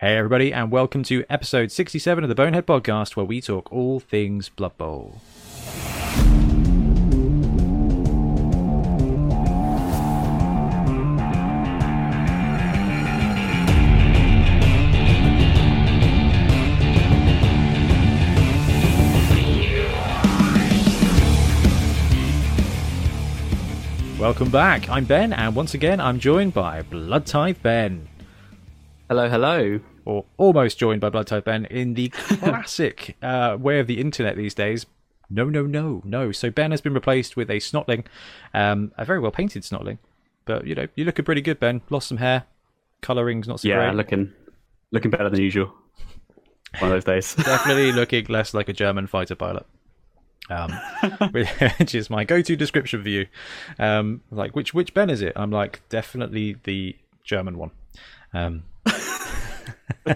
Hey, everybody, and welcome to episode 67 of the Bonehead Podcast, where we talk all things Blood Bowl. Welcome back. I'm Ben, and once again, I'm joined by Blood Tithe Ben. Hello, hello. or almost joined by Blood Tithe Ben in the classic uh, way of the internet these days. No, no, no, no. So Ben has been replaced with a snotling, um, a very well painted snotling. But you know, you're looking pretty good, Ben. Lost some hair, coloring's not so Yeah, great. looking looking better than usual. One of those days. Definitely looking less like a German fighter pilot. Um, which is my go-to description for you. Um, like which which Ben is it? I'm like definitely the German one. Um,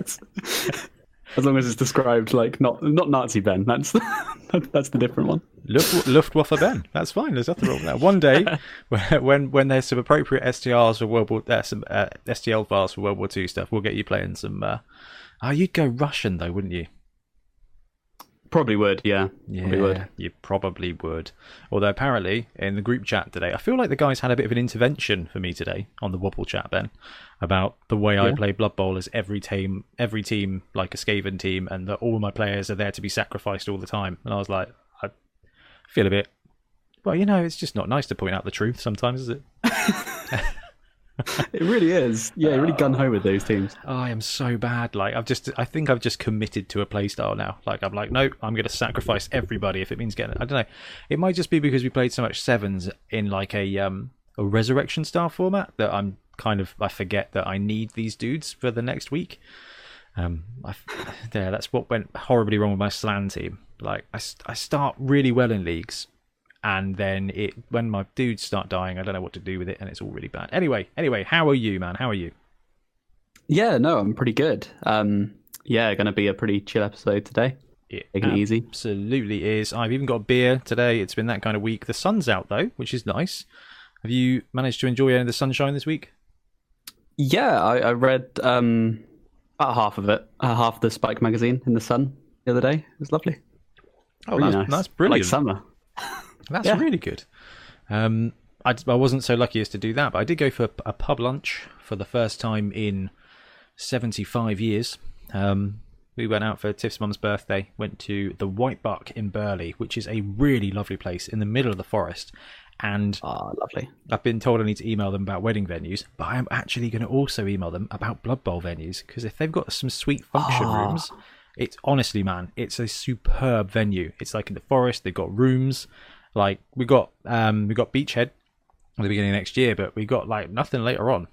as long as it's described like not not Nazi Ben. That's that's the different one. Luft, Luftwaffe Ben. That's fine. There's nothing wrong with that. One day, when when there's some appropriate STRs for World War, uh, some uh, STL files for World War Two stuff, we'll get you playing some. Uh... Oh, you'd go Russian though, wouldn't you? Probably would. Yeah, probably would. you probably would. Although apparently in the group chat today, I feel like the guys had a bit of an intervention for me today on the Wobble chat, Ben, about the way I play Blood Bowl as every team, every team like a Skaven team, and that all my players are there to be sacrificed all the time. And I was like, I feel a bit. Well, you know, it's just not nice to point out the truth sometimes, is it? It really is. Yeah, really gun ho with those teams. Oh, I am so bad. Like I've just, I think I've just committed to a playstyle now. Like I'm like, no, I'm going to sacrifice everybody if it means getting. I don't know. It might just be because we played so much sevens in like a um a resurrection style format that I'm kind of I forget that I need these dudes for the next week. Um, I, yeah, that's what went horribly wrong with my Slann team. Like I, I start really well in leagues, and then it when my dudes start dying, I don't know what to do with it, and it's all really bad. Anyway, anyway, how are you, man? How are you? Yeah, no, I'm pretty good. Um, yeah, going to be a pretty chill episode today. It Taking it easy. Absolutely is. I've even got a beer today. It's been that kind of week. The sun's out though, which is nice. Have you managed to enjoy any of the sunshine this week? Yeah, I, I read um about half of it, uh, half the Spike magazine in the Sun the other day. It was lovely. Oh, Really that's, nice. that's brilliant. Like summer. That's Yeah. really good. Um, I, I wasn't so lucky as to do that, but I did go for a pub lunch for the first time in 75 years. Um, we went out for Tiff's mum's birthday, went to the White Buck in Burley, which is a really lovely place in the middle of the forest. And Ah, lovely. I've been told I need to email them about wedding venues, but I am actually going to also email them about Blood Bowl venues because if they've got some sweet function Ah. rooms, it's honestly, man, it's a superb venue. It's like in the forest. They've got rooms. Like we got, um, we got Beachhead at the beginning of next year, but we got like nothing later on.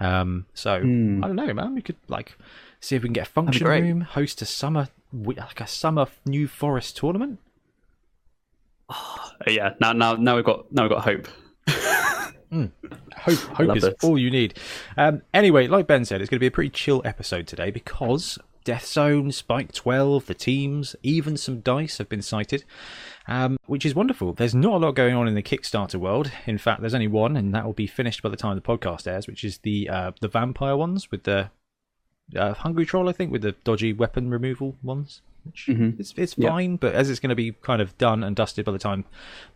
Um, so I don't know, man. We could like see if we can get a function room, host a summer, like a summer New Forest tournament. Oh, yeah, now now now we've got now we've got hope. Hope, hope is this. all you need. Um, anyway, like Ben said, it's going to be a pretty chill episode today because Death Zone, Spike 12, the teams, even some dice have been sighted, um, which is wonderful. There's not a lot going on in the Kickstarter world. In fact, there's only one, and that will be finished by the time the podcast airs, which is the uh, the vampire ones with the uh, Hungry Troll, I think, with the dodgy weapon removal ones. Which Mhm. it's, it's Yeah. fine, but as it's going to be kind of done and dusted by the time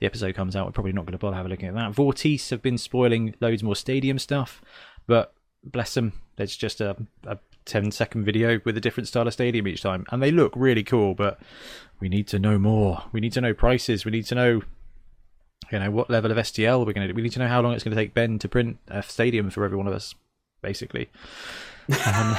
the episode comes out, we're probably not going to bother having a look at that. Vortice have been spoiling loads more stadium stuff, but bless them, there's just a, a 10 second video with a different style of stadium each time, and they look really cool, but we need to know more. We need to know prices. We need to know. You know what level of STL we're going to do. We need to know how long it's going to take Ben to print a stadium for every one of us, basically. Um,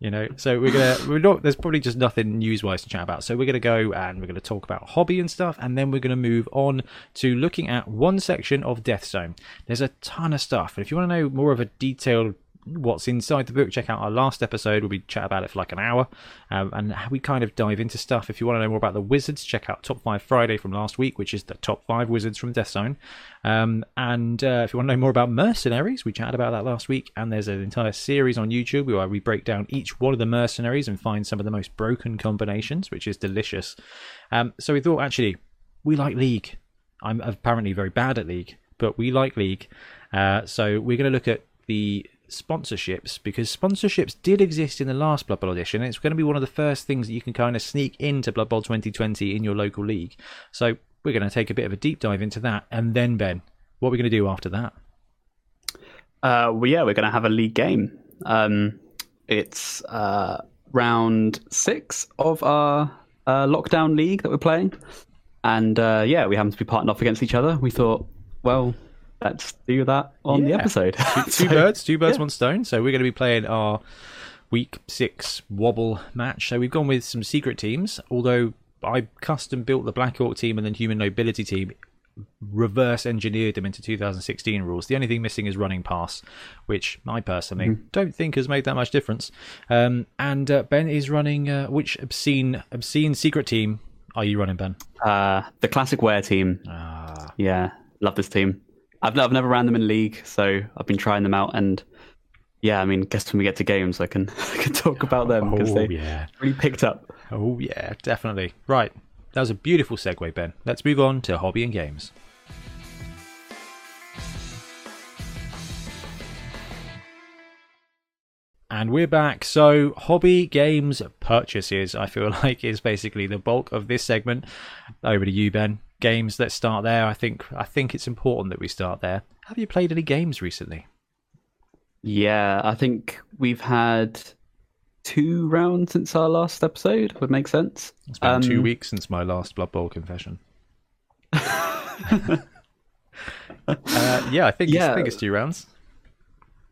you know, so we're gonna we're not. There's probably just nothing news-wise to chat about. So we're gonna go and we're gonna talk about hobby and stuff, and then we're gonna move on to looking at one section of Death Zone. There's a ton of stuff, and if you want to know more of a detailed what's inside the book, check out our last episode We'll be chat about it for like an hour, um, and we kind of dive into stuff. If you want to know more about the wizards, check out Top Five Friday from last week, which is the top five wizards from Death Zone. Um, and uh, if you want to know more about mercenaries, we chatted about that last week, and there's an entire series on YouTube where we break down each one of the mercenaries and find some of the most broken combinations, which is delicious. Um, so we thought actually we like League. I'm apparently very bad at League, but we like League. Uh, so we're going to look at the sponsorships because sponsorships did exist in the last Blood Bowl edition. It's going to be one of the first things that you can kind of sneak into Blood Bowl 2020 in your local league. So we're going to take a bit of a deep dive into that. And then, Ben, what are we going to do after that? Uh, well, yeah, we're going to have a league game. Um, it's uh, round six of our uh, lockdown league that we're playing. And uh, yeah, we happen to be partnered off against each other. We thought, well, let's do that on the episode. Two So- birds, two birds, yeah. one stone. So we're going to be playing our week six wobble match. So we've gone with some secret teams, although I custom built the Black Orc team and then Human Nobility team, reverse engineered them into 2016 rules. The only thing missing is running pass, which I personally Mm-hmm. don't think has made that much difference. Um, and uh, Ben is running uh, which obscene obscene secret team are you running, Ben? Uh, the classic were team. Ah, Yeah, love this team. I've I've never ran them in league, so I've been trying them out, and yeah, I mean, guess when we get to games, I can I can talk about them because oh they yeah. really picked up. Oh, yeah, definitely. Right. That was a beautiful segue, Ben. Let's move on to hobby and games. And we're back. So, hobby games purchases, I feel like, is basically the bulk of this segment. Over to you, Ben. Games. Let's start there. I think. I think it's important that we start there. Have you played any games recently? Yeah, I think we've had two rounds since our last episode. Would make sense. It's been two Um, weeks since my last Blood Bowl confession. uh, yeah, I think it's, I Yeah. think it's two rounds.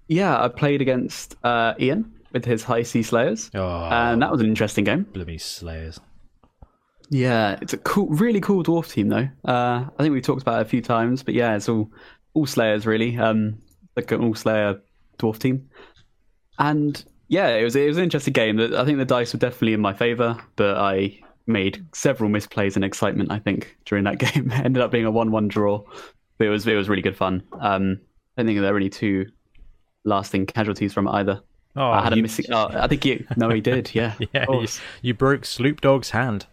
Yeah, I played against uh, Ian with his High Sea Slayers, Oh, and that was an interesting game. bloody slayers! Yeah, it's a cool, really cool dwarf team though. Uh, I think we've talked about it a few times, but yeah, it's all all Slayers really. Um, like an all Slayer dwarf team, and yeah, it was it was an interesting game. I think the dice were definitely in my favor, but I made several misplays in excitement. I think during that game It ended up being a one-one draw, but it was it was really good fun. Um, I don't think there were any two lasting casualties from it either. Oh, I had a you, missing. Oh, I think you. No, he did. Yeah, Yeah, you, you broke Sloop Dog's hand.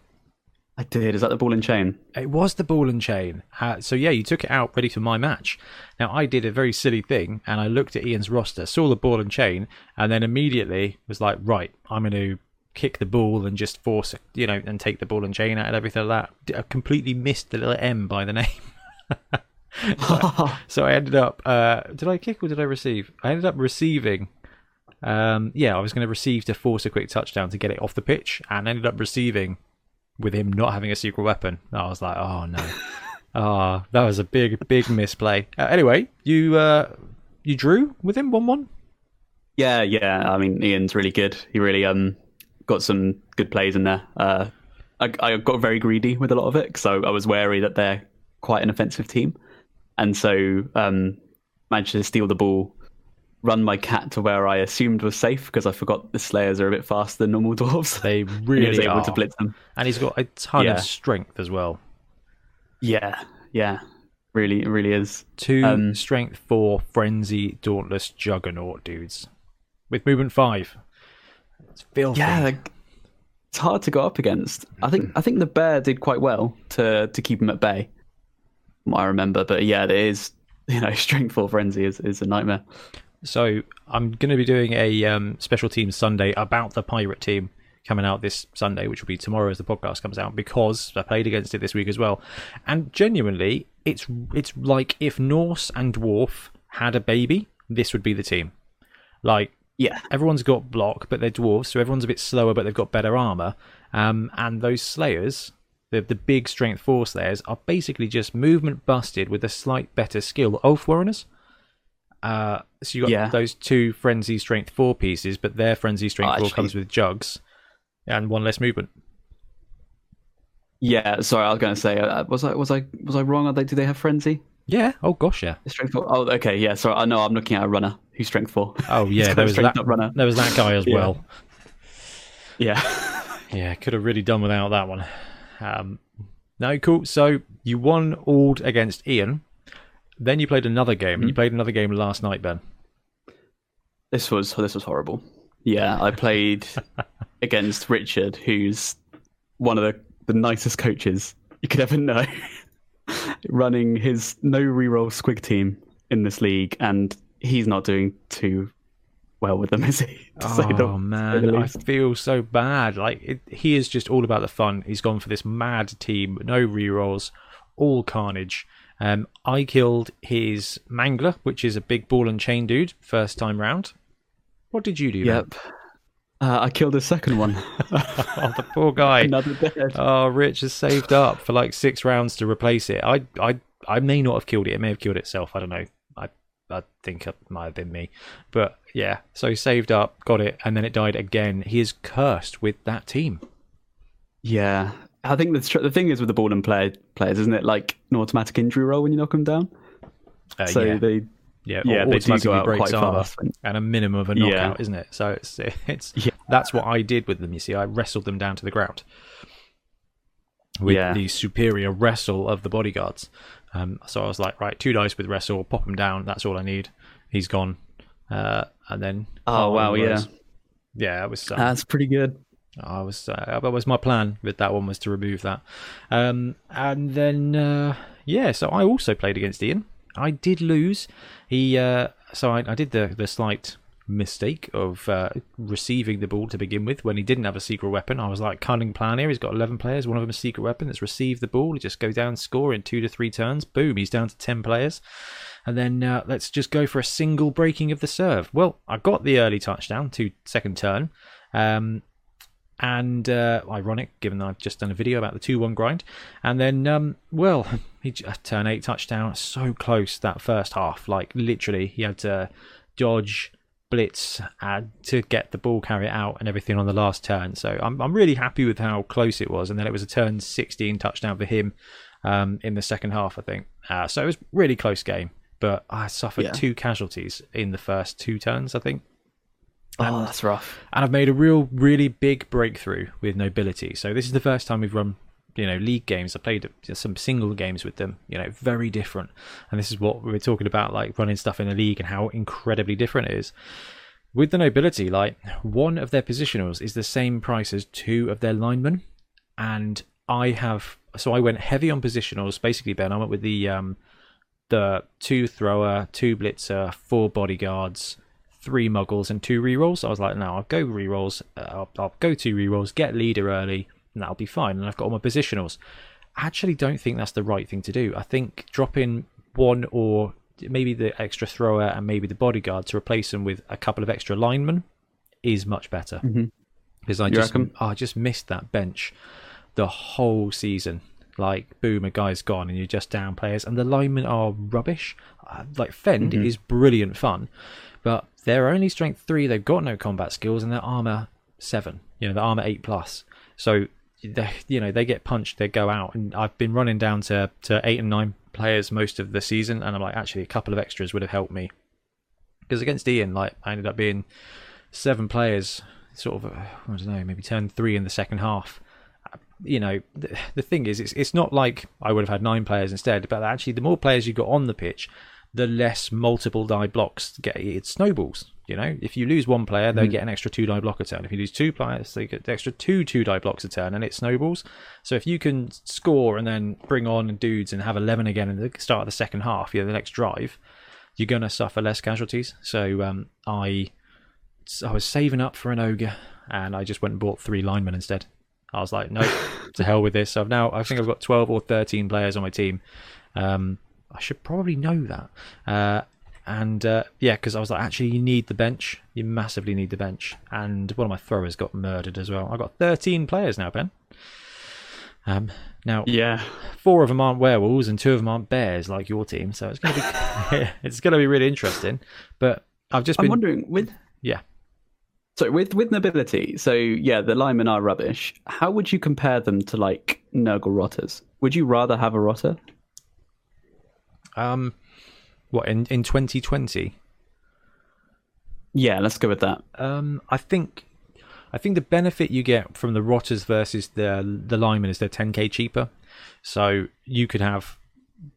I did. Is that the ball and chain? It was the ball and chain. Uh, so yeah, you took it out ready for my match. Now I did a very silly thing, and I looked at Ian's roster, saw the ball and chain, and then immediately was like, right, I'm going to kick the ball and just force, you know, and take the ball and chain out and everything like that. I completely missed the little M by the name. So I ended up. Uh, did I kick or did I receive? I ended up receiving. Um, yeah, I was going to receive to force a quick touchdown to get it off the pitch, and ended up receiving with him not having a secret weapon. I was like, oh no, ah, that was a big, big misplay. Uh, anyway, you uh, you drew with him one one. Yeah, yeah. I mean, Ian's really good. He really um got some good plays in there. Uh, I, I got very greedy with a lot of it, so I was wary that they're quite an offensive team, and so um managed to steal the ball, run my cat to where I assumed was safe because I forgot the Slayers are a bit faster than normal dwarves. They He was able are, to blitz them. and he's got a ton Yeah. of strength as well. Yeah, yeah. Really, it really is. Two Um, strength four frenzy dauntless juggernaut dudes with movement five. It's filthy. Yeah, like, it's hard to go up against. I think I think the bear did quite well to to keep him at bay. I remember, but yeah, it is you know strength four frenzy is, is a nightmare. So I'm going to be doing a um, special team Sunday about the pirate team coming out this Sunday, which will be tomorrow as the podcast comes out, because I played against it this week as well. And genuinely, it's it's like if Norse and Dwarf had a baby, this would be the team. Like Yeah, everyone's got block, but they're dwarves, so everyone's a bit slower, but they've got better armor. Um, and those slayers, the the big strength four slayers, are basically just movement busted with a slight better skill. Oath Warreners. Uh, so you got Yeah. those two frenzy strength four pieces, but their frenzy strength Oh, four actually- comes with jugs and one less movement. yeah. Sorry, I was going to say, uh, was I was I was I wrong? Are they do they have frenzy? Yeah. Oh gosh, yeah. Strength four. Oh, okay. Yeah. Sorry. I know. I'm looking at a runner who's strength four. Oh yeah. There was that runner. There was that guy as Yeah. well. Yeah. Yeah, could have really done without that one. Um, no, cool. So you won Ald against Ian. Then you played another game. Mm-hmm. You played another game last night, Ben. This was this was horrible. Yeah, I played against Richard, who's one of the, the nicest coaches you could ever know, running his no reroll squig team in this league, and he's not doing too well with them, is he? To say the- Oh say man, the I feel so bad. Like it, he is just all about the fun. He's gone for this mad team, no rerolls, all carnage. Um, I killed his mangler, which is a big ball and chain dude, first time round. What did you do? Yep. Uh, I killed a second one. oh, the poor guy. Another dead. Oh, Rich has saved up for like six rounds to replace it. I, I, I may not have killed it. It may have killed itself. I don't know. I, I think it might have been me. But yeah, so he saved up, got it, and then it died again. He is cursed with that team. Yeah, I think the tr- the thing is with the ball and play players, isn't it? Like an automatic injury roll when you knock them down. Uh, so yeah, they yeah, yeah, they do go out quite armor fast. And- a minimum of a Yeah. knockout, isn't it? So it's it's Yeah. that's what I did with them. You see, I wrestled them down to the ground with Yeah. the superior wrestle of the bodyguards. Um, so I was like, right, two dice with wrestle, pop him down. That's all I need. He's gone. Uh, and then Oh, wow, yeah. yeah, it was. Um, That's pretty good. I was uh, that was my plan with that one was to remove that, um, and then uh, yeah, so I also played against Ian. I did lose. He uh, so I, I did the the slight mistake of uh, receiving the ball to begin with when he didn't have a secret weapon. I was like cunning plan here. He's got eleven players. One of them a secret weapon that's received the ball. He just go down, score in two to three turns. Boom, he's down to ten players. And then uh, let's just go for a single breaking of the serve. Well, I got the early touchdown to second turn. Um, and uh, ironic given that I've just done a video about the 2 1 grind. And then, um, well, he j- turn 8 touchdown, so close that first half. Like, literally, he had to dodge, blitz uh, to get the ball carry out and everything on the last turn. So I'm, I'm really happy with how close it was. And then it was a turn 16 touchdown for him um, in the second half, I think. Uh, so it was really close game. But I suffered Yeah. two casualties in the first two turns, I think Oh, that's rough. and I've made a real, really big breakthrough with nobility. So this is the first time we've run, you know, league games. I played some single games with them. You know, very different. And this is what we were talking about, like running stuff in a league and how incredibly different it is. With the nobility, like one of their positionals is the same price as two of their linemen, and I have so I went heavy on positionals. Basically, Ben, I went with the um, the two thrower, two blitzer, four bodyguards, three muggles, and two rerolls. I was like, no, I'll go rerolls. Uh, I'll, I'll go two rerolls, get leader early, and that'll be fine. And I've got all my positionals. I actually don't think that's the right thing to do. I think dropping one or maybe the extra thrower and maybe the bodyguard to replace them with a couple of extra linemen is much better. Mhm. Because I You just reckon? I just missed that bench the whole season. Like, boom, a guy's gone, and you're just down players, and the linemen are rubbish. Uh, like, Fend Mhm. is brilliant fun, but they're only strength three. They've got no combat skills, and they're armor seven. You know, they're armor eight plus. So, they, you know, they get punched, they go out, and I've been running down to to eight and nine players most of the season, and I'm like, actually, a couple of extras would have helped me. Because against Ian, like, I ended up being seven players, sort of, uh, I don't know, maybe turn three in the second half you know, the, the thing is, it's it's not like I would have had nine players instead, but actually, the more players you got on the pitch, the less multiple die blocks get. It snowballs. You know, if you lose one player, they Mhm. get an extra two die block a turn. If you lose two players, they get the extra two two die blocks a turn, and it snowballs. So if you can score and then bring on dudes and have eleven again in the start of the second half, you know, the next drive, you're gonna suffer less casualties. So um, I I was saving up for an ogre, and I just went and bought three linemen instead. I was like, no, to hell with this. So I've now, I think I've got 12 or 13 players on my team. Um, I should probably know that. Uh, and uh, yeah, because I was like, actually, you need the bench. You massively need the bench. And one of my throwers got murdered as well. I've got 13 players now, Ben. Um, now, Yeah. four of them aren't werewolves and two of them aren't bears like your team. So it's going to be, it's going to be really interesting. But I've just I'm been, wondering with yeah. so with with nobility. So yeah, the linemen are rubbish. How would you compare them to like Nurgle rotters? Would you rather have a rotter? Um, what in in 2020? Yeah, let's go with that. Um, I think, I think the benefit you get from the rotters versus the the linemen is they're 10k cheaper. So you could have,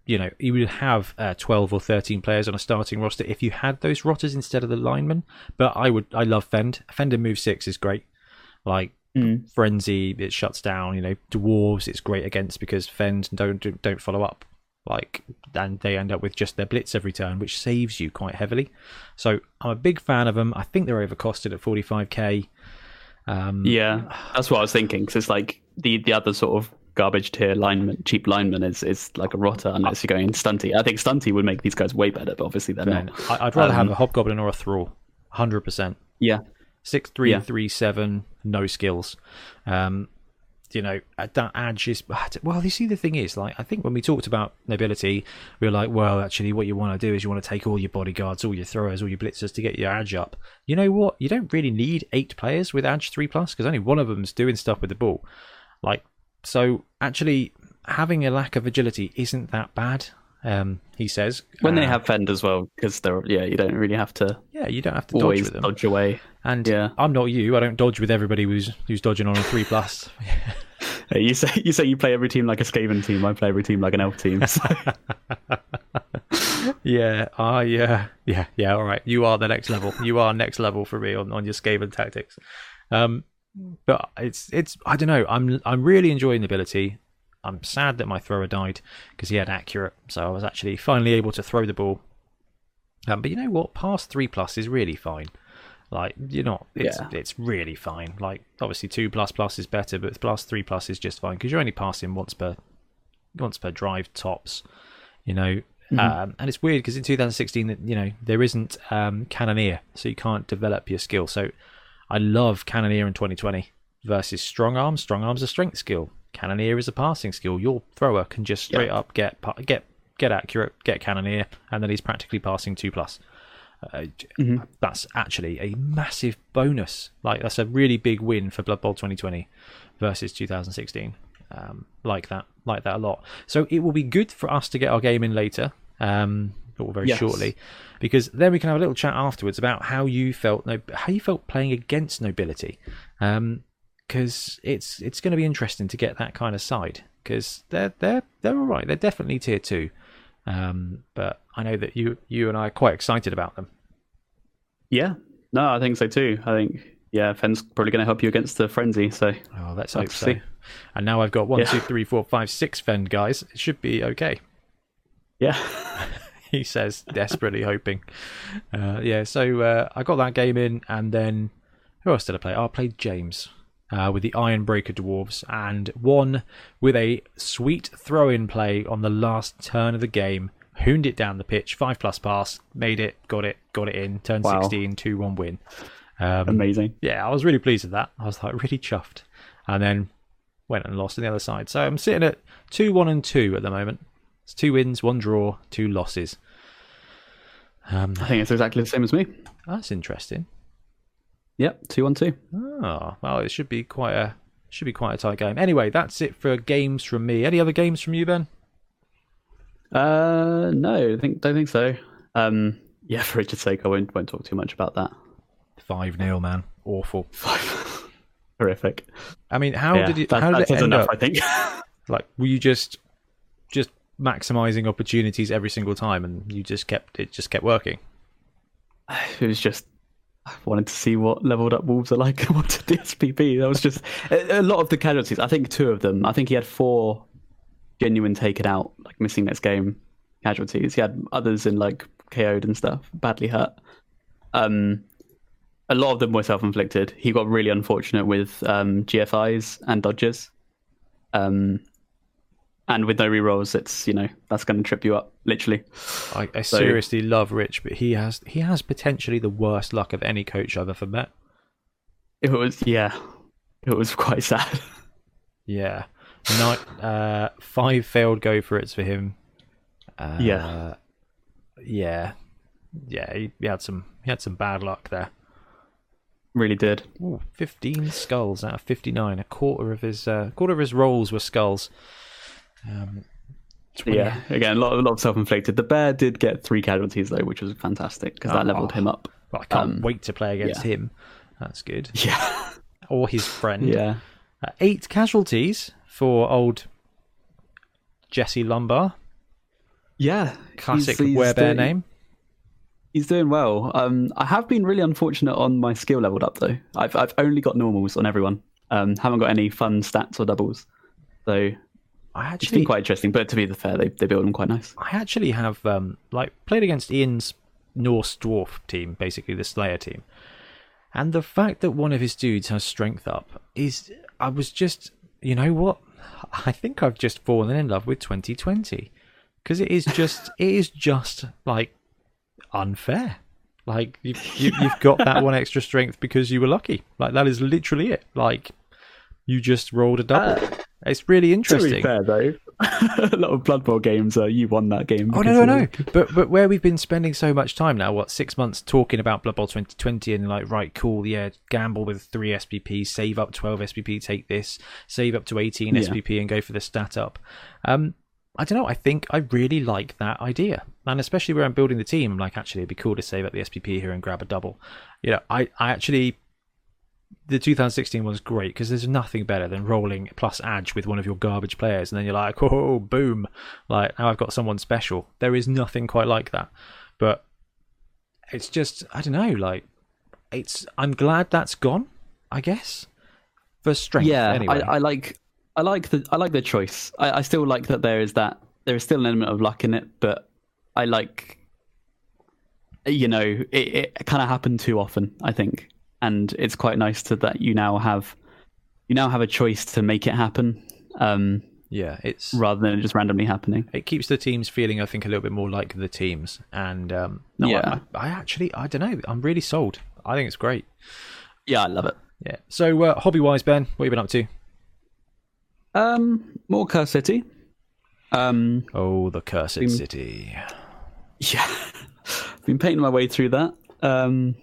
you know, you would have uh, 12 or 13 players on a starting roster if you had those rotters instead of the linemen. But I would, I love Fend. Fend in move six is great. Like Mm. frenzy, it shuts down. You know, dwarves, it's great against because Fend don't don't follow up. Like and they end up with just their blitz every turn, which saves you quite heavily. So I'm a big fan of them. I think they're overcosted at 45k. Um, Yeah, that's what I was thinking. Because it's like the the other sort of garbage tier lineman, cheap lineman is is like a rotter unless you're going stunty. I think stunty would make these guys way better, but obviously they're man, not. I, I'd rather have Um, a hobgoblin or a thrall, hundred percent. Yeah, Six three Yeah. three seven, no skills. Um, you know uh, that edge is well. You see, the thing is, like I think when we talked about nobility, we were like, well, actually, what you want to do is you want to take all your bodyguards, all your throwers, all your blitzers to get your edge up. You know what? You don't really need eight players with edge three plus because only one of them's doing stuff with the ball. Like so, actually, having a lack of agility isn't that bad. Um, he says when they Uh, have fend as well, because they're yeah, you don't really have to yeah, you don't have to dodge always with them. dodge away. And Yeah. I'm not you. I don't dodge with everybody who's who's dodging on a three plus. Hey, You say you say you play every team like a Skaven team. I play every team like an elf team. So. yeah, I yeah, yeah, yeah. All right, you are the next level. You are next level for me on, on your Skaven tactics. Um, but it's it's I don't know. I'm I'm really enjoying the ability. I'm sad that my thrower died because he had accurate, so I was actually finally able to throw the ball. Um, but you know what? Past three plus is really fine. Like you're not. It's Yeah. it's really fine. Like obviously two plus plus is better, but plus three plus is just fine because you're only passing once per once per drive tops. You know, um, and it's weird because in 2016, that you know there isn't um, Cannoneer, so you can't develop your skill. So I love Cannoneer in 2020 versus Strong Arm. Strong Arm's a strength skill. Cannoneer is a passing skill. Your thrower can just straight up get get get accurate, get Cannoneer, and then he's practically passing two plus. Uh, That's actually a massive bonus. Like that's a really big win for Blood Bowl 2020 versus 2016. Um, like that, like that a lot. So it will be good for us to get our game in later, um, or very Yes. shortly, because then we can have a little chat afterwards about how you felt, no- how you felt playing against nobility, because it's it's going to be interesting to get that kind of side because they're they're they're all right. They're definitely tier two, um, but I know that you you and I are quite excited about them. yeah, no, I think so too. I think yeah, Fend's probably going to help you against the frenzy. So Oh, let's Let's hope so. see. And now I've got one, Yeah. two, three, four, five, six fend guys. It should be okay. yeah, He says, desperately hoping. Uh, yeah, so uh, I got that game in, and then who else did I play? Oh, I played James uh, with the Ironbreaker Dwarves, and won with a sweet throw-in play on the last turn of the game. Hooned it down the pitch, five plus pass, made it, got it, got it in. Turn Wow. 16, 2 1 win. Um, amazing. yeah, I was really pleased with that. I was like really chuffed, and then went and lost on the other side. So I'm sitting at two, one, and two at the moment. It's two wins, one draw, two losses. Um, I think it's exactly the same as me. that's interesting. Yep, two one two. Oh, well, it should be quite a should be quite a tight game. Anyway, that's it for games from me. Any other games from you, Ben? Uh, no, I think don't think so. Um, yeah, for Richard's sake, I won't won't talk too much about that. Five 0 man. Awful. Horrific. I mean, how yeah, did it? that, how did it end enough, up? I think. Like, were you just just maximizing opportunities every single time, and you just kept it just kept working? it was just I wanted to see what leveled up wolves are like. Wanted the SPP. That was just a, a lot of the casualties. I think two of them. I think he had four genuine taken out, like missing next game casualties. He had others in like KO'd and stuff, badly hurt. Um, a lot of them were self-inflicted. He got really unfortunate with um, GFIs and dodges. Um, and with no rerolls, it's you know that's going to trip you up literally. I, I seriously love Rich, but he has he has potentially the worst luck of any coach I've ever met. It was yeah, it was quite sad. Yeah, Night, uh, five failed go for it's for him. Uh, Yeah. yeah, yeah. He, he had some he had some bad luck there. really did. Ooh, 15 skulls out of 59. A quarter of his uh, quarter of his rolls were skulls. Um, 20 Yeah, again, a lot, a lot of self-inflicted. The bear did get three casualties though, which was fantastic because that leveled Oh. him up. Well, I can't Um, wait to play against yeah. him. That's good. Yeah, Or his friend. yeah, Uh, eight casualties for old Jesse Lumbar. yeah. Classic He's- he's werebear doing- name. He's doing well. Um, I have been really unfortunate on my skill leveled up though. I've I've only got normals on everyone. Um, haven't got any fun stats or doubles. So I It's actually been quite interesting, but to be the fair, they they build them quite nice. I actually have um, like played against Ian's Norse dwarf team, basically the Slayer team, and the fact that one of his dudes has strength up is I was just you know what I think I've just fallen in love with 2020 because it is just it is just like unfair. Like you, you, you've got that one extra strength because you were lucky. Like that is literally it. Like you just rolled a double. It's really To interesting. be fair, though, a lot of Blood Bowl games, uh, you won that game. Oh no, no, no! But but where we've been spending so much time now, what six months talking about Blood Bowl 2020 and like, right, cool, yeah, gamble with three SPP, save up 12 SPP, take this, save up to 18 Yeah. SPP, and go for the stat up. Um, I don't know. I think I really like that idea, and especially where I'm building the team. I'm like, actually, it'd be cool to save up the SPP here and grab a double. You know, I I actually. The 2016 one's great because there's nothing better than rolling plus edge with one of your garbage players, and then you're like, oh, boom, like now I've got someone special. There is nothing quite like that, but it's just I don't know. Like it's I'm glad that's gone. I guess for strength. Yeah, Anyway. I, I like I like the I like the choice. I, I still like that there is that there is still an element of luck in it, but I like you know it, it kind of happened too often. I think, and it's quite nice to that you now have you now have a choice to make it happen um, yeah, it's rather than it just randomly happening. it keeps the teams feeling I think a little bit more like the teams. And um, no, Yeah. I, I actually I don't know. I'm really sold. I think it's great. Yeah, I love it. Yeah. So uh, hobby wise, Ben, what have you been up to? Um, more Curse City. Um, Oh, the cursed Been- city. Yeah, I've been painting my way through that. Um,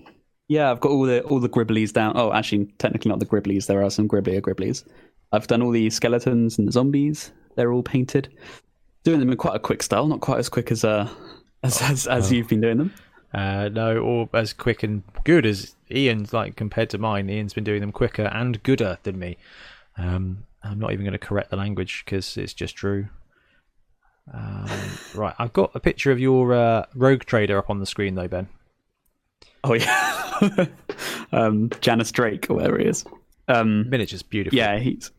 yeah, I've got all the all the gribblies down. Oh, actually, technically not the gribblies. There are some gribblier gribblies. I've done all the skeletons and the zombies. They're all painted. Doing them in quite a quick style, not quite as quick as uh as as, as you've been doing them. Uh, no, or as quick and good as Ian's. Like compared to mine, Ian's been doing them quicker and gooder than me. Um, I'm not even going to correct the language because it's just true. Um, right, I've got a picture of your uh, rogue trader up on the screen though, Ben. Oh yeah, um, Janus Draik or whatever he is. Um, Miniature's beautiful. yeah, he's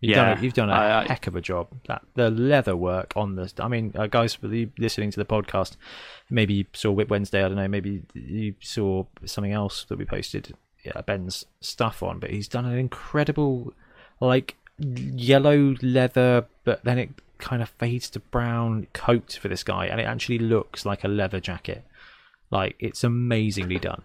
you've yeah, done a, you've done a I- I- heck of a job. That the leather work on this. I mean, uh, guys, for the listening to the podcast, maybe you saw Whip Wednesday. I don't know. Maybe you saw something else that we posted. Yeah, Ben's stuff on, but he's done an incredible, like yellow leather, but then it kind of fades to brown coat for this guy, and it actually looks like a leather jacket. Like it's amazingly done.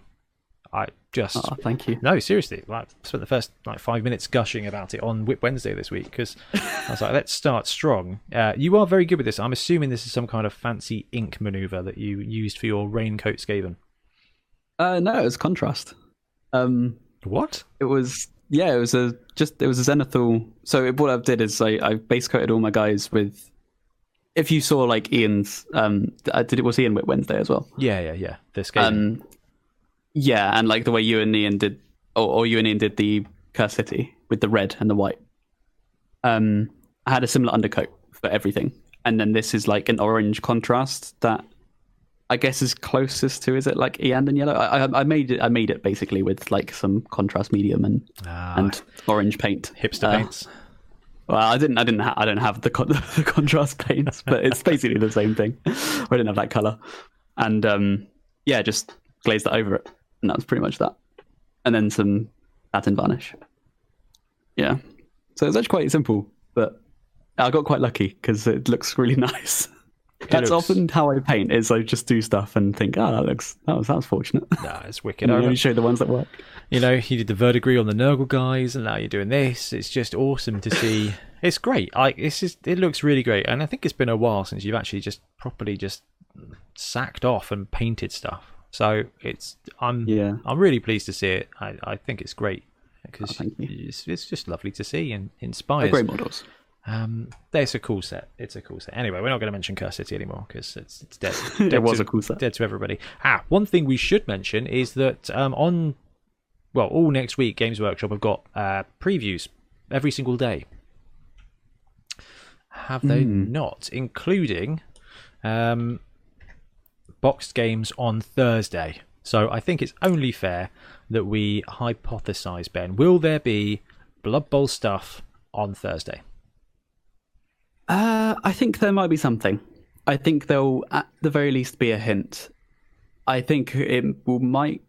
I just oh, thank you. no, seriously. Like, I spent the first like five minutes gushing about it on Whip Wednesday this week because I was like, let's start strong. Uh, you are very good with this. I'm assuming this is some kind of fancy ink maneuver that you used for your raincoat Skaven. Uh, no, it was contrast. Um, What? It was yeah, it was a just it was a zenithal. So it, what I did is I, I base coated all my guys with. If you saw like Ian's, um, did it was Ian Wednesday as well. Yeah, yeah, yeah. This game. Um, yeah, and like the way you and Ian did, or, or you and Ian did the Curse City with the red and the white. Um, I had a similar undercoat for everything, and then this is like an orange contrast that I guess is closest to is it like Iyanden Yellow? I, I, I made it. I made it basically with like some contrast medium and ah, and orange paint. hipster uh, paints. Well, I didn't. I didn't. Ha- I don't have the, con- the contrast paints, but it's basically the same thing. I didn't have that color, and um, yeah, just glazed it over it, and that was pretty much that. And then some satin varnish. Yeah, so it's actually quite simple, but I got quite lucky because it looks really nice. That's looks- often how I paint. Is I just do stuff and think, oh, that looks that was that was fortunate. Nah, it's wicked. and I only show the ones that work. You know, he did the verdigris on the Nurgle guys, and now you're doing this. It's just awesome to see. it's great. Like this is, it looks really great, and I think it's been a while since you've actually just properly just sacked off and painted stuff. So it's, I'm, Yeah. I'm really pleased to see it. I, I think it's great because Oh, it's, it's just lovely to see and They're inspires. great models. Um, it's a cool set. It's a cool set. Anyway, we're not going to mention Curse City anymore because it's it's dead. dead it was to, a cool set. dead to everybody. Ah, one thing we should mention is that um, on well, all next week, Games Workshop have got uh, previews every single day. Have they not, including um, boxed games on Thursday? So I think it's only fair that we hypothesize, Ben. Will there be Blood Bowl stuff on Thursday? Uh, I think there might be something. I think there'll at the very least be a hint. I think it will might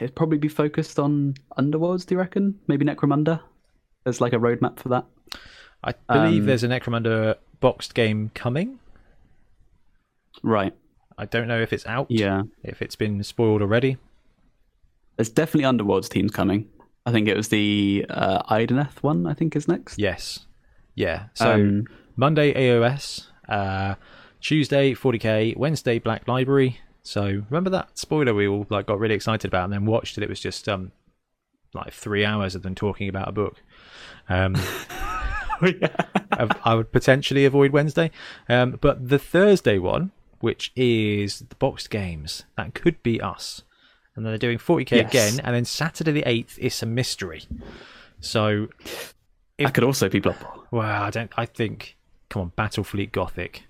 it probably be focused on Underworlds. Do you reckon? Maybe Necromunda. There's like a roadmap for that. I believe Um, there's a Necromunda boxed game coming. Right. I don't know if it's out. Yeah. If it's been spoiled already. There's definitely Underworlds teams coming. I think it was the uh, Idoneth one. I think is next. Yes. Yeah. So Um, Monday AOS, uh, Tuesday 40k, Wednesday Black Library. So remember that spoiler we all like got really excited about and then watched it. It was just um like three hours of them talking about a book. Um, I, I would potentially avoid Wednesday, um, but the Thursday one, which is the boxed games, that could be us. And then they're doing 40k Yes. again, and then Saturday the 8th is a mystery. So that could also be Blood Bowl. well, I don't. I think. Come on, Battlefleet Gothic.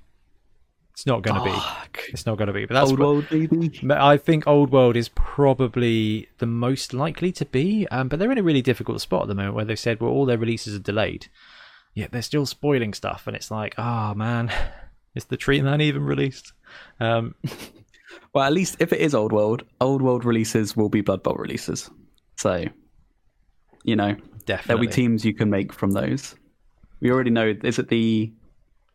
It's not going to be. It's not going to be. But that's Old what, World, baby. I think Old World is probably the most likely to be. Um, but they're in a really difficult spot at the moment where they've said, well, all their releases are delayed. Yet they're still spoiling stuff, and it's like, ah, man, is the Tree Man even released? Um, Well, at least if it is Old World, Old World releases will be Blood Bowl releases. So, you know, definitely. there'll be teams you can make from those. We already know. Is it the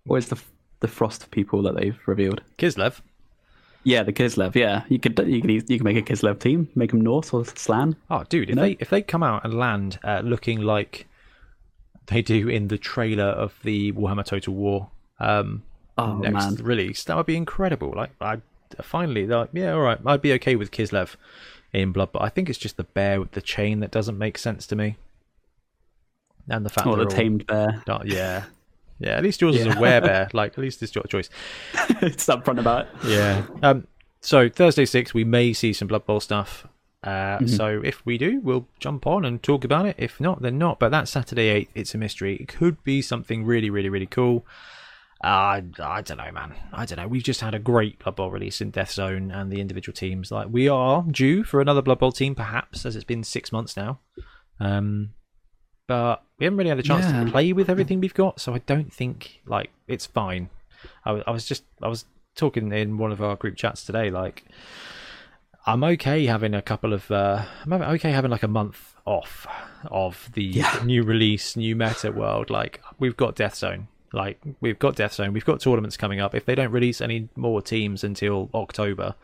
what is the the Frost people that they've revealed? Kislev. Yeah, the Kislev. Yeah, you could you could you can make a Kislev team, make them Norse or Slann. Oh, dude, if know? they if they come out and land uh, looking like they do in the trailer of the Warhammer Total War um, Oh next man, release, that would be incredible. Like, I finally, like, yeah, all right, I'd be okay with Kislev in Blood, but I think it's just the bear with the chain that doesn't make sense to me, and the fact or the all- tamed bear. Oh, yeah, yeah. At least yours is a Yeah. werebear. Like, at least it's your choice. it's upfront about it. Yeah. Um. So Thursday six, we may see some Blood Bowl stuff. Uh, Mm-hmm. So if we do, we'll jump on and talk about it. If not, then not. But that Saturday eight, it's a mystery. It could be something really, really, really cool. Uh, I don't know, man. I don't know. We've just had a great Blood Bowl release in Death Zone and the individual teams. Like we are due for another Blood Bowl team, perhaps, as it's been six months now. Um, but we haven't really had a chance Yeah. to play with everything we've got, so I don't think like it's fine. I, I was just I was talking in one of our group chats today, like I'm okay having a couple of uh, I'm okay having like a month off of the Yeah. new release, new meta world. Like we've got Death Zone, like we've got Death Zone, we've got tournaments coming up. If they don't release any more teams until October,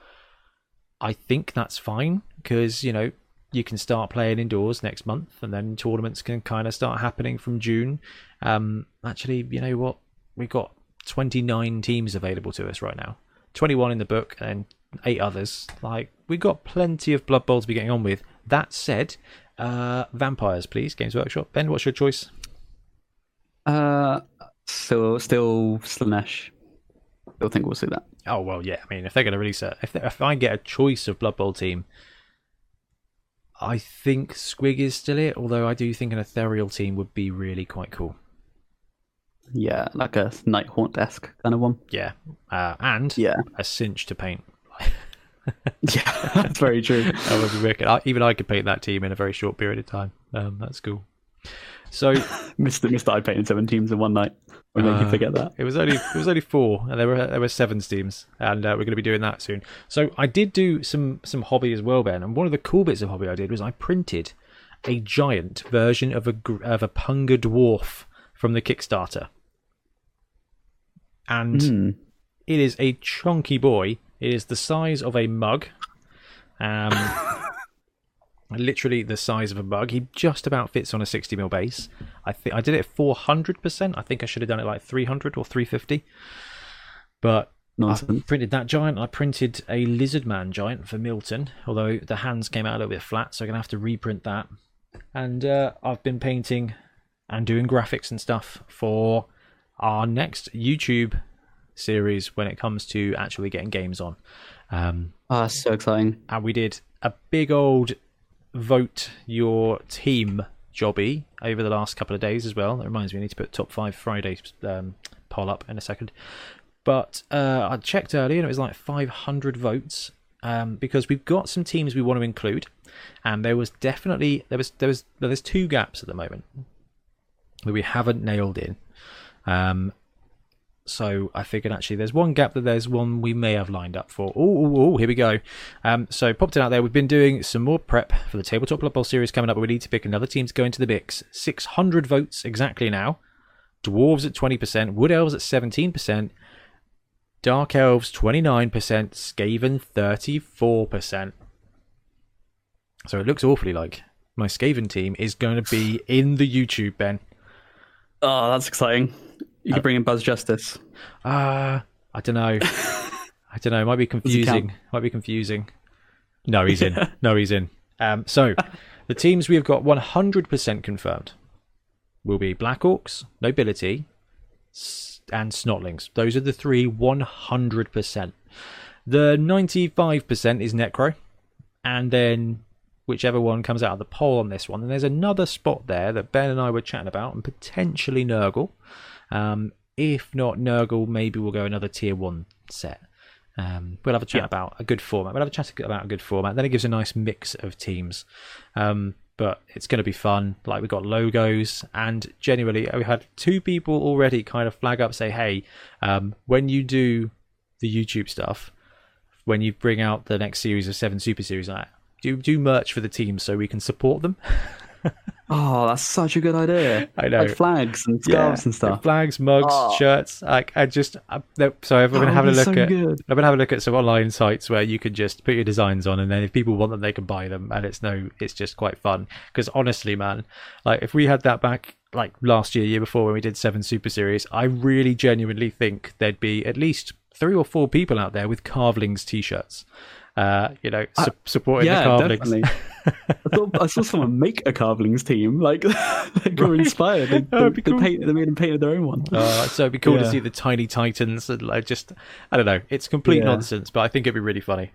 I think that's fine because you know you can start playing indoors next month, and then tournaments can kind of start happening from June. Um, actually, you know what? We've got 29 teams available to us right now, 21 in the book, and eight others. Like we've got plenty of Blood Bowl to be getting on with. That said, uh, vampires, please, Games Workshop. Ben, what's your choice? Uh, still, still Slaanesh. Still think we'll see that. Oh well, yeah. I mean, if they're going to release it, if if I get a choice of Blood Bowl team, I think Squig is still it. Although I do think an ethereal team would be really quite cool. Yeah, like a Nighthaunt esque kind of one. Yeah, uh, and Yeah, a cinch to paint. yeah, that's very true. That would be wicked. I, even I could paint that team in a very short period of time. Um, that's cool. So Mr. Mr. I painted seven teams in one night. We make you Uh, forget that. It was only it was only four, and there were there were seven teams, and uh, we're going to be doing that soon. So I did do some some hobby as well, Ben. And one of the cool bits of hobby I did was I printed a giant version of a of a Punga dwarf from the Kickstarter, and Hmm. it is a chunky boy. It is the size of a mug. Um, literally the size of a bug. He just about fits on a 60 mil base. I think I did it at 400%. I think I should have done it like 300 or 350. But I Nonsense. printed that giant. I printed a lizard man giant for Milton, although the hands came out a little bit flat, so I'm gonna have to reprint that. And uh, I've been painting and doing graphics and stuff for our next YouTube series when it comes to actually getting games on. Um, Ah, so exciting. and we did a big old vote your team jobby over the last couple of days as well. That reminds me, I need to put top five Friday um, poll up in a second. But uh, I checked earlier and it was like 500 votes um, because we've got some teams we want to include, and there was definitely there was there was there's two gaps at the moment that we haven't nailed in. Um, So I figured actually there's one gap that there's one we may have lined up for. Oh, here we go. Um, so popped it out there. We've been doing some more prep for the Tabletop Blood Bowl series coming up. We need to pick another team to go into the Bix. 600 votes exactly now. Dwarves at 20%, Wood Elves at 17%, Dark Elves 29%, Skaven 34%. So it looks awfully like my Skaven team is going to be in the YouTube, Ben. Oh, that's exciting. You could bring in Buzz Justice. Uh, I don't know. I don't know. It might be confusing. Might be confusing. No, he's in. no, he's in. Um, so the teams we have got 100% confirmed will be Black Orcs, Nobility, and Snotlings. Those are the three 100%. The 95% is Necro, and then whichever one comes out of the poll on this one. And there's another spot there that Ben and I were chatting about, and potentially Nurgle. Um, if not Nurgle, maybe we'll go another tier one set. Um, we'll have a chat Yeah. about a good format. We'll have a chat about a good format. Then it gives a nice mix of teams. Um, but it's going to be fun. Like we've got logos, and generally we had two people already kind of flag up, say, "Hey, um, when you do the YouTube stuff, when you bring out the next series of Seven Super Series, like, do do merch for the team so we can support them." Oh, that's such a good idea. I know. Like flags and scarves and stuff. Flags, mugs, Oh. shirts. Like I just, I, so I've been having a look be at. good. I've been having a look at some online sites where you can just put your designs on, and then if people want them, they can buy them, and it's no, it's just quite fun. Because honestly, man, like if we had that back like last year, year before when we did Seven Super Series, I really genuinely think there'd be at least three or four people out there with Carvelings t-shirts. Uh, you know, su- supporting yeah, the Carvelings. definitely. I thought I saw someone make a carvelings team. Like they were inspired. They, they, cool. painted, they made and painted their own one. Uh, so it'd be cool to see the tiny titans and like just I don't know. It's complete Yeah. nonsense, but I think it'd be really funny.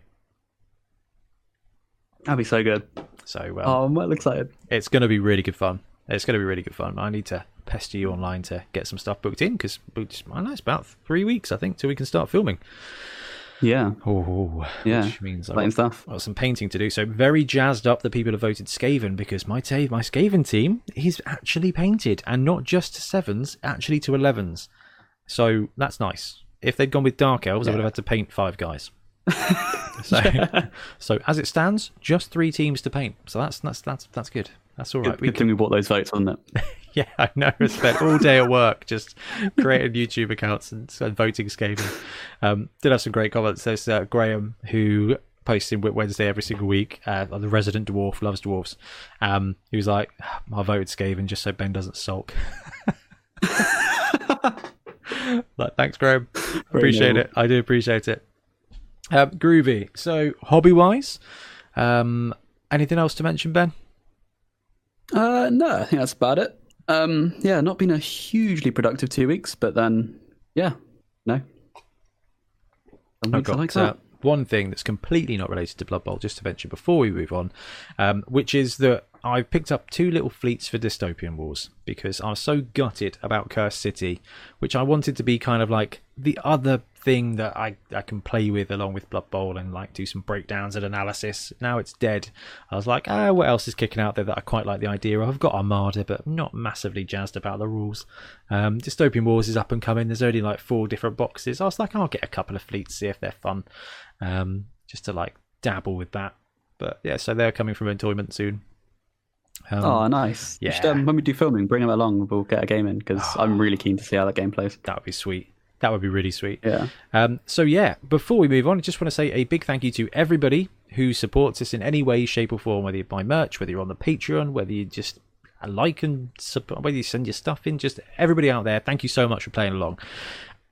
That'd be so good. So well, Oh, I'm well excited. it's going to be really good fun. It's going to be really good fun. I need to pester you online to get some stuff booked in because I it's about three weeks I think till we can start filming. Yeah, Oh, Yeah, which means I've got, stuff. got some painting to do. So very jazzed up that people have voted Skaven because my ta- my Skaven team is actually painted and not just to sevens, actually to elevens. So that's nice. If they'd gone with Dark Elves, I would have had to paint five guys. so, so as it stands, just three teams to paint. So that's that's that's that's good. That's all right. Good, We good thing we bought those votes, wasn't it? yeah, I know. I spent all day at work just creating YouTube accounts and, and voting Skaven. Um, did have some great comments. There's uh, Graham who posts in WIP Wednesday every single week. Uh, the resident dwarf loves dwarfs. Um, he was like, "I voted Skaven just so Ben doesn't sulk." like, thanks, Graham. appreciate noble. it. I do appreciate it. Um, groovy. So, hobby wise, um, anything else to mention, Ben? Uh, no, I think that's about it. Um, yeah, not been a hugely productive two weeks, but then, yeah, no. I've got like uh, that. one thing that's completely not related to Blood Bowl, just to mention before we move on, um, which is that I've picked up two little fleets for Dystopian Wars because I was so gutted about Cursed City, which I wanted to be kind of like the other thing that I, I can play with along with Blood Bowl and like do some breakdowns and analysis. Now it's dead. I was like, ah, what else is kicking out there that I quite like the idea of? I've got Armada, but I'm not massively jazzed about the rules. Um, Dystopian Wars is up and coming. There's only like four different boxes. I was like, I'll get a couple of fleets, see if they're fun, um, just to like dabble with that. But yeah, so they're coming from employment soon. Um, oh, nice. Should, yeah. um, when we do filming, bring them along. We'll get a game in because I'm really keen to see how that game plays. that would be sweet. That would be really sweet. Yeah. Um, so yeah, before we move on, I just want to say a big thank you to everybody who supports us in any way, shape, or form. Whether you buy merch, whether you're on the Patreon, whether you just like and support, whether you send your stuff in, just everybody out there. Thank you so much for playing along.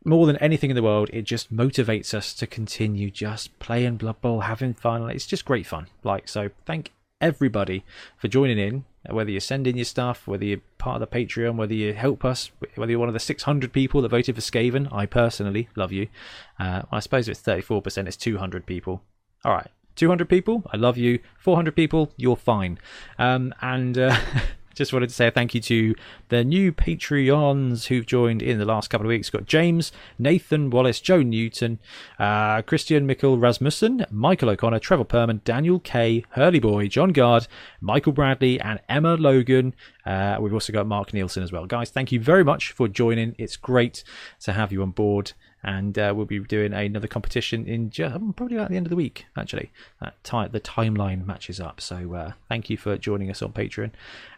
More than anything in the world, it just motivates us to continue just playing Blood Bowl, having fun. It's just great fun. Like so, thank everybody for joining in. Whether you send in your stuff, whether you're part of the Patreon, whether you help us, whether you're one of the 600 people that voted for Skaven, I personally love you. Uh, I suppose if it's 34%, it's 200 people. All right, 200 people, I love you. 400 people, you're fine. Um, and uh, just wanted to say thank you to the new Patreons who've joined in the last couple of weeks. We've got James, Nathan Wallace, Joe Newton, uh, Christian Mikkel Rasmussen, Michael O'Connor, Trevor Perman, Daniel Kay, Hurley Boy, John Gard, Michael Bradley, and Emma Logan. Uh, we've also got Mark Nielsen as well. Guys, thank you very much for joining. It's great to have you on board and uh, we'll be doing another competition in just, um, probably about the end of the week. Actually, time the timeline matches up. So uh, thank you for joining us on Patreon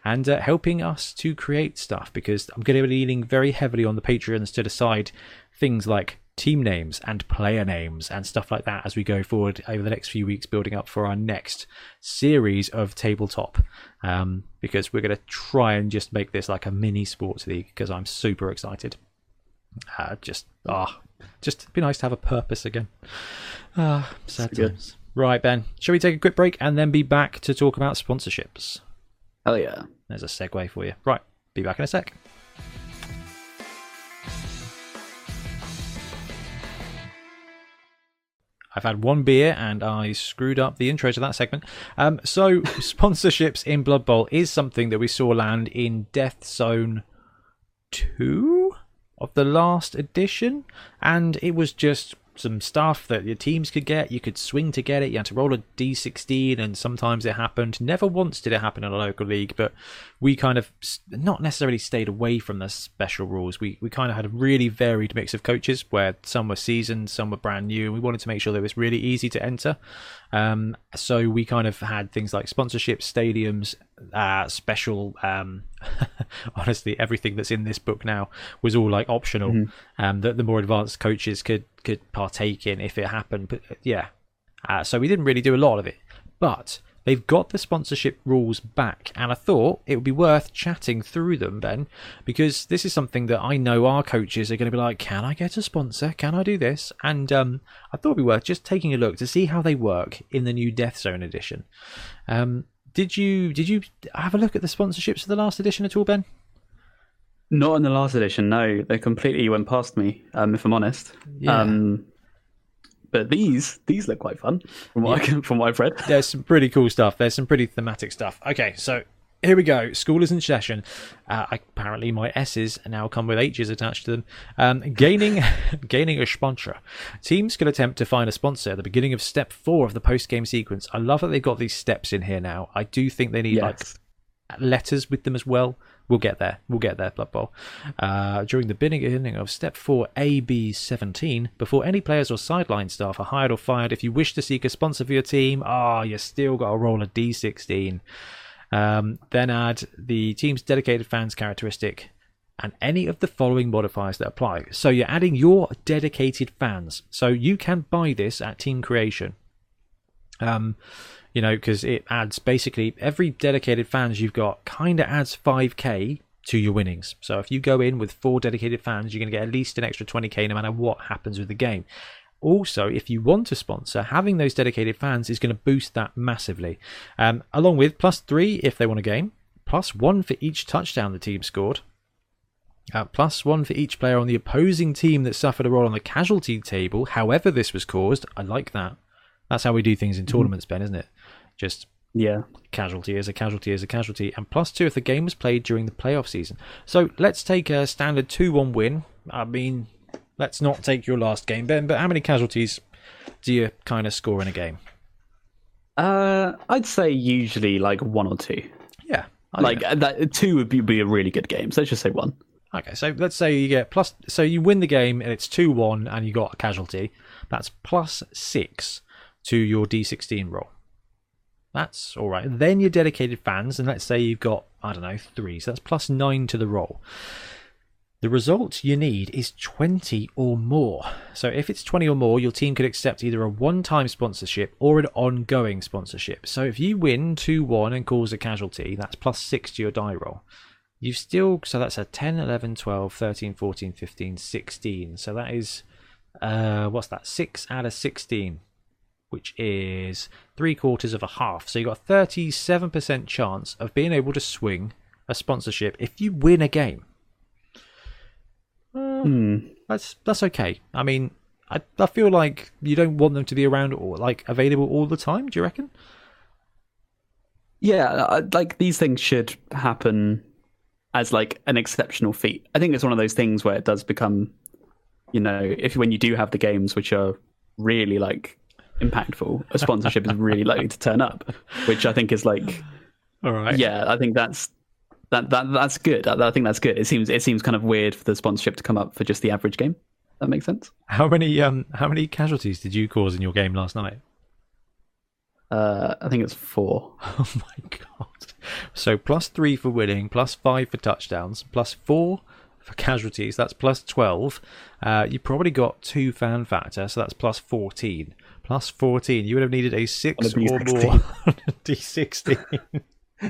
and uh, helping us to create stuff because I'm going to be leaning very heavily on the Patreons to decide things like team names and player names and stuff like that as we go forward over the next few weeks building up for our next series of tabletop um, because we're going to try and just make this like a mini sports league because i'm super excited uh, just ah just be nice to have a purpose again. Ah, sad times. Right, Ben. Shall we take a quick break and then be back to talk about sponsorships? Oh yeah. There's a segue for you. Right, be back in a sec. I've had one beer and I screwed up the intro to that segment. Um, so, sponsorships in Blood Bowl is something that we saw land in Death Zone 2? Of the last edition, and it was just some stuff that your teams could get. You could swing to get it. You had to roll a d16, and sometimes it happened. Never once did it happen in a local league, but we kind of not necessarily stayed away from the special rules. We we kind of had a really varied mix of coaches, where some were seasoned, some were brand new, and we wanted to make sure that it was really easy to enter. Um, so we kind of had things like sponsorships, stadiums, uh, special. Um, honestly, everything that's in this book now was all like optional. Mm-hmm. Um, that the more advanced coaches could could partake in if it happened. But yeah, uh, so we didn't really do a lot of it, but they've got the sponsorship rules back, and I thought it would be worth chatting through them, Ben, because this is something that I know our coaches are going to be like, "Can I get a sponsor? Can I do this?" And um, I thought it'd be worth just taking a look to see how they work in the new Death Zone edition. Um, did you did you have a look at the sponsorships of the last edition at all, Ben? Not in the last edition, no. They completely went past me, um, if I'm honest. Yeah. Um, but these these look quite fun from what yeah. I can, from what I've read. There's some pretty cool stuff. There's some pretty thematic stuff. Okay, so here we go. School is in session. Uh, apparently, my S's now come with H's attached to them. Um, gaining, gaining a sponsor. Teams can attempt to find a sponsor at the beginning of step four of the post-game sequence. I love that they've got these steps in here now. I do think they need yes. like letters with them as well. We'll get there. We'll get there, Blood Bowl. Uh, during the beginning of Step 4 AB17, before any players or sideline staff are hired or fired, if you wish to seek a sponsor for your team, ah, oh, you still got to roll a D16. Um, then add the team's dedicated fans characteristic and any of the following modifiers that apply. So you're adding your dedicated fans. So you can buy this at Team Creation. Um, you know, because it adds basically every dedicated fans you've got kind of adds 5k to your winnings. So if you go in with four dedicated fans, you're going to get at least an extra 20k no matter what happens with the game. Also, if you want to sponsor, having those dedicated fans is going to boost that massively. Um, along with plus three if they want a game, plus one for each touchdown the team scored, uh, plus one for each player on the opposing team that suffered a roll on the casualty table, however this was caused. I like that. That's how we do things in mm-hmm. tournaments, Ben, isn't it? Just yeah, casualty is a casualty is a casualty, and plus two if the game was played during the playoff season. So let's take a standard two-one win. I mean, let's not take your last game, Ben. But how many casualties do you kind of score in a game? Uh, I'd say usually like one or two. Yeah, I like that. Two would be, be a really good game. So let's just say one. Okay, so let's say you get plus. So you win the game and it's two one, and you got a casualty. That's plus six to your D16 roll. That's all right. Then your dedicated fans, and let's say you've got, I don't know, three. So that's plus nine to the roll. The result you need is 20 or more. So if it's 20 or more, your team could accept either a one time sponsorship or an ongoing sponsorship. So if you win 2 1 and cause a casualty, that's plus 6 to your die roll. You've still, so that's a 10, 11, 12, 13, 14, 15, 16. So that is, uh, what's that? 6 out of 16 which is three quarters of a half. So you've got a 37% chance of being able to swing a sponsorship if you win a game. Uh, hmm. That's that's okay. I mean, I I feel like you don't want them to be around or like available all the time. Do you reckon? Yeah, uh, like these things should happen as like an exceptional feat. I think it's one of those things where it does become, you know, if when you do have the games which are really like impactful, a sponsorship is really likely to turn up, which I think is like, All right. yeah, I think that's that that that's good. I, I think that's good. It seems it seems kind of weird for the sponsorship to come up for just the average game. That makes sense. How many um how many casualties did you cause in your game last night? Uh, I think it's four. Oh my god. So plus three for winning, plus five for touchdowns, plus four for casualties. That's plus twelve. Uh, you probably got two fan factor, so that's plus fourteen. Plus fourteen. You would have needed a six a or D16. more on a D sixteen.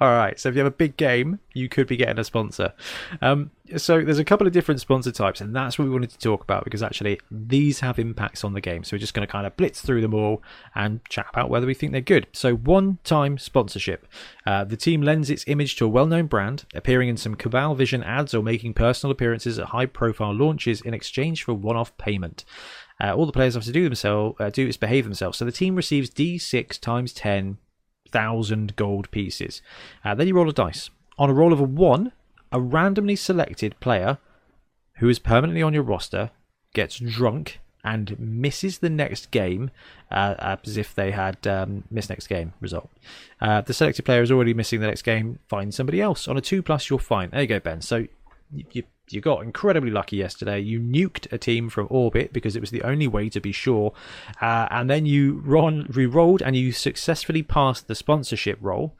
All right. So if you have a big game, you could be getting a sponsor. Um, so there's a couple of different sponsor types, and that's what we wanted to talk about because actually these have impacts on the game. So we're just going to kind of blitz through them all and chat about whether we think they're good. So one-time sponsorship. Uh, the team lends its image to a well-known brand, appearing in some Cabal Vision ads or making personal appearances at high-profile launches in exchange for one-off payment. Uh, all the players have to do themselves uh, do is behave themselves. So the team receives D6 times 10 thousand gold pieces. Uh, then you roll a dice. On a roll of a one, a randomly selected player who is permanently on your roster gets drunk and misses the next game uh, as if they had um, missed next game result. Uh, the selected player is already missing the next game. Find somebody else. On a two plus, you're fine. There you go, Ben. So you, you, got incredibly lucky yesterday. You nuked a team from orbit because it was the only way to be sure, uh, and then you ron, re-rolled and you successfully passed the sponsorship roll.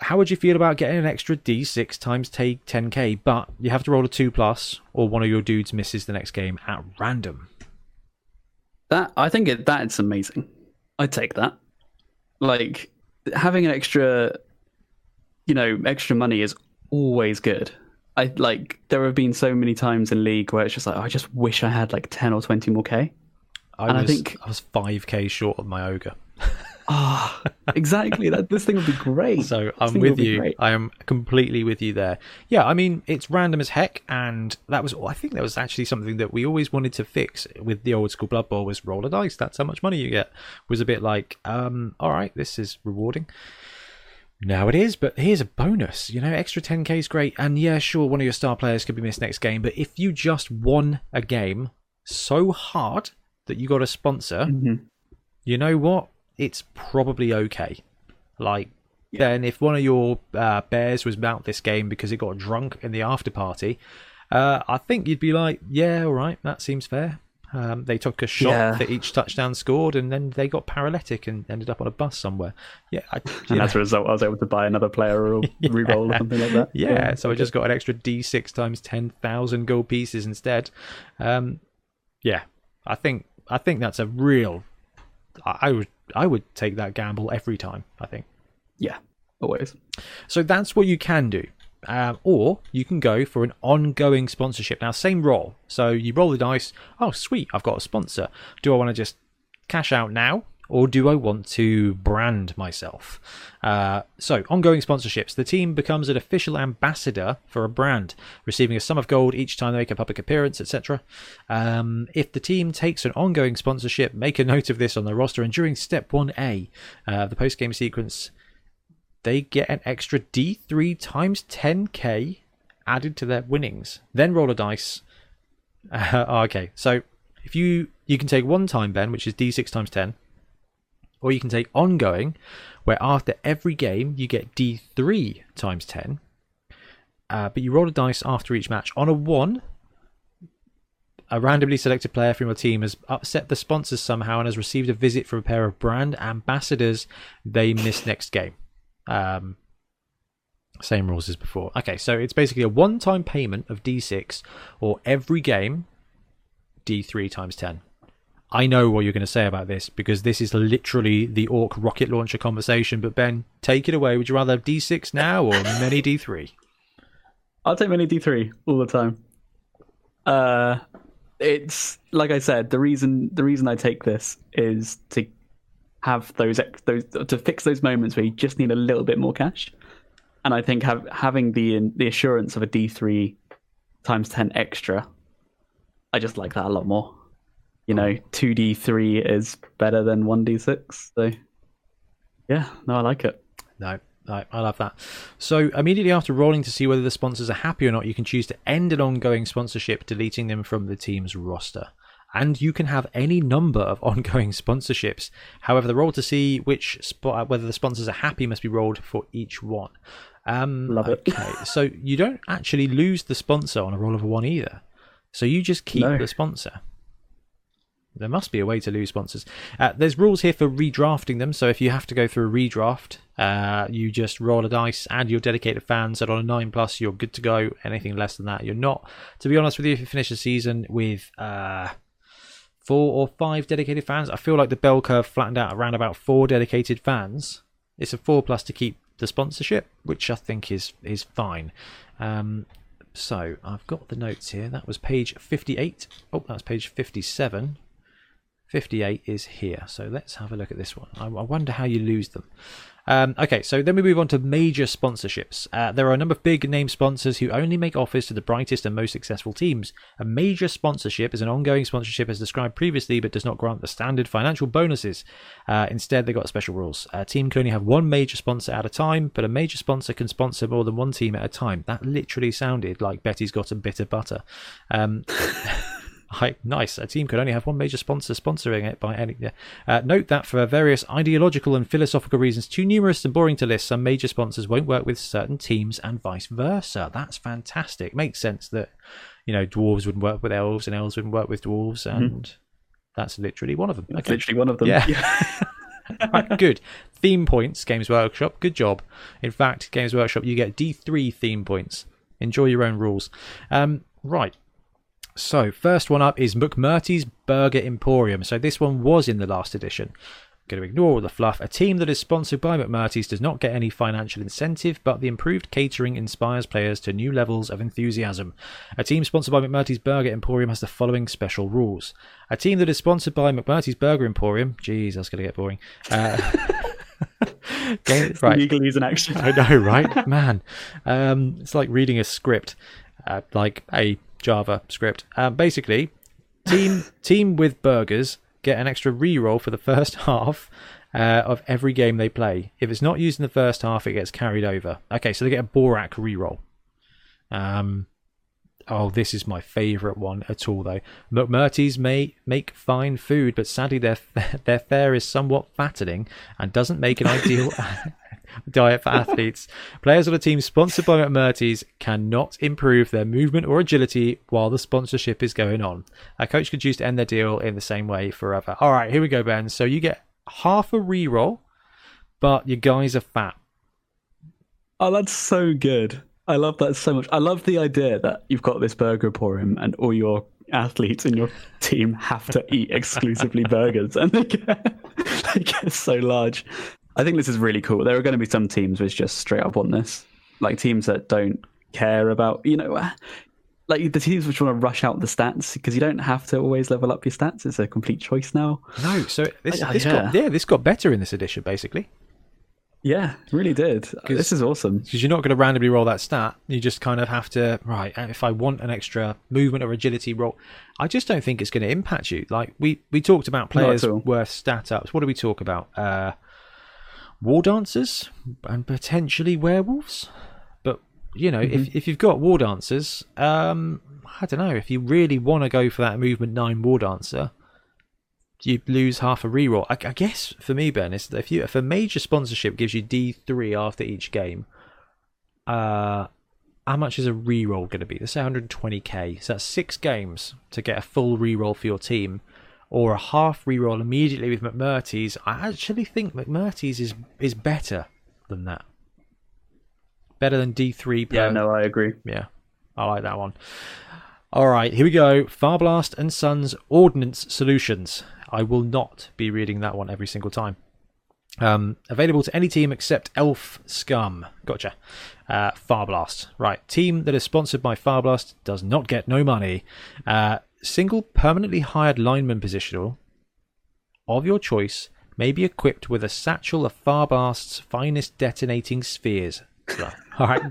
How would you feel about getting an extra D6 times take 10k, but you have to roll a two plus, or one of your dudes misses the next game at random? That I think it, that's amazing. I'd take that. Like having an extra, you know, extra money is always good. I like there have been so many times in league where it's just like oh, I just wish I had like ten or twenty more k. I And I was think- I was 5k short of my ogre. Ah, exactly. That this thing would be great. So This I'm with you. I am completely with you there. Yeah, I mean it's random as heck, and that was I think that was actually something that we always wanted to fix with the old school Blood Bowl was roll a dice. That's how much money you get. Was a bit like, um, all right, this is rewarding. Now it is, but here's a bonus. You know, extra 10k is great, and yeah, sure, one of your star players could be missed next game. But if you just won a game so hard that you got a sponsor, Mhm. you know what? It's probably okay. Like, then if one of your uh, bears was out this game because it got drunk in the after party, uh, I think you'd be like, yeah, all right, that seems fair. Um, they took a shot Yeah. for each touchdown scored, and then they got paralytic and ended up on a bus somewhere. Yeah, I, And know, as a result, I was able to buy another player or re-roll or something like that. yeah, so I just got an extra D6 times ten thousand gold pieces instead. Um, yeah, I think I think that's a real. I, I would I would take that gamble every time. I think. yeah, always. So that's what you can do. Um, or you can go for an ongoing sponsorship. Now, same roll. So you roll the dice. Oh, sweet, I've got a sponsor. Do I want to just cash out now? Or do I want to brand myself? Uh, so, ongoing sponsorships. The team becomes an official ambassador for a brand, receiving a sum of gold each time they make a public appearance, etc. Um, if the team takes an ongoing sponsorship, make a note of this on the roster. And during step 1A uh, the post game sequence, they get an extra D3 times 10k added to their winnings. Then roll a dice. Uh, okay, so if you you can take one time Ben, which is D6 times 10, or you can take ongoing, where after every game you get D3 times 10. Uh, but you roll a dice after each match. On a one, a randomly selected player from your team has upset the sponsors somehow and has received a visit from a pair of brand ambassadors. They miss next game. Um, same rules as before. Okay, so it's basically a one time payment of D6 or every game D3 times 10. I know what you're going to say about this because this is literally the Orc rocket launcher conversation. But Ben, take it away. Would you rather have D6 now or many D3? I'll take many D three all the time. Uh, it's like I said. The reason the reason I take this is to have those those to fix those moments where you just need a little bit more cash, and I think have, having the the assurance of a D three times ten extra, I just like that a lot more. You know, two D three is better than one D six. So Yeah, no, I like it. No, I, I love that. So immediately after rolling to see whether the sponsors are happy or not, you can choose to end an ongoing sponsorship, deleting them from the team's roster. And you can have any number of ongoing sponsorships. However, the roll to see which spot whether the sponsors are happy must be rolled for each one. Um, Love it. Okay, so you don't actually lose the sponsor on a roll of a one either. So you just keep No. the sponsor. There must be a way to lose sponsors. Uh, there's rules here for redrafting them. So if you have to go through a redraft, uh, you just roll a dice, add your dedicated fans, and on a nine plus, you're good to go. Anything less than that, you're not. To be honest with you, if you finish the season with uh, four or five dedicated fans, I feel like the bell curve flattened out around about four dedicated fans. It's a four plus to keep the sponsorship, which I think is is fine. Um, so I've got the notes here. That was page 58. Oh, that's page 57. 58 is here. So let's have a look at this one. I, I wonder how you lose them. Um, okay, so then we move on to major sponsorships. Uh, there are a number of big name sponsors who only make offers to the brightest and most successful teams. A major sponsorship is an ongoing sponsorship as described previously, but does not grant the standard financial bonuses. Uh, instead, they got special rules. A team can only have one major sponsor at a time, but a major sponsor can sponsor more than one team at a time. That literally sounded like Betty's got a bit of butter. Um, Hi, nice. A team could only have one major sponsor sponsoring it by any. Yeah. Uh, note that for various ideological and philosophical reasons too numerous and boring to list, some major sponsors won't work with certain teams and vice versa. That's fantastic. Makes sense that you know dwarves wouldn't work with elves and elves wouldn't work with dwarves, and that's literally one of them. That's Okay. literally one of them. Yeah. right, good. Theme points, Games Workshop. Good job. In fact, Games Workshop, you get D3 theme points. Enjoy your own rules. Um, right. So, first one up is McMurty's Burger Emporium. So, this one was in the last edition. I'm Going to ignore all the fluff. A team that is sponsored by McMurty's does not get any financial incentive, but the improved catering inspires players to new levels of enthusiasm. A team sponsored by McMurty's Burger Emporium has the following special rules. A team that is sponsored by McMurty's Burger Emporium, geez, that's going to get boring. Uh, game- right. Legalese in action. I know, right? Man, um, it's like reading a script, uh, like a Java script. Um, basically, team team with burgers get an extra reroll for the first half uh, of every game they play. If it's not used in the first half, it gets carried over. Okay, so they get a Borak reroll. Um, oh, this is my favourite one at all, though. McMurty's may make fine food, but sadly their their fare is somewhat fattening and doesn't make an ideal diet for athletes. Players on a team sponsored by McMurty's cannot improve their movement or agility while the sponsorship is going on. A coach could choose to end their deal in the same way forever. All right, here we go, Ben. So you get half a reroll, but your guys are fat. Oh, that's so good. I love that so much. I love the idea that you've got this burger emporium and all your athletes in your team have to eat exclusively burgers and they get, they get so large. I think this is really cool. There are going to be some teams which just straight up want this. Like teams that don't care about, you know, uh, like the teams which want to rush out the stats because you don't have to always level up your stats. It's a complete choice now. No, so this, Uh, this yeah. got yeah, this got better in this edition basically. Yeah, really did. This is awesome. because you're not going to randomly roll that stat. You just kind of have to right. If I want an extra movement or agility roll, I just don't think it's going to impact you. Like we we talked about players worth stat ups. What do we talk about? Uh, war dancers and potentially werewolves. But you know, if if you've got war dancers, um, I don't know if you really want to go for that movement nine war dancer. You lose half a reroll. I, I guess for me, Ben, is that if you if a major sponsorship gives you D three after each game, uh, how much is a reroll going to be? Let's say 120k. So that's six games to get a full reroll for your team, or a half reroll immediately with McMurty's. I actually think McMurty's is is better than that. Better than D3 per Yeah, no, I agree. yeah, I like that one. All right, here we go. Farblast and Sons Ordnance Solutions. I will not be reading that one every single time. Um, available to any team except Elf Scum. Gotcha. Uh, Farblast. Right. Team that is sponsored by Farblast does not get no money. Uh, single permanently hired lineman positional of your choice may be equipped with a satchel of Farblast's finest detonating spheres. All right.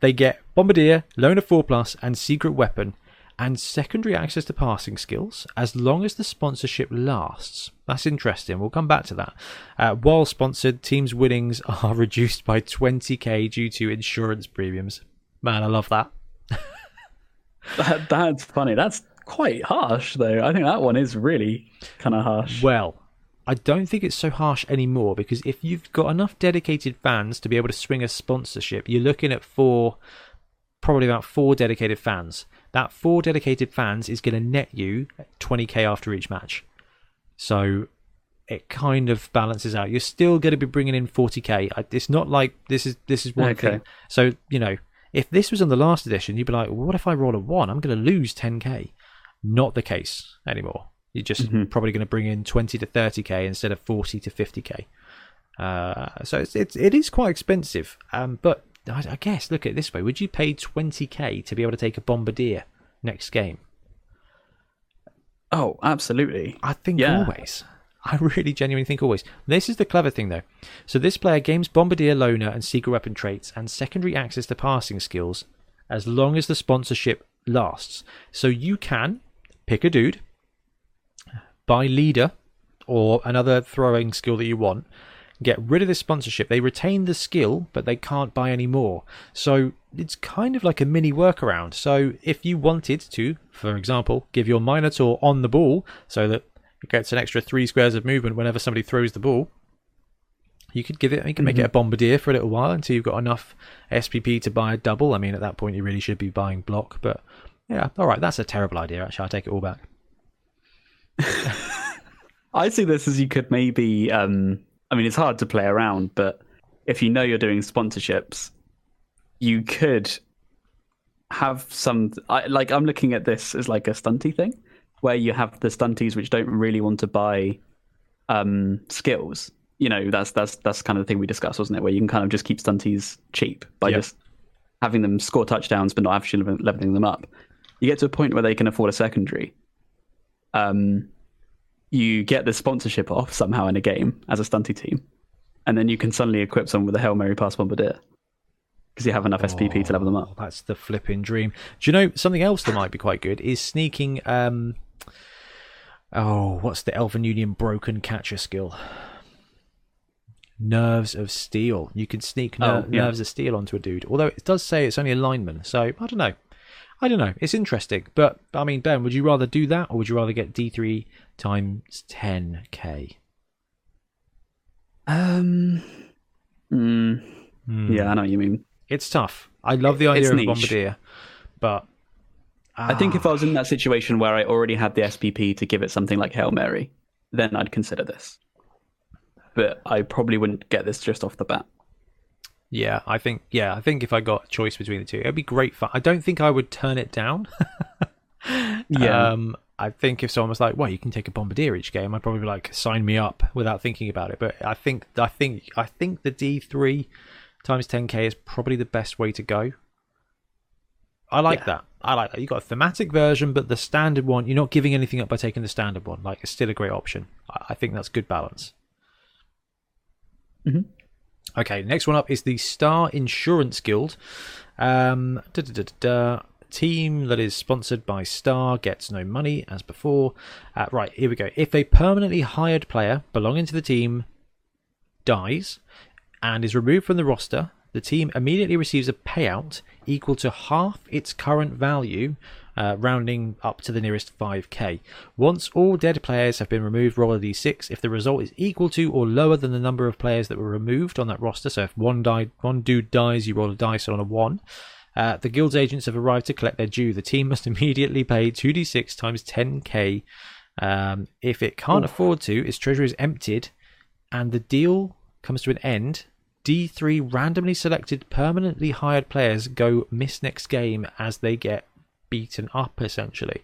They get Bombardier, Loner 4 Plus, and Secret Weapon. and secondary access to passing skills as long as the sponsorship lasts. That's interesting. We'll come back to that. Uh, while sponsored, teams' winnings are reduced by 20k due to insurance premiums. Man, I love that. that that's funny. That's quite harsh, though. I think that one is really kind of harsh. Well, I don't think it's so harsh anymore because if you've got enough dedicated fans to be able to swing a sponsorship, you're looking at four, probably about four dedicated fans. That four dedicated fans is going to net you 20k after each match. So it kind of balances out. You're still going to be bringing in 40k. It's not like this is this is one Okay. thing. So you know, if this was on the last edition, you'd be like, well, what if I roll a one? I'm going to lose 10k. Not the case anymore. You're just Mhm. probably going to bring in 20 to 30k instead of 40 to 50k. Uh, so it's, it's it is quite expensive. Um, but I, I guess look at it this way: Would you pay 20k to be able to take a bombardier next game? Oh, absolutely. I think Yeah. always. I really genuinely think always. This is the clever thing though. So this player gains bombardier loner and secret weapon traits and secondary access to passing skills as long as the sponsorship lasts. So you can pick a dude, buy leader or another throwing skill that you want, get rid of this sponsorship. They retain the skill, but they can't buy any more. So it's kind of like a mini workaround. So if you wanted to, for example, give your Minotaur on the ball so that it gets an extra three squares of movement whenever somebody throws the ball, you could give it. You can make it a mm-hmm. bombardier for a little while until you've got enough SPP to buy a double. I mean, at that point, you really should be buying block. But yeah, all right, that's a terrible idea. Actually, I take it all back. I see this as you could maybe. Um, I mean, it's hard to play around, but if you know you're doing sponsorships, you could have some. I, like I'm looking at this as like a stunty thing, where you have the stunties which don't really want to buy um, skills. You know, that's that's that's kind of the thing we discussed, wasn't it? Where you can kind of just keep stunties cheap by Yep. just having them score touchdowns, but not actually leveling them up. You get to a point where they can afford a secondary. Um, you get the sponsorship off somehow in a game as a stunty team, and then you can suddenly equip someone with a Hail Mary pass bombardier because you have enough SPP to level them up. Oh, that's the flipping dream. Do you know something else that might be quite good is sneaking. Um, oh, what's the Elven Union broken catcher skill? Nerves of Steel. You can sneak ner- Oh, yeah. Nerves of Steel onto a dude. Although it does say it's only a lineman, so I don't know. I don't know. It's interesting, but I mean, Ben, would you rather do that or would you rather get D three times ten k? Um, mm, yeah, I know what you mean. It's tough. I love the idea of bombardier, but I think if I was in that situation where I already had the SPP to give it something like Hail Mary, then I'd consider this. But I probably wouldn't get this just off the bat. Yeah, I think yeah, I think if I got a choice between the two, it'd be great fun. I don't think I would turn it down. Yeah. Um, I think if someone was like, "Well, you can take a bombardier each game," I'd probably be like, "Sign me up," without thinking about it. But I think I think I think the D three times ten k is probably the best way to go. I like Yeah. that. I like that. You got a thematic version, but the standard one, you're not giving anything up by taking the standard one. Like, it's still a great option. I, I think that's good balance. Mhm. Okay, next one up is the Star Insurance Guild. Um. Team that is sponsored by Star gets no money as before. Uh, right, here we go. If a permanently hired player belonging to the team dies and is removed from the roster, the team immediately receives a payout equal to half its current value, uh, rounding up to the nearest 5k. Once all dead players have been removed, roll a d6. If the result is equal to or lower than the number of players that were removed on that roster, so if one died, one dude dies, you roll a dice on a one. Uh, the guild's agents have arrived to collect their due. The team must immediately pay 2d6 times 10k. Um, if it can't afford to, its treasury is emptied, and the deal comes to an end. D3 randomly selected permanently hired players go miss next game as they get beaten up, essentially.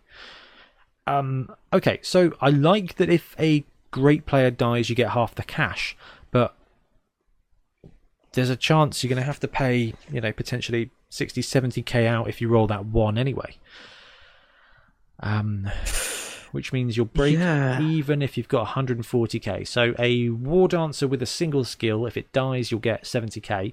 Um, okay, so I like that if a great player dies, you get half the cash, but there's a chance you're going to have to pay, you know, potentially 60, 70k out if you roll that one anyway. Um, which means you'll break Yeah. even if you've got 140k. So a war dancer with a single skill, if it dies, you'll get 70k.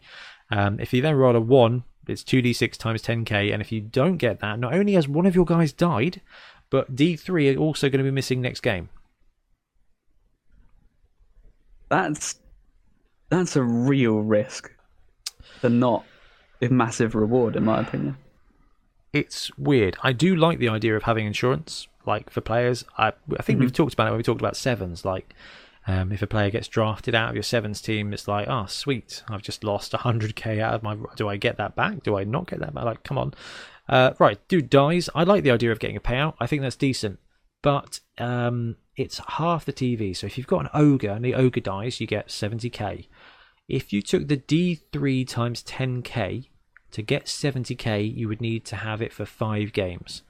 Um, if you then roll a one, It's 2d6 times 10k, and if you don't get that, not only has one of your guys died, but D3 are also going to be missing next game. That's that's a real risk. The not a massive reward, in my opinion. It's weird. I do like the idea of having insurance, like for players. I I think we've mm-hmm. talked about it when we talked about sevens. Like, um, if a player gets drafted out of your sevens team, it's like, oh, sweet, I've just lost 100k out of my. Do I get that back? Do I not get that back? Like, come on. Uh, right, dude dies. I like the idea of getting a payout. I think that's decent, but um, it's half the TV. So if you've got an ogre and the ogre dies, you get 70k. If you took the D3 times 10k to get 70k, you would need to have it for five games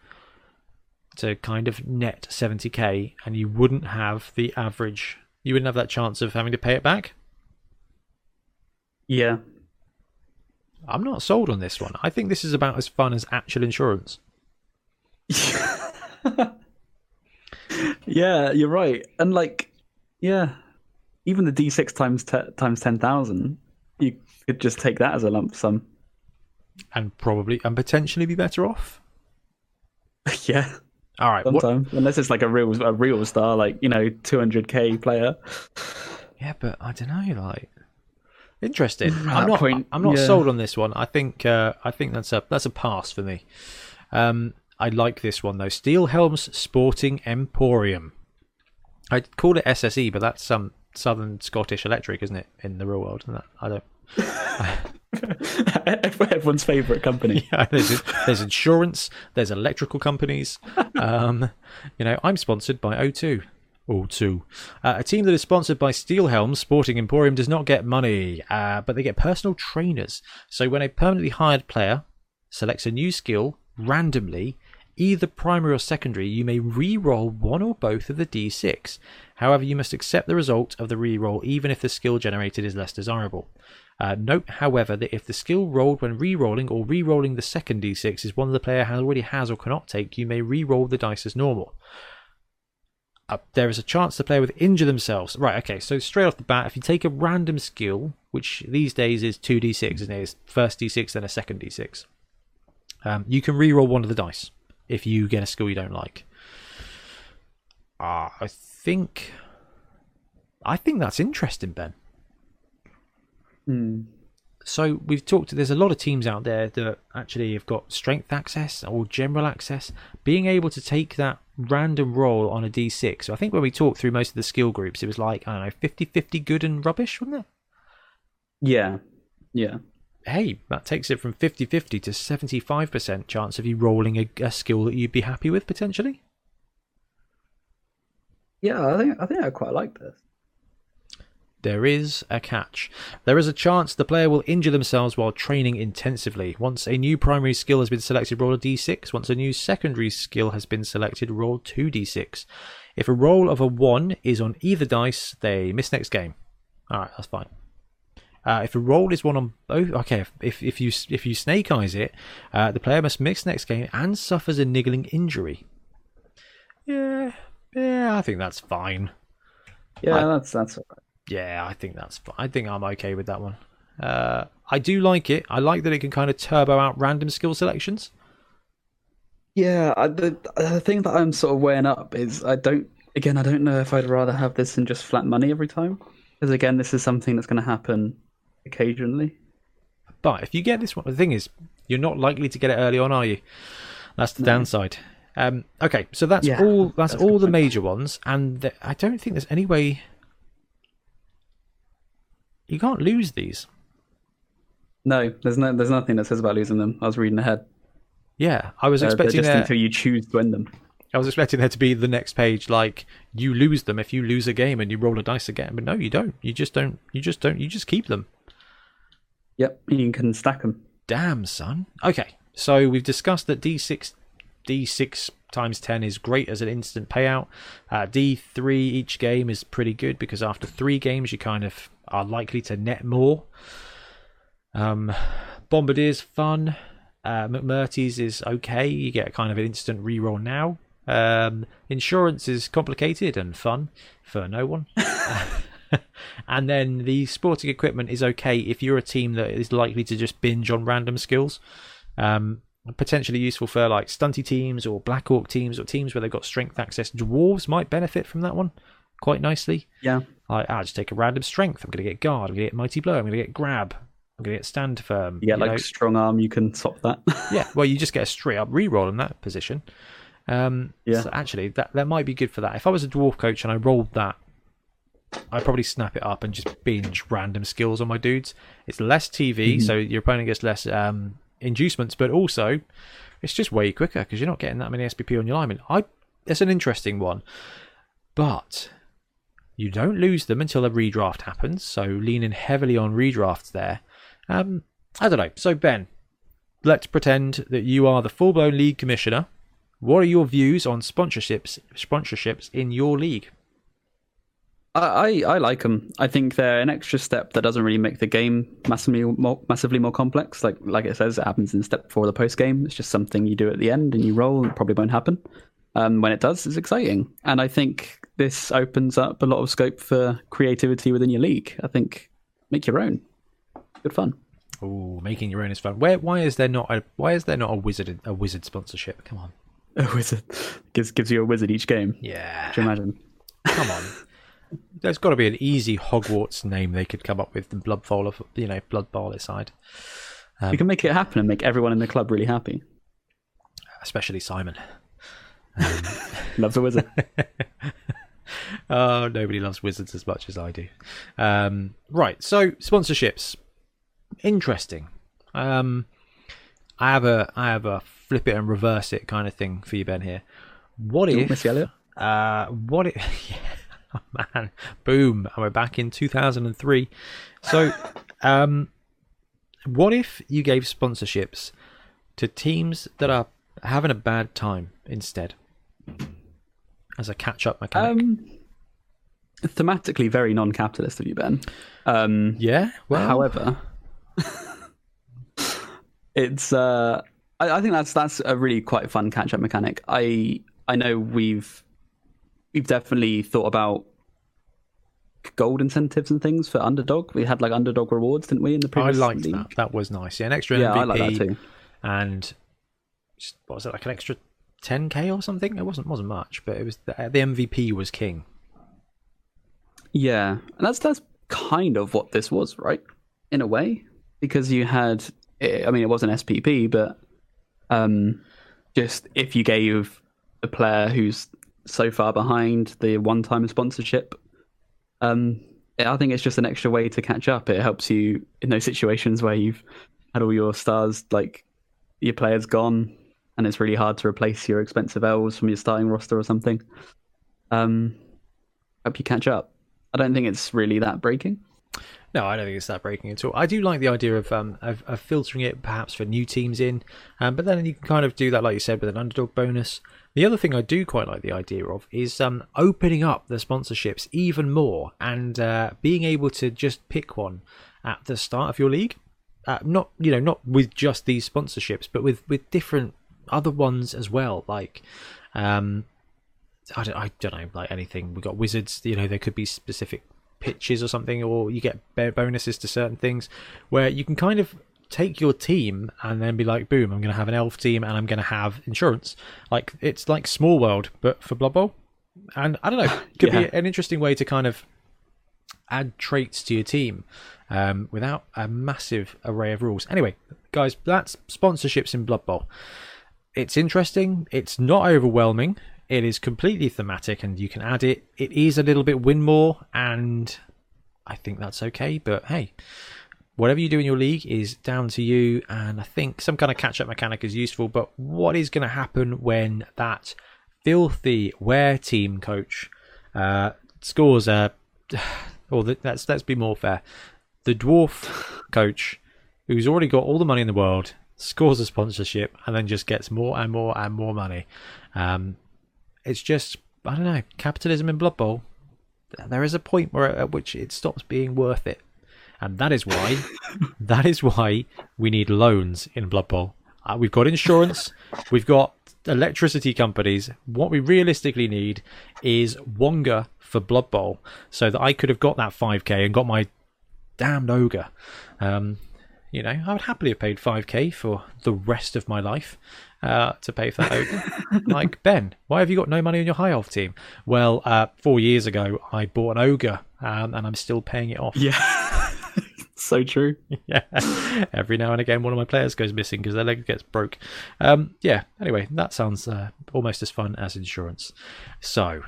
to kind of net 70k, and you wouldn't have the average. You wouldn't have that chance of having to pay it back. Yeah. I'm not sold on this one. I think this is about as fun as actual insurance. yeah, you're right. And like, yeah, even the D6 times te- times ten thousand, you could just take that as a lump sum. And probably and potentially be better off. yeah, All right. what- unless it's like a real a real star, like you know, 200k player. Yeah, but I don't know. Like, interesting. I'm not. point, I'm not yeah. sold on this one. I think. Uh, I think that's a that's a pass for me. Um, I like this one though. Steel Helms Sporting Emporium. I'd call it SSE, but that's some Southern Scottish Electric, isn't it? In the real world, and that I don't. Everyone's favorite company. Yeah, there's, there's insurance, there's electrical companies. Um, you know, I'm sponsored by O2. O2. Uh, a team that is sponsored by Steelhelm Sporting Emporium does not get money, uh, but they get personal trainers. So when a permanently hired player selects a new skill randomly, either primary or secondary, you may re-roll one or both of the d6. However, you must accept the result of the re-roll even if the skill generated is less desirable. Uh, note, however, that if the skill rolled when re-rolling or re-rolling the second d6 is one the player has already has or cannot take, you may re-roll the dice as normal. Uh, there is a chance the player would injure themselves. Right, okay, so straight off the bat, if you take a random skill, which these days is 2d6, isn't it? It's first d6, then a second d6. Um, you can re-roll one of the dice if you get a skill you don't like. Ah, I think. I think that's interesting, Ben. Hmm. So we've talked. There's a lot of teams out there that actually have got strength access or general access. Being able to take that random roll on a d6. So I think when we talked through most of the skill groups, it was like I don't know, 50-50 good and rubbish, wasn't it? Yeah, yeah, Hey, that takes it from 50-50 to 75% chance of you rolling a, a skill that you'd be happy with potentially. yeah. I think I think I quite like this. There is a catch. There is a chance the player will injure themselves while training intensively. Once a new primary skill has been selected, roll a d6. Once a new secondary skill has been selected, roll 2d6. If a roll of a 1 is on either dice, they miss next game. Alright, that's fine. Uh, if a roll is one on both, okay. If, if if you if you snake eyes it, uh, the player must miss next game and suffers a niggling injury. Yeah, yeah, I think that's fine. Yeah, I- that's that's all right. Yeah, I think that's. I think I'm okay with that one. Uh, I do like it. I like that it can kind of turbo out random skill selections. Yeah, I, the the thing that I'm sort of weighing up is I don't. Again, I don't know if I'd rather have this than just flat money every time, because again, this is something that's going to happen occasionally. But if you get this one, the thing is, you're not likely to get it early on, are you? That's the No. downside. Um, okay, so that's Yeah, all. That's, that's all the point. major ones, and th- I don't think there's any way you can't lose these. No, there's no, there's nothing that says about losing them. I was reading ahead. Yeah, I was Uh, expecting just there. until you choose to end them. I was expecting there to be the next page like you lose them if you lose a game and you roll a dice again, but no, you don't. You just don't. You just don't. You just keep them. Yep, you can stack them. Damn, son. Okay, so we've discussed that D6, D6 times 10 is great as an instant payout. Uh, D3 each game is pretty good because after three games you kind of are likely to net more. Um, Bombardier's fun. Uh, McMurty's is okay. You get kind of an instant reroll now. Um, insurance is complicated and fun for no one. and then the sporting equipment is okay if you're a team that is likely to just binge on random skills. Um, potentially useful for like stunty teams or Black Orc teams or teams where they've got strength access. Dwarves might benefit from that one quite nicely. Yeah. Like, ah, just take a random strength. I'm going to get guard. I'm going to get mighty blow. I'm going to get grab. I'm going to get stand firm. Yeah, like know. strong arm, you can top that. yeah. Well, you just get a straight up reroll in that position. Um, Yeah. So actually, that that might be good for that. If I was a dwarf coach and I rolled that, I'd probably snap it up and just binge random skills on my dudes. It's less TV, so your opponent gets less um, inducements, but also it's just way quicker because you're not getting that many SPP on your linemen. I it's an interesting one, but you don't lose them until a redraft happens. So leaning heavily on redrafts there. Um, I don't know. So Ben, let's pretend that you are the full blown league commissioner. What are your views on sponsorships sponsorships in your league? I, I like them. I think they're an extra step that doesn't really make the game massively more massively more complex. Like like it says, it happens in step four of the post game. It's just something you do at the end and you roll. and It probably won't happen. Um, when it does, it's exciting, and I think this opens up a lot of scope for creativity within your league. I think make your own. Good fun. Oh, making your own is fun. Where why is there not a why is there not a wizard a wizard sponsorship? Come on. A wizard gives gives you a wizard each game. Yeah. Can you imagine? Come on. There's got to be an easy Hogwarts name they could come up with. The Blood Bowl of you know Blood Bowl aside, you can make it happen and make everyone in the club really happy. especially Simon. Loves a wizard. Oh, nobody loves wizards as much as I do. Um, right, so sponsorships, interesting. Um, I have a I have a flip it and reverse it kind of thing for you, Ben. Here, what if Missy Elliott? Uh, what it? Yeah, oh, man, boom! And we're back in 2003. So, um, what if you gave sponsorships to teams that are having a bad time instead, as a catch-up mechanic? Um, thematically very non-capitalist of you, Ben. Um, yeah. Well, However, it's uh, I, I think that's that's a really quite fun catch-up mechanic. I I know we've we've definitely thought about gold incentives and things for underdog. We had like underdog rewards, didn't we? In the previous, I liked league? that. That was nice. Yeah, an extra Yeah, MVP I like that too. and what was it like an extra 10k or something? It wasn't wasn't much, but it was the, the MVP was king. Yeah, and that's that's kind of what this was, right? In a way, because you had, I mean, it wasn't SPP, but um, just if you gave a player who's so far behind the one-time sponsorship, um, I think it's just an extra way to catch up. It helps you in those situations where you've had all your stars, like your players gone, and it's really hard to replace your expensive elves from your starting roster or something. Um, help you catch up. I don't think it's really that breaking. No, I don't think it's that breaking at all. I do like the idea of um of, of filtering it perhaps for new teams in, um, but then you can kind of do that like you said with an underdog bonus. The other thing I do quite like the idea of is um opening up the sponsorships even more and uh, being able to just pick one at the start of your league. Uh, not you know not with just these sponsorships, but with with different other ones as well. Like um, I don't, I don't know, like anything. We've got wizards, you know, there could be specific pitches or something, or you get bonuses to certain things where you can kind of take your team and then be like, boom, I'm going to have an elf team and I'm going to have insurance. Like, it's like Small World, but for Blood Bowl. And I don't know, could Yeah. be an interesting way to kind of add traits to your team um, without a massive array of rules. Anyway, guys, that's sponsorships in Blood Bowl it's interesting. It's not overwhelming. It is completely thematic, and you can add it. It is a little bit win more, and I think that's okay. But hey, whatever you do in your league is down to you. And I think some kind of catch up mechanic is useful. But what is going to happen when that filthy were team coach uh, scores a? Or the, let's let's be more fair. The dwarf coach, who's already got all the money in the world, scores a sponsorship and then just gets more and more and more money. Um, it's just I don't know capitalism in Blood Bowl. There is a point where at which it stops being worth it, and that is why that is why we need loans in Blood Bowl. Uh, we've got insurance, we've got electricity companies, what we realistically need is Wonga for Blood Bowl, so that I could have got that 5k and got my damned ogre. Um, you know, I would happily have paid 5k for the rest of my life uh, to pay for that ogre. like, Ben, why have you got no money on your high elf team? Well, uh, four years ago, I bought an ogre um, and I'm still paying it off. Yeah. so true. yeah. Every now and again, one of my players goes missing because their leg gets broke. Um, yeah. Anyway, that sounds uh, almost as fun as insurance. So,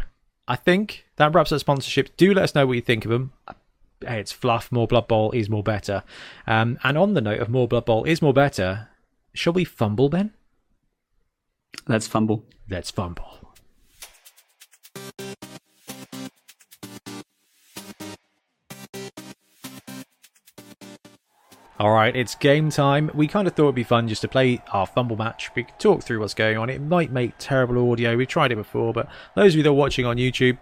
I think that wraps up sponsorship. Do let us know what you think of them. Hey, it's fluff. More Blood Bowl is more better. Um, and on the note of more Blood Bowl is more better, shall we fumble, Ben? Let's fumble. Let's fumble. All right, it's game time. We kind of thought it'd be fun just to play our FUMBBL match. We could talk through what's going on. It might make terrible audio. We've tried it before, but those of you that are watching on YouTube,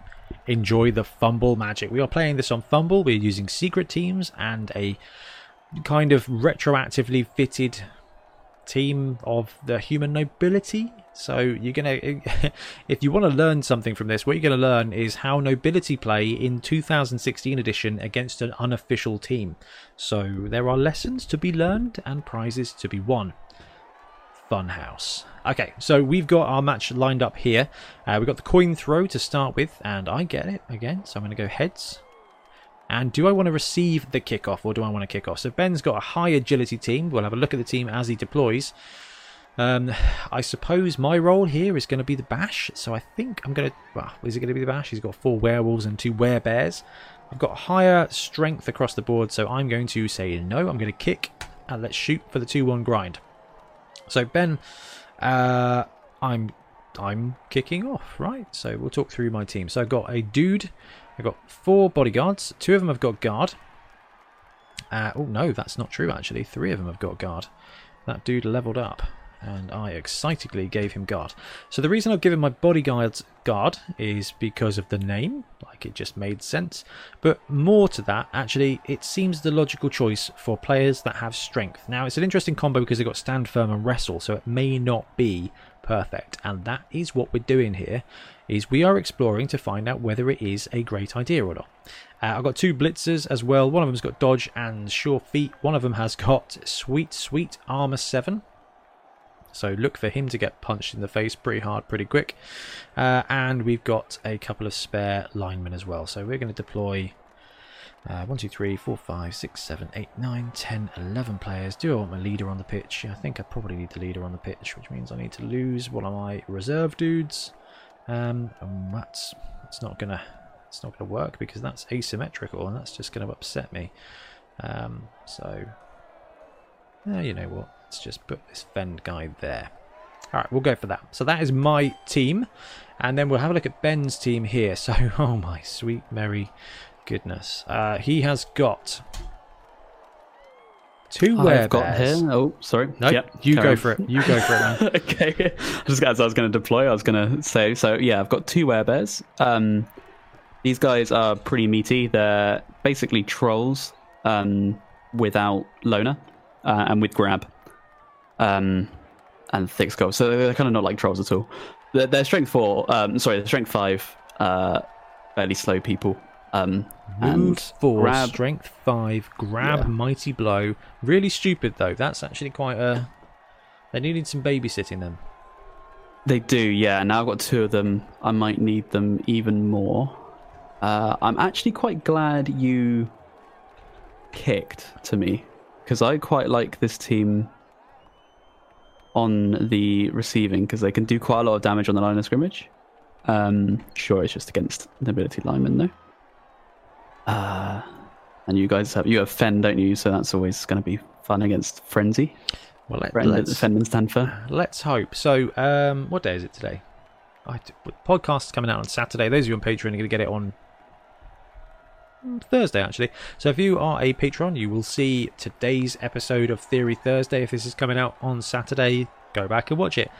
enjoy the fumble magic. We are playing this on FUMBBL. We're using secret teams and a kind of retroactively fitted team of the human nobility. So you're gonna, if you want to learn something from this, what you're gonna learn is how nobility play in 2016 edition against an unofficial team. So there are lessons to be learned and prizes to be won. Funhouse. Okay, so we've got our match lined up here. Uh, we've got the coin throw to start with, and I get it again. So I'm going to go heads. And do I want to receive the kickoff or do I want to kick off? So Ben's got a high agility team. We'll have a look at the team as he deploys. Um, I suppose my role here is going to be the bash. So I think I'm going to. Well, is it going to be the bash? He's got four werewolves and two werebears. I've got higher strength across the board, so I'm going to say no. I'm going to kick and let's shoot for the 2 1 grind. So Ben, uh, I'm I'm kicking off, right? So we'll talk through my team. So I've got a dude I've got four bodyguards. Two of them have got guard. Uh, oh, no, that's not true, actually. Three of them have got guard. That dude leveled up, and I excitedly gave him guard. So the reason I've given my bodyguards guard is because of the name, like it just made sense. But more to that, actually, it seems the logical choice for players that have strength. Now, it's an interesting combo because they've got stand firm and wrestle, so it may not be perfect. And that is what we're doing here is we are exploring to find out whether it is a great idea or not. Uh, I've got two blitzers as well. One of them's got dodge and sure feet. One of them has got sweet, sweet armor 7. So look for him to get punched in the face pretty hard, pretty quick. Uh, and we've got a couple of spare linemen as well. So we're going to deploy uh, 1, 2, 3, 4, 5, 6, 7, 8, 9, 10, 11 players. Do I want my leader on the pitch? I think I probably need the leader on the pitch, which means I need to lose one of my reserve dudes. Um, and that's it's not gonna it's not gonna work because that's asymmetrical and that's just gonna upset me. Um, so, eh, you know what? Let's just put this Fend guy there. All right, we'll go for that. So that is my team, and then we'll have a look at Ben's team here. So, oh my sweet merry goodness, uh, he has got Two I've got here. Oh, sorry. No, yep, you go on. for it. You go for it, man. okay. Just as I was going to deploy, I was going to say. So yeah, I've got two werebears. Um, these guys are pretty meaty. They're basically trolls um, without loner uh, and with grab um, and thick skull. So they're kind of not like trolls at all. They're, they're strength four. Um, sorry, they're strength five. Uh, fairly slow people. Um, Move four, grab, strength five, grab, yeah. mighty blow. Really stupid though. That's actually quite a. They needed some babysitting them. They do, yeah. Now I've got two of them. I might need them even more. Uh, I'm actually quite glad you kicked to me because I quite like this team on the receiving because they can do quite a lot of damage on the line of scrimmage. Um, sure, it's just against nobility linemen though. Uh, and you guys have you have Fend, don't you? So that's always going to be fun against Frenzy. Well, let, let's Fend and stand for. Let's hope. So, um, what day is it today? I, podcast coming out on Saturday. Those of you on Patreon are going to get it on Thursday, actually. So, if you are a patron, you will see today's episode of Theory Thursday. If this is coming out on Saturday, go back and watch it.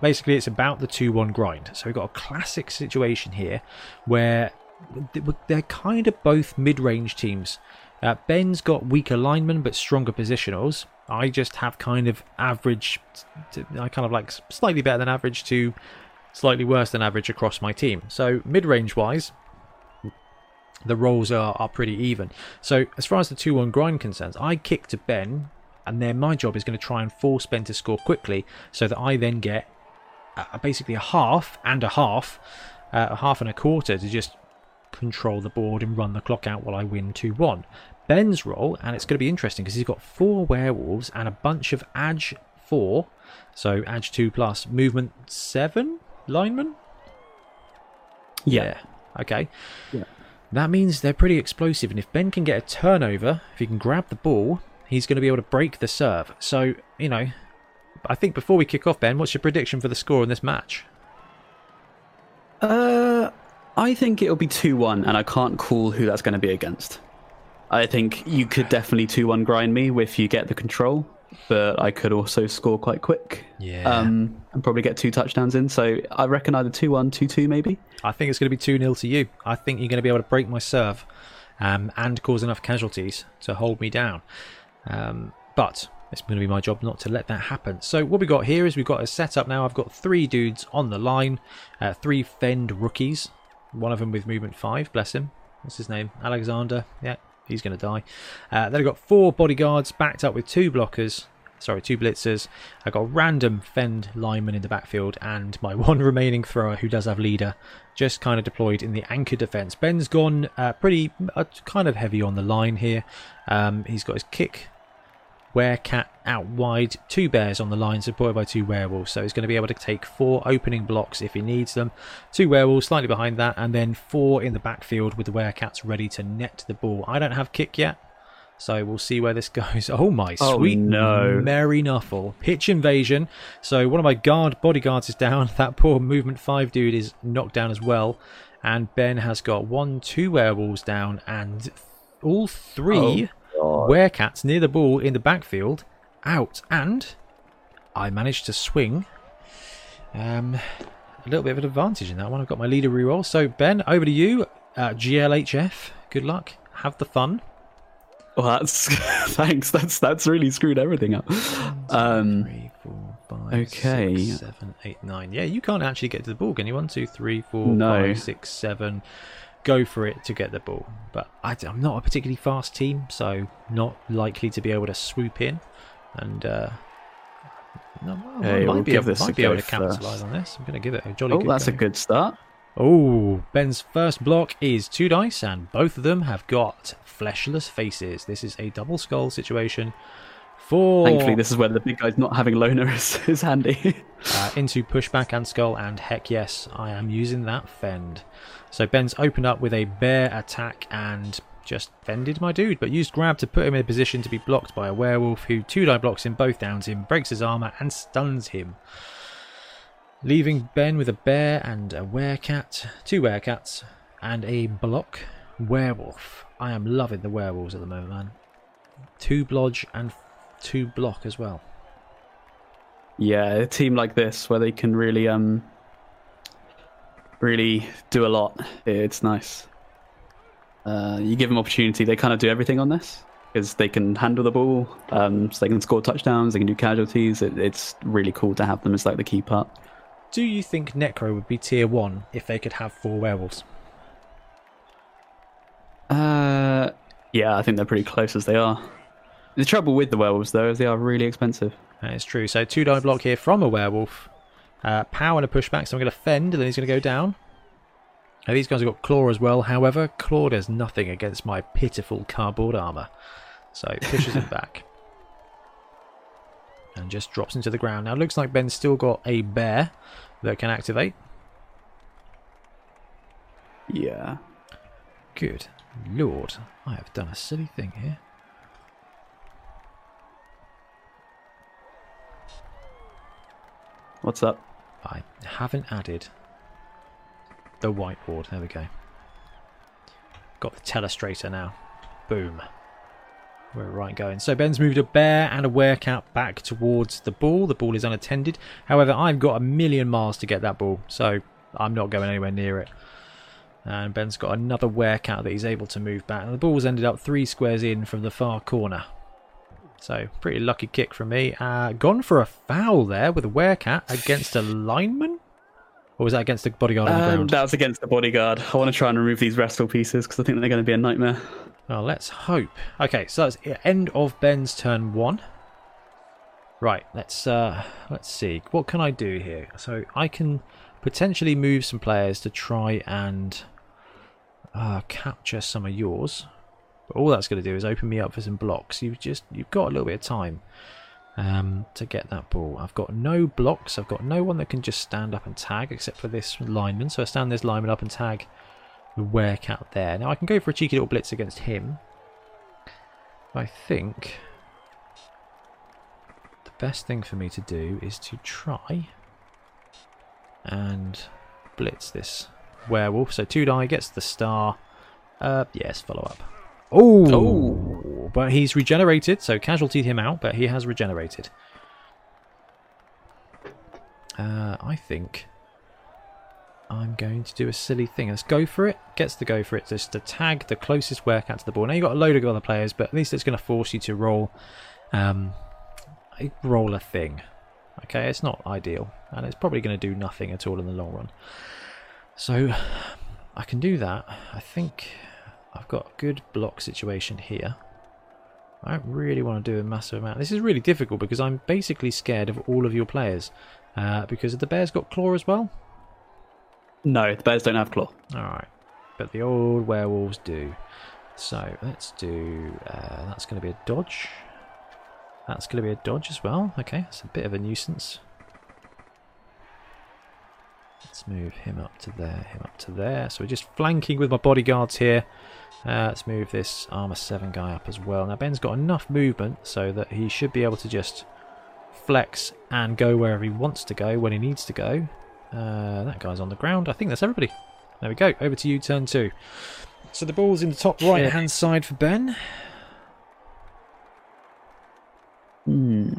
Basically, it's about the 2 1 grind. So, we've got a classic situation here where they're kind of both mid-range teams. Uh, Ben's got weaker linemen but stronger positionals. I just have kind of average, I kind of like slightly better than average to slightly worse than average across my team. So mid range wise, the roles are, are pretty even. So as far as the 2-1 grind concerns, I kick to Ben, and then my job is going to try and force Ben to score quickly, so that I then get uh, basically a half and a half, uh, a half and a quarter to just control the board and run the clock out while I win 2-1. Ben's role, and it's going to be interesting because he's got four werewolves and a bunch of Edge 4, so Edge 2 plus, movement 7 linemen? Yeah. Okay. Yeah. That means they're pretty explosive, and if Ben can get a turnover, if he can grab the ball, he's going to be able to break the serve. So, you know, I think before we kick off, Ben, what's your prediction for the score in this match? Uh, I think it'll be 2 1, and I can't call who that's going to be against. I think you could definitely 2 1 grind me if you get the control, but I could also score quite quick. Yeah. Um, and probably get two touchdowns in. So I reckon either 2 1, 2 2 maybe. I think it's going to be 2 0 to you. I think you're going to be able to break my serve um, and cause enough casualties to hold me down. Um, but it's going to be my job not to let that happen. So what we got here is we've got a setup now. I've got three dudes on the line, uh, three Fend rookies. One of them with movement five, bless him. What's his name? Alexander. Yeah, he's going to die. Uh, then I've got four bodyguards backed up with two blockers. Sorry, two blitzers. I've got a random Fend lineman in the backfield and my one remaining thrower who does have leader just kind of deployed in the anchor defense. Ben's gone uh, pretty uh, kind of heavy on the line here. Um, he's got his kick Werecat out wide, two bears on the line, supported by two werewolves. So he's going to be able to take four opening blocks if he needs them. Two werewolves slightly behind that, and then four in the backfield with the werecats ready to net the ball. I don't have kick yet, so we'll see where this goes. Oh my Oh, sweet no. Mary Nuffle. Pitch invasion. So one of my guard bodyguards is down. That poor movement five dude is knocked down as well. And Ben has got one, two werewolves down, and all three werecats near the ball in the backfield out. And I managed to swing um, a little bit of an advantage in that one. I've got my leader reroll. So Ben, over to you. Uh, GLHF. Good luck. Have the fun. Well, that's thanks. That's that's really screwed everything up. Um, Three, four, five, okay. six, seven, eight, nine. Yeah, you can't actually get to the ball, can you? One, two, three, four, No. five, six, seven. Go for it to get the ball. But I, am not a particularly fast team, so not likely to be able to swoop in. And uh, no, well, Hey, I might we'll be, able, might be able to capitalise on this. I'm going to give it a jolly oh, that's a good start. Oh, Ben's first block is two dice, and both of them have got fleshless faces. This is a double skull situation. For Thankfully, this is where the big guy's not having loner is, is handy. uh, into pushback and skull, and heck yes, I am using that fend. So Ben's opened up with a bear attack and just fended my dude, but used grab to put him in a position to be blocked by a werewolf who two die blocks him, both downs him, breaks his armor, and stuns him. Leaving Ben with a bear and a werecat, two werecats, and a block werewolf. I am loving the werewolves at the moment, man. Two blodge and two block as well. yeah, a team like this where they can really um really do a lot. It's nice. Uh, you give them opportunity, they kind of do everything on this because they can handle the ball, um, so they can score touchdowns, they can do casualties. It, it's really cool to have them as like the key part. Do you think Necro would be tier 1 if they could have four werewolves? Uh, yeah, I think they're pretty close as they are. The trouble with the werewolves though is they are really expensive. That is true. So two die block here from a werewolf. Uh, power and a pushback, so I'm going to fend, and then he's going to go down. Now these guys have got claw as well. However, claw does nothing against my pitiful cardboard armor. So pushes him back. And just drops into the ground. Now it looks like Ben's still got a bear that can activate. Yeah. Good lord, I have done a silly thing here. What's up? I haven't added the whiteboard. There we go. Got the telestrator now. Boom. We're right going. So Ben's moved a bear and a werecat back towards the ball. The ball is unattended. However, I've got a million miles to get that ball, so I'm not going anywhere near it. And Ben's got another werecat that he's able to move back. And the ball's ended up three squares in from the far corner. So, pretty lucky kick from me. Uh, gone for a foul there with a werecat against a lineman? Or was that against the bodyguard on the Um, ground? that was against the bodyguard. I want to try and remove these wrestle pieces because I think they're going to be a nightmare. Well, let's hope. Okay, so that's the end of Ben's turn one. Right, let's uh, let's see. What can I do here? So I can potentially move some players to try and uh, capture some of yours. But all that's going to do is open me up for some blocks. You've just you've got a little bit of time um, to get that ball. I've got no blocks. I've got no one that can just stand up and tag except for this lineman. So I stand this lineman up and tag the werecat there. Now I can go for a cheeky little blitz against him. I think the best thing for me to do is to try and blitz this werewolf. So two die gets the star. Uh, yes, follow up. Oh, Oh. but he's regenerated, so casualty him out, but he has regenerated. Uh, I think I'm going to do a silly thing. Let's go for it. Gets the go for it just to tag the closest werecat to the ball. Now you've got a load of other players, but at least it's going to force you to roll um, roll a thing. Okay, it's not ideal, and it's probably going to do nothing at all in the long run. So I can do that. I think I've got a good block situation here. I don't really want to do a massive amount. This is really difficult because I'm basically scared of all of your players. Uh, because the bears got claw as well. No, the bears don't have claw. Alright. But the old werewolves do. So let's do. Uh, that's going to be a dodge. That's going to be a dodge as well. Okay, that's a bit of a nuisance. Let's move him up to there, him up to there. So we're just flanking with my bodyguards here. Uh, let's move this armor 7 guy up as well. Now Ben's got enough movement so that he should be able to just flex and go wherever he wants to go when he needs to go. Uh, that guy's on the ground. I think that's everybody. There we go. Over to you, turn two. So the ball's in the top right hand side for Ben. Hmm.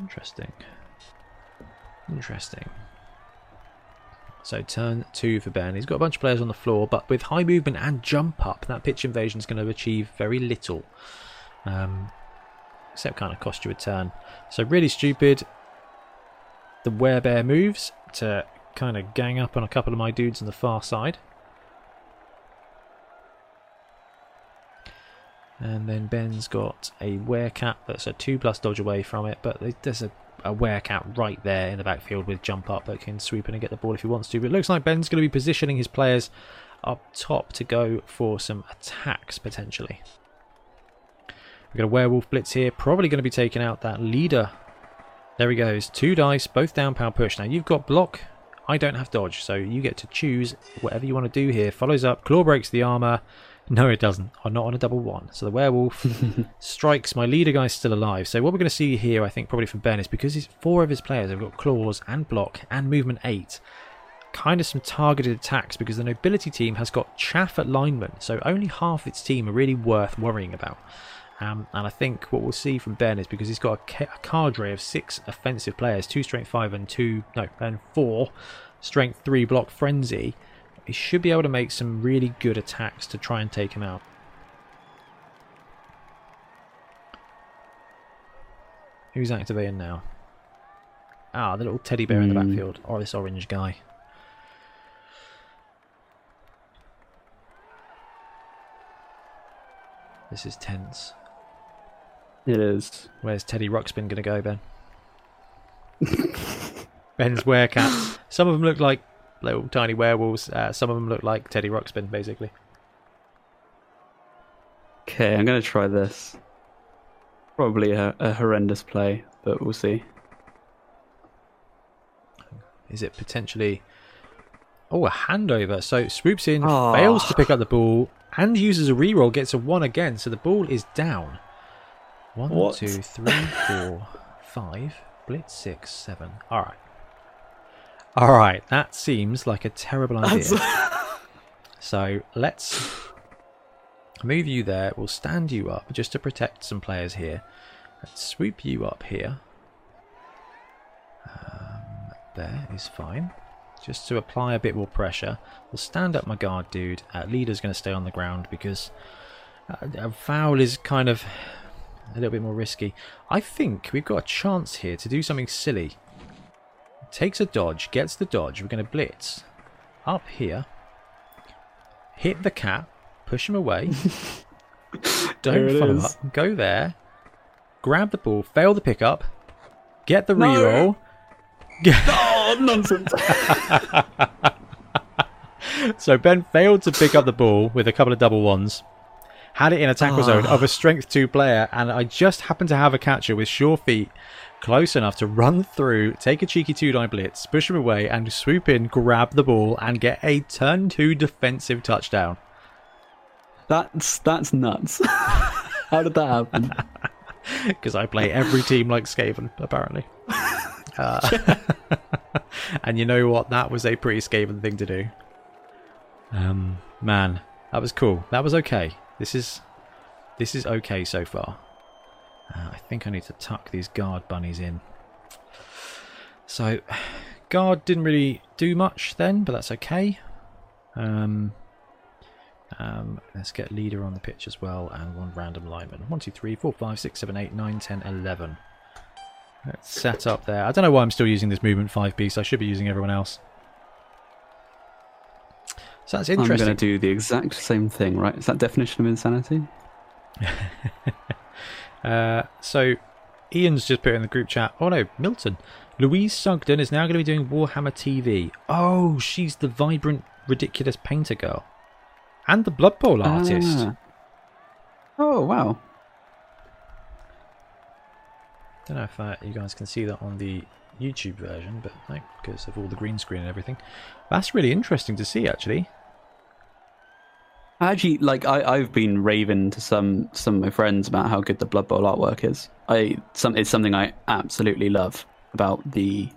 Interesting. Interesting. So turn two for Ben. He's got a bunch of players on the floor, but with high movement and jump up, that pitch invasion is going to achieve very little. Um, except kind of cost you a turn. So really stupid. The werebear moves to kind of gang up on a couple of my dudes on the far side. And then Ben's got a werecat that's a 2 plus dodge away from it, but there's a, a werecat right there in the backfield with jump up that can swoop in and get the ball if he wants to. But it looks like Ben's going to be positioning his players up top to go for some attacks potentially. We've got a werewolf blitz here, probably going to be taking out that leader. There he goes, two dice, both down power push. Now you've got block, I don't have dodge, so you get to choose whatever you want to do here. Follows up, claw breaks the armor. No, it doesn't. I'm not on a double one. So the werewolf strikes. My leader guy's still alive. So what we're going to see here, I think, probably from Ben, is because he's four of his players have got claws and block and movement eight. Kind of some targeted attacks because the nobility team has got chaff at lineman. So only half its team are really worth worrying about. Um, and I think what we'll see from Ben is because he's got a, a cadre of six offensive players, two strength five and two no and four strength three block frenzy. He should be able to make some really good attacks to try and take him out. Who's activating now? Ah, the little teddy bear in the Hmm. backfield, or this orange guy. This is tense. It is. Where's Teddy Ruxpin going to go, Ben? Ben's werecats. Some of them look like little tiny werewolves. Uh, some of them look like Teddy Ruxpin, basically. Okay, I'm going to try this. Probably a, a horrendous play, but we'll see. Is it potentially... Oh, a handover. So swoops in, Ah. fails to pick up the ball, and uses a reroll, gets a one again. So the ball is down. One, What? two, three, four, five. Blitz six, seven. All right. All right. That seems like a terrible idea. So let's move you there. We'll stand you up just to protect some players here. Let's swoop you up here. Um, there is fine. just to apply a bit more pressure. We'll stand up my guard dude. Uh, leader's going to stay on the ground because uh, a foul is kind of a little bit more risky. I think we've got a chance here to do something silly. Takes a dodge, gets the dodge. We're going to blitz up here. Hit the cat, push him away. Don't follow is. up. Go there. Grab the ball, fail the pickup, get the No. reroll. Oh, nonsense. So Ben failed to pick up the ball with a couple of double ones. Had it in a tackle ah. zone of a strength two player, and I just happened to have a catcher with sure feet close enough to run through, take a cheeky two die blitz, push him away, and swoop in, grab the ball, and get a turn two defensive touchdown. that's that's nuts. How did that happen? Because I play every team like Skaven, apparently. Uh, and you know what? That was a pretty Skaven thing to do. Um, man, that was cool. That was okay. This is this is okay so far. Uh, I think I need to tuck these guard bunnies in. So, guard didn't really do much then, but that's okay. Um, um, let's get leader on the pitch as well, and one random lineman. One, two, three, four, five, six, seven, eight, nine, ten, eleven. Let's set up there. I don't know why I'm still using this movement five piece. I should be using everyone else. So that's interesting. I'm going to do the exact same thing, right? Is that definition of insanity? Uh, so Ian's just put in the group chat. Oh no, Milton. Louise Sugden is now going to be doing Warhammer TV. Oh, she's the vibrant, ridiculous painter girl, and the Blood Bowl artist. Ah. Oh wow! Don't know if uh, you guys can see that on the YouTube version, but no, because of all the green screen and everything. That's really interesting to see, actually. Actually, like I, I've been raving to some some of my friends about how good the Blood Bowl artwork is. I some it's something I absolutely love about the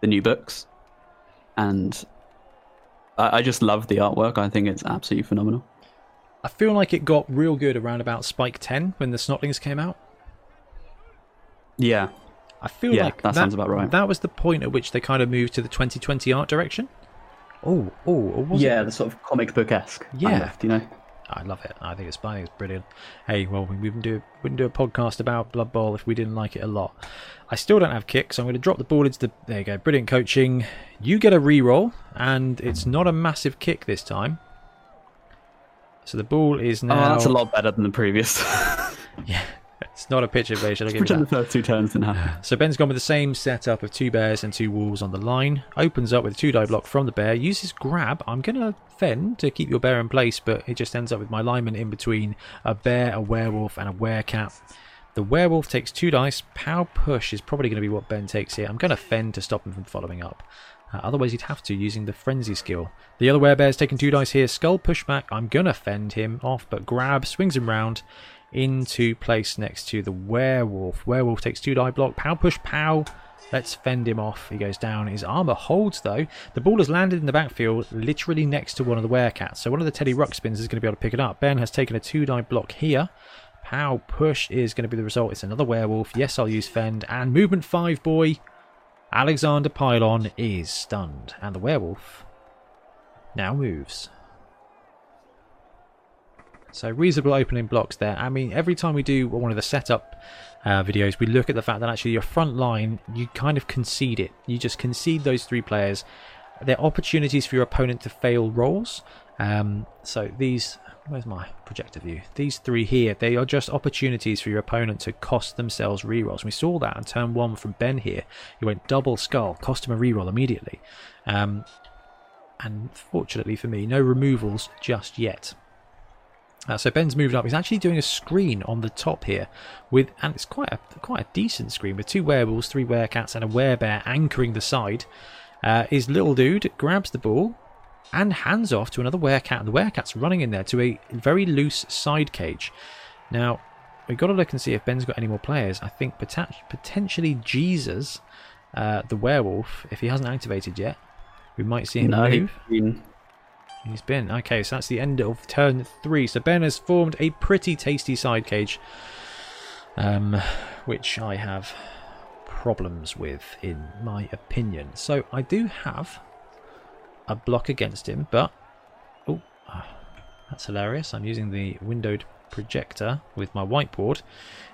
the new books, and I, I just love the artwork. I think it's absolutely phenomenal. I feel like it got real good around about Spike 10 when the Snotlings came out. Yeah, I feel Yeah, like that sounds about right. That was the point at which they kind of moved to the 2020 art direction. Oh, oh, oh yeah, it? the sort of comic book esque. Yeah. you know. I love it. I think it's I think it's brilliant. Hey, well, we wouldn't do wouldn't do a podcast about Blood Bowl if we didn't like it a lot. I still don't have kick, so I'm going to drop the ball into the. There you go, brilliant coaching. You get a re-roll, and it's not a massive kick this time. So the ball is Oh, now. that's a lot better than the previous. Yeah, it's not a pitch invasion. I'll give you that. the first two turns didn't happen. So Ben's gone with the same setup of two bears and two wolves on the line. Opens up with a two die block from the bear. Uses grab. I'm going to fend to keep your bear in place, but it just ends up with my lineman in between a bear, a werewolf, and a werecat. The werewolf takes two dice. Pow push is probably going to be what Ben takes here. I'm going to fend to stop him from following up. Uh, otherwise, he'd have to using the frenzy skill. The other werebear's taking two dice here. Skull pushback. I'm going to fend him off, but grab swings him round into place next to the werewolf. Werewolf takes two die block. Pow push pow. Let's fend him off. He goes down. His armor holds though. The ball has landed in the backfield, literally next to one of the werecats. So one of the Teddy Ruxpins is going to be able to pick it up. Ben has taken a two die block here. Pow push is going to be the result. It's another werewolf. Yes, I'll use fend. And movement five boy. Alexander Pylon is stunned. And the werewolf now moves. So reasonable opening blocks there. I mean, every time we do one of the setup uh, videos, we look at the fact that actually your front line, you kind of concede it. You just concede those three players. They're opportunities for your opponent to fail rolls. Um, so these, where's my projector view? These three here, they are just opportunities for your opponent to cost themselves rerolls. We saw that on turn one from Ben here. He went double skull, cost him a reroll immediately. Um, and fortunately for me, no removals just yet. Uh, so Ben's moved up. He's actually doing a screen on the top here, with and it's quite a quite a decent screen with two werewolves, three werecats, and a werebear anchoring the side. Uh, his little dude grabs the ball and hands off to another werecat, and the werecat's running in there to a very loose side cage. Now we've got to look and see if Ben's got any more players. I think poten- potentially Jesus, uh, the werewolf, if he hasn't activated yet, we might see him No, move. he- He's been. Okay, so that's the end of turn three. So Ben has formed a pretty tasty side cage, um, which I have problems with, in my opinion. So I do have a block against him, but oh, that's hilarious. I'm using the windowed projector with my whiteboard.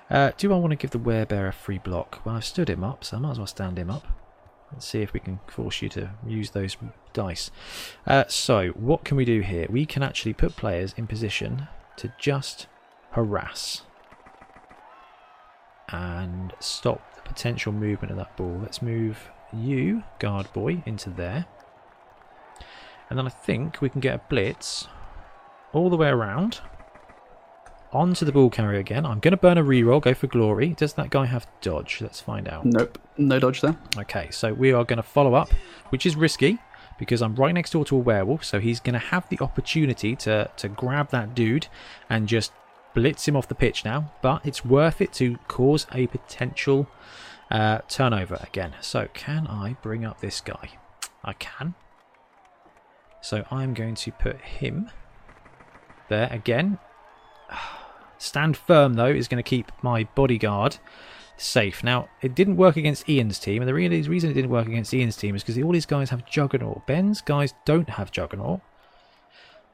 Uh, do I want to give the werebear a free block? Well, I've stood him up, so I might as well stand him up. Let's see if we can force you to use those dice. Uh, so, what can we do here? We can actually put players in position to just harass and stop the potential movement of that ball. Let's move you, guard boy, into there. And then I think we can get a blitz all the way around onto the ball carrier again. I'm going to burn a reroll, go for glory. Does that guy have dodge? Let's find out. Nope, no dodge there. Okay, so we are going to follow up, which is risky because I'm right next door to a werewolf, so he's going to have the opportunity to, to grab that dude and just blitz him off the pitch now. But it's worth it to cause a potential uh, turnover again. So can I bring up this guy? I can. So I'm going to put him there again. Stand firm though is going to keep my bodyguard safe. Now, it didn't work against Ian's team, and the reason it didn't work against Ian's team is because all these guys have Juggernaut. Ben's guys don't have Juggernaut,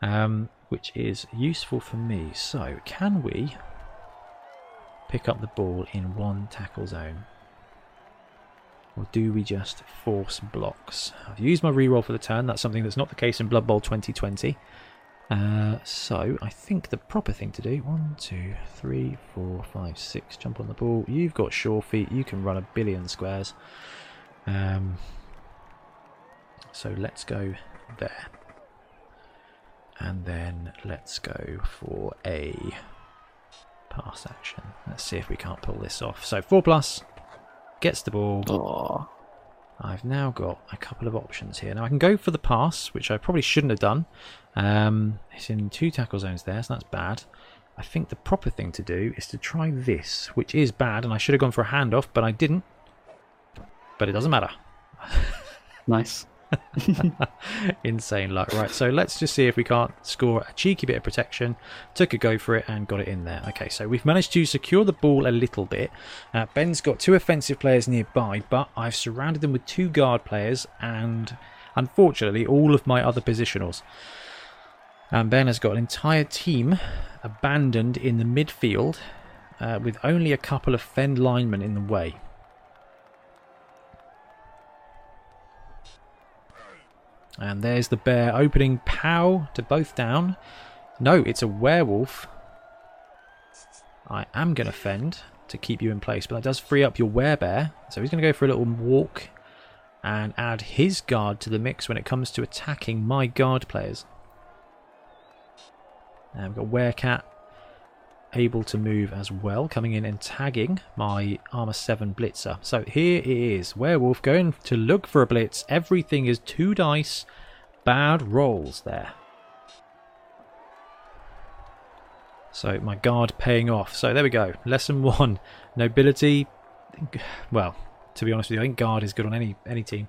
um, which is useful for me. So, can we pick up the ball in one tackle zone? Or do we just force blocks? I've used my reroll for the turn. That's something that's not the case in Blood Bowl 2020. Uh, so I think the proper thing to do, one, two, three, four, five, six, jump on the ball. You've got sure feet, you can run a billion squares. Um, so let's go there. And then let's go for a pass action. Let's see if we can't pull this off. So 4 plus, gets the ball. Aww. I've now got a couple of options here. Now I can go for the pass, which I probably shouldn't have done. Um, it's in two tackle zones there, so that's bad. I think the proper thing to do is to try this, which is bad, and I should have gone for a handoff, but I didn't. But it doesn't matter. nice. Insane luck. Right, so let's just see if we can't score a cheeky bit of protection. Took a go for it and got it in there. Okay, so we've managed to secure the ball a little bit. Uh, Ben's got two offensive players nearby, but I've surrounded them with two guard players and, unfortunately, all of my other positionals. And Ben has got an entire team abandoned in the midfield uh, with only a couple of fend linemen in the way. And there's the bear opening pow to both down. No, it's a werewolf. I am going to fend to keep you in place, but that does free up your werebear. So he's going to go for a little walk and add his guard to the mix when it comes to attacking my guard players. And we've got Werecat able to move as well, coming in and tagging my Armor 7 Blitzer. So here it is, Werewolf going to look for a Blitz. Everything is two dice, bad rolls there. So my guard paying off. So there we go. Lesson one, nobility. Well, to be honest with you, I think guard is good on any any team.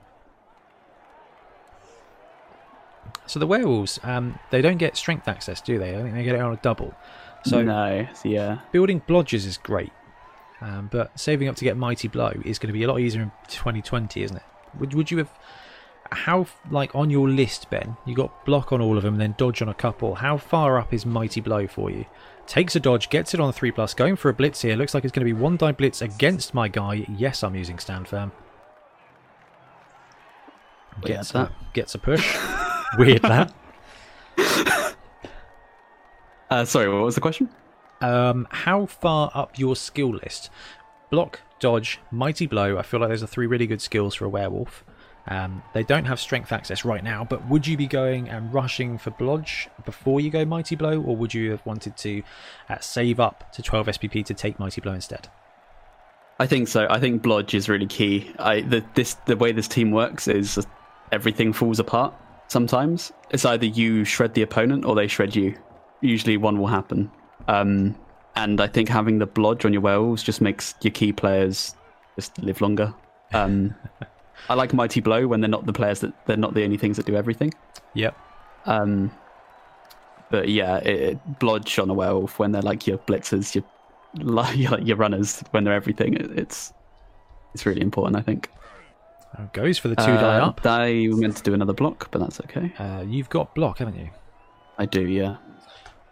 So the werewolves, um, they don't get strength access, do they? I think they get it on a double. So no, yeah. Building blodges is great, um, but saving up to get mighty blow is going to be a lot easier in 2020, isn't it? Would would you have how like on your list, Ben? You got block on all of them, and then dodge on a couple. How far up is mighty blow for you? Takes a dodge, gets it on a three plus, going for a blitz here. Looks like it's going to be one die blitz against my guy. Yes, I'm using stand firm. Gets a, gets a push. Weird that. Uh, sorry, what was the question? Um, how far up your skill list? Block, dodge, mighty blow. I feel like those are three really good skills for a werewolf. Um, they don't have strength access right now, but would you be going and rushing for blodge before you go mighty blow, or would you have wanted to uh, save up to 12 SPP to take mighty blow instead? I think so. I think blodge is really key. I the this the way this team works is everything falls apart. Sometimes it's either you shred the opponent or they shred you usually one will happen. Um, and I think having the blodge on your werewolves just makes your key players just live longer. Um, I like Mighty Blow when they're not the players that they're not the only things that do everything. Yep. Um, but yeah, it, it, blodge on a werewolf when they're like your blitzers, your your, your runners when they're everything. It, it's it's really important, I think. Oh, goes for the two die Uh, up. I were meant to do another block, but that's okay. Uh, you've got block, haven't you? I do, yeah.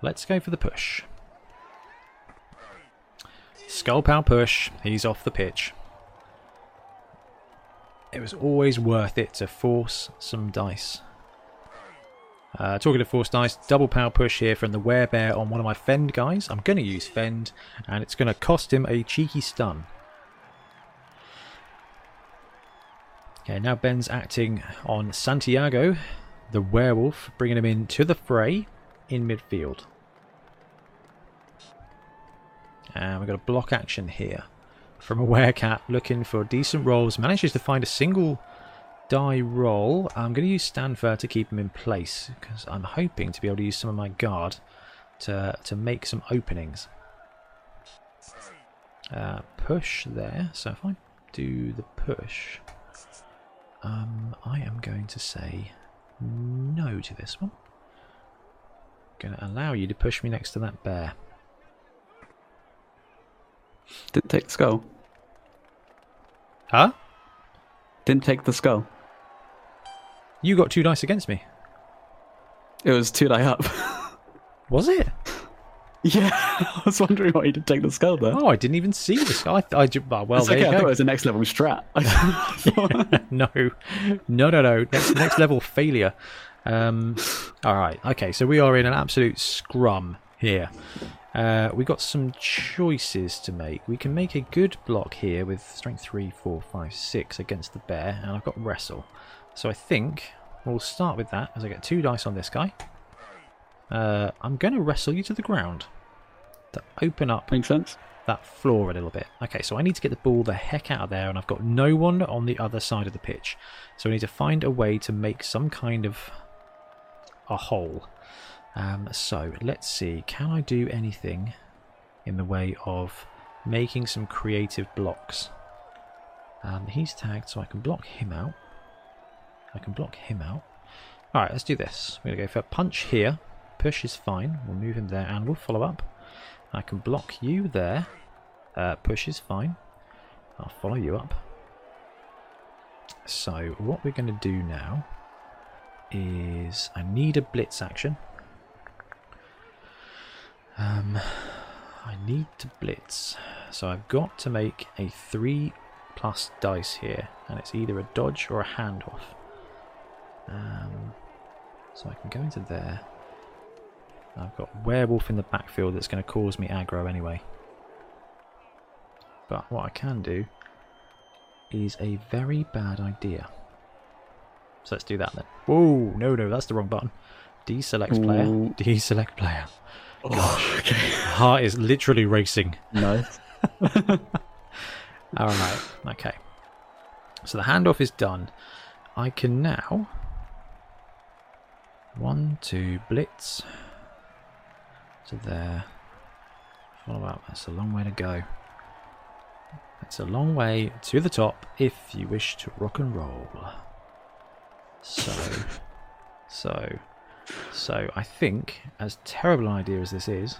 Let's go for the push. Skull Pow push. He's off the pitch. It was always worth it to force some dice. Uh, talking of force dice, double power push here from the werebear on one of my fend guys. I'm going to use fend, and it's going to cost him a cheeky stun. Okay, now Ben's acting on Santiago, the werewolf, bringing him in to the fray in midfield. And we've got a block action here from a werecat looking for decent rolls. Manages to find a single die roll. I'm going to use stand firm to keep him in place because I'm hoping to be able to use some of my guard to, to make some openings. Uh, push there. So if I do the push, um, I am going to say no to this one. Going to allow you to push me next to that bear. Didn't take the skull. Huh? Didn't take the skull. You got two dice against me. It was two die up. Was it? yeah, I was wondering why you didn't take the skull there. Oh, I didn't even see this. I, I, ju- well, well okay, I thought it was a next level strat. I no, no, no, no. Next, next level failure. Um, all right. Okay, so we are in an absolute scrum here. Uh, we got some choices to make. We can make a good block here with strength 3, 4, 5, 6 against the bear, and I've got wrestle. So I think we'll start with that as I get two dice on this guy. Uh, I'm going to wrestle you to the ground to open up Makes sense. that floor a little bit. Okay, so I need to get the ball the heck out of there, and I've got no one on the other side of the pitch. So I need to find a way to make some kind of a hole. Um, so let's see, can I do anything in the way of making some creative blocks? Um, he's tagged, so I can block him out. I can block him out. Alright, let's do this. We're going to go for a punch here. Push is fine. We'll move him there, and we'll follow up. I can block you there. Uh, push is fine. I'll follow you up. So what we're going to do now is I need a blitz action. Um, I need to blitz. So I've got to make a 3 plus dice here. And it's either a dodge or a handoff. Um, so I can go into there. I've got werewolf in the backfield that's going to cause me aggro anyway. But what I can do is a very bad idea. So let's do that then. Whoa, no, no, that's the wrong button. Deselect player. Deselect player. Oh, okay. Heart is literally racing. No. All right, okay. So the handoff is done. I can now one, two, blitz So there. Follow up. That's a long way to go. That's a long way to the top if you wish to rock and roll. So, so, so I think, as terrible an idea as this is,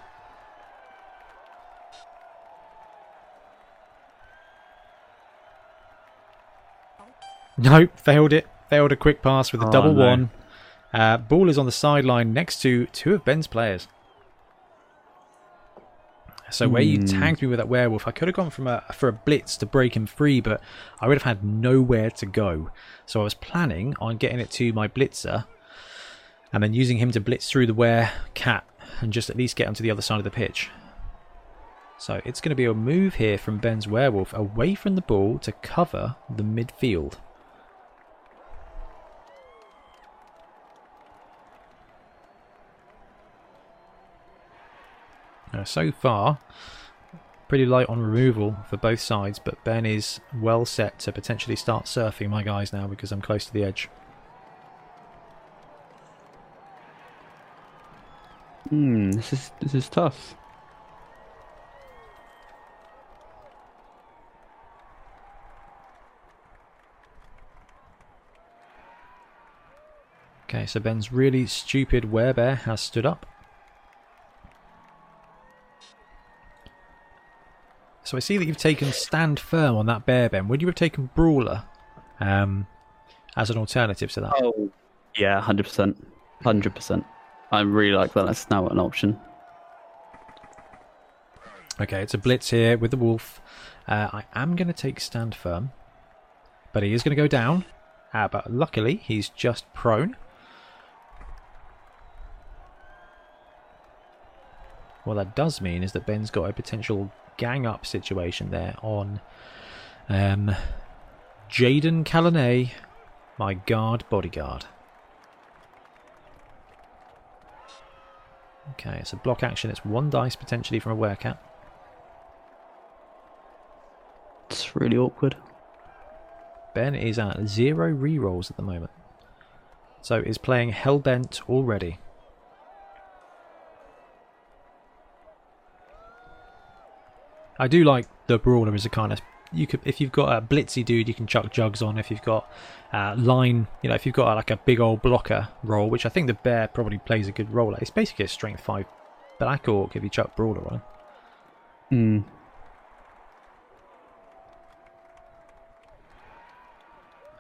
Nope, failed it. Failed a quick pass with a Oh, double no. one. Uh, ball is on the sideline next to two of Ben's players. So where you Hmm. tagged me with that werewolf, I could have gone from a for a blitz to break him free, but I would have had nowhere to go. So I was planning on getting it to my blitzer, and then using him to blitz through the were cat and just at least get onto the other side of the pitch. So it's going to be a move here from Ben's werewolf away from the ball to cover the midfield. Now, so far, pretty light on removal for both sides, but Ben is well set to potentially start surfing my guys now because I'm close to the edge. Hmm, this is this is tough. Okay, so Ben's really stupid werebear has stood up. So I see that you've taken stand firm on that bear, Ben. Would you have taken brawler um, as an alternative to that. Oh, yeah, hundred percent, hundred percent. I really like that. That's now an option. Okay, it's a blitz here with the wolf. Uh, I am going to take stand firm, but he is going to go down. Uh, but luckily, he's just prone. What that does mean is that Ben's got a potential gang up situation there on um, Jaden Callanet, my guard bodyguard. Okay, it's a block action. It's one dice potentially from a werecat. It's really awkward. Ben is at zero rerolls at the moment. So is playing Hellbent already. I do like the brawler as a kind of you could if you've got a blitzy dude you can chuck jugs on if you've got uh, line you know if you've got like a big old blocker role which I think the bear probably plays a good role at. It's basically a strength five black orc if you chuck brawler on. Hmm.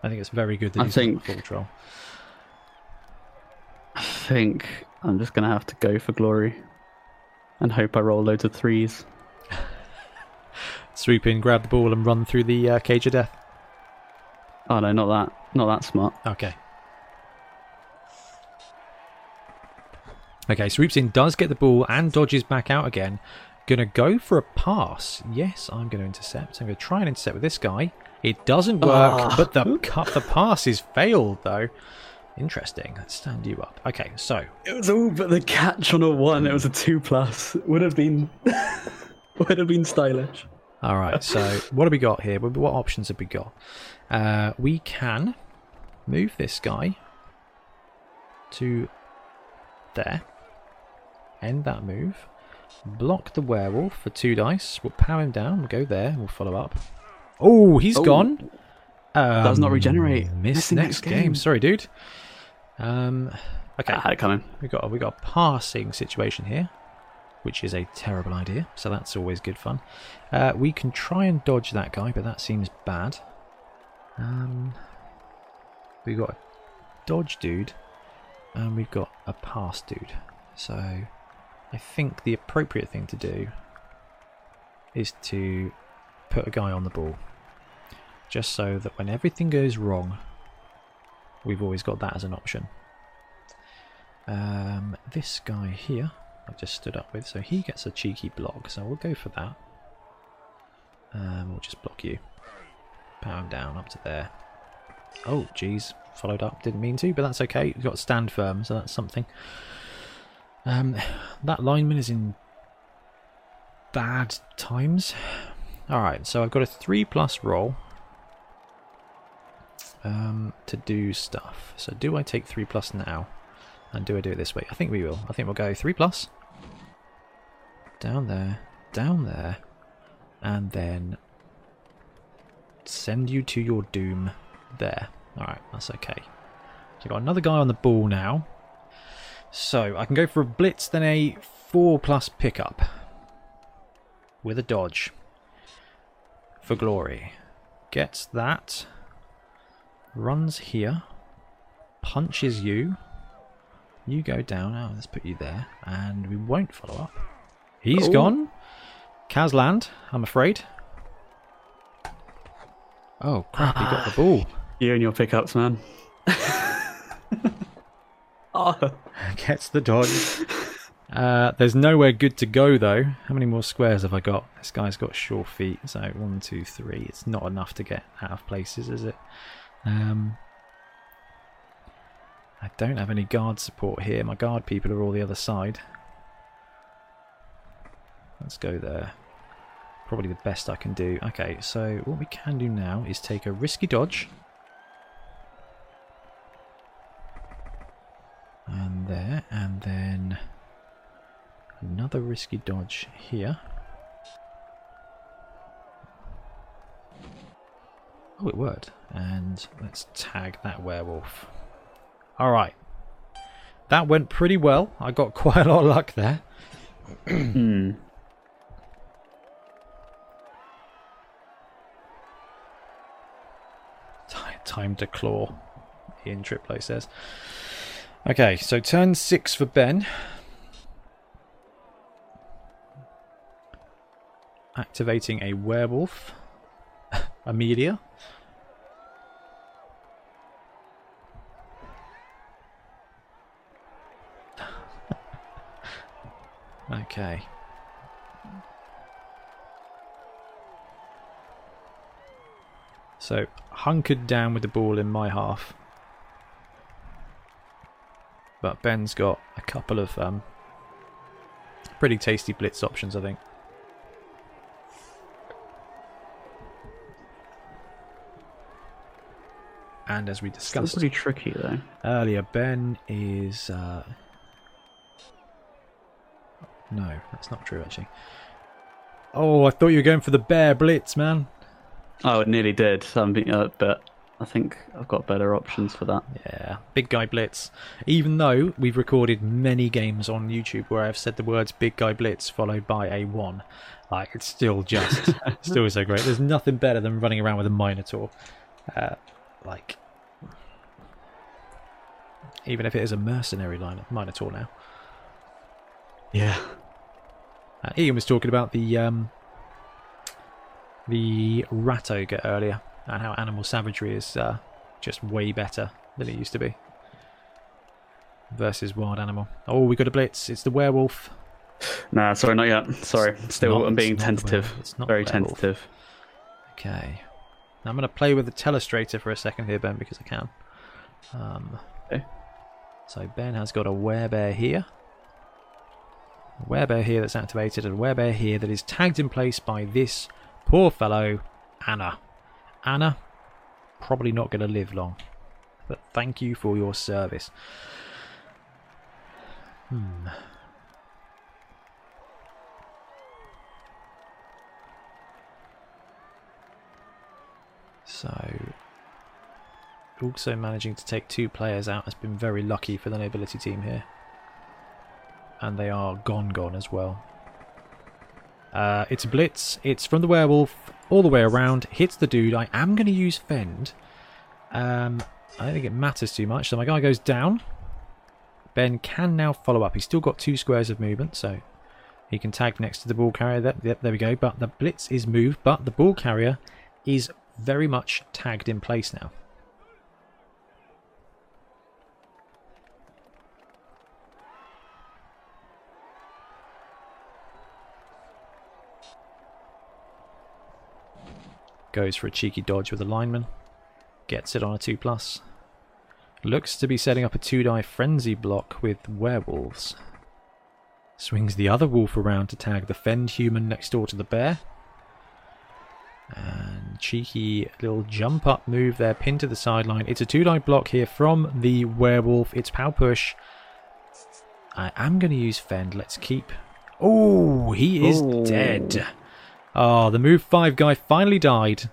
I think it's very good that I you've think- full troll. I think I'm just gonna have to go for glory, and hope I roll loads of threes. Swoop in, grab the ball, and run through the uh, cage of death. Oh no, not that, not that smart. Okay. Okay, swoops in, does get the ball, and dodges back out again. Gonna go for a pass. Yes, I'm gonna intercept. I'm gonna try and intercept with this guy. It doesn't work, Ah. but the cut the pass is failed though. Interesting. Let's stand you up. Okay, so It was all but the catch on a one. It was a two plus. Would have been, would have been stylish. All right. So what have we got here? What options have we got? Uh, we can move this guy to there. End that move. Block the werewolf for two dice. We'll power him down. We'll go there. We'll follow up. Oh, he's Oh. gone. Um, Does not regenerate. Miss next game. game. Sorry, dude. Um. Okay. I had it coming. We got we got a passing situation here, which is a terrible idea. So that's always good fun. Uh, we can try and dodge that guy, but that seems bad. Um, we got a dodge dude, and we've got a pass dude. So I think the appropriate thing to do is to put a guy on the ball, just so that when everything goes wrong, we've always got that as an option. Um, this guy here, I just stood up with, so he gets a cheeky block, so we'll go for that. Um, we'll just block you. Power him down up to there. Oh, geez, followed up, didn't mean to, but that's okay. We've got to stand firm, so that's something. Um, that lineman is in bad times. Alright, so I've got a 3 plus roll um, to do stuff. So do I take 3 plus now? And do I do it this way? I think we will. I think we'll go 3 plus. Down there. Down there. And then send you to your doom there. Alright, that's okay. So I've got another guy on the ball now. So I can go for a blitz, then a 4 plus pickup. With a dodge. For glory. Gets that. Runs here. Punches you. You go down. Oh, let's put you there. And we won't follow up. He's Oh. gone. Kazland, I'm afraid. Oh, crap, he got the ball. You and your pickups, man. oh, Gets the dodge. Uh, there's nowhere good to go, though. How many more squares have I got? This guy's got sure feet. So, one, two, three. It's not enough to get out of places, is it? Um, I don't have any guard support here. My guard people are all the other side. Let's go there. Probably the best I can do. Okay, so what we can do now is take a risky dodge. And there, and then another risky dodge here. Oh, it worked. And let's tag that werewolf. Alright. That went pretty well. I got quite a lot of luck there. hmm. Ti- time to claw, Ian Triplo says. Okay, so turn six for Ben. Activating a werewolf. Amelia. Okay. So, hunkered down with the ball in my half. But Ben's got a couple of um, pretty tasty blitz options, I think. And as we Still discussed pretty tricky though. earlier, Ben is. Uh... No, that's not true, actually. Oh, I thought you were going for the bear blitz, man. Oh, it nearly did. Um, uh, but I think I've got better options for that. Yeah, big guy blitz. Even though we've recorded many games on YouTube where I've said the words big guy blitz followed by a one, like it's still just still so great. There's nothing better than running around with a Minotaur. Uh, like, even if it is a mercenary line Minotaur now. Yeah. Uh, Ian was talking about the um, the rat ogre earlier and how animal savagery is uh, just way better than it used to be versus wild animal. Oh, we got a blitz. It's the werewolf. Nah, sorry, not yet. Sorry, still not- I'm being it's tentative. it's not Very werewolf. tentative. Okay. Now I'm going to play with the telestrator for a second here, Ben, because I can. Um, Okay. So Ben has got a werebear here. Werebear here that's activated, and werebear here that is tagged in place by this poor fellow, Anna. Anna, probably not going to live long. But thank you for your service. Hmm. So, also managing to take two players out has been very lucky for the nobility team here. And they are gone gone as well. Uh, it's a blitz. It's from the werewolf all the way around. Hits the dude. I am going to use fend. Um, I don't think it matters too much. So my guy goes down. Ben can now follow up. He's still got two squares of movement, so he can tag next to the ball carrier. There, yep, there we go. But the blitz is moved, but the ball carrier is very much tagged in place now. Goes for a cheeky dodge with a lineman. Gets it on a 2 plus. Looks to be setting up a 2 die frenzy block with werewolves. Swings the other wolf around to tag the fend human next door to the bear. And cheeky little jump up move there, pin to the sideline. It's a 2 die block here from the werewolf. It's pow push. I am going to use fend. Let's keep. Oh, he is Ooh. dead. Oh, the move 5 guy finally died.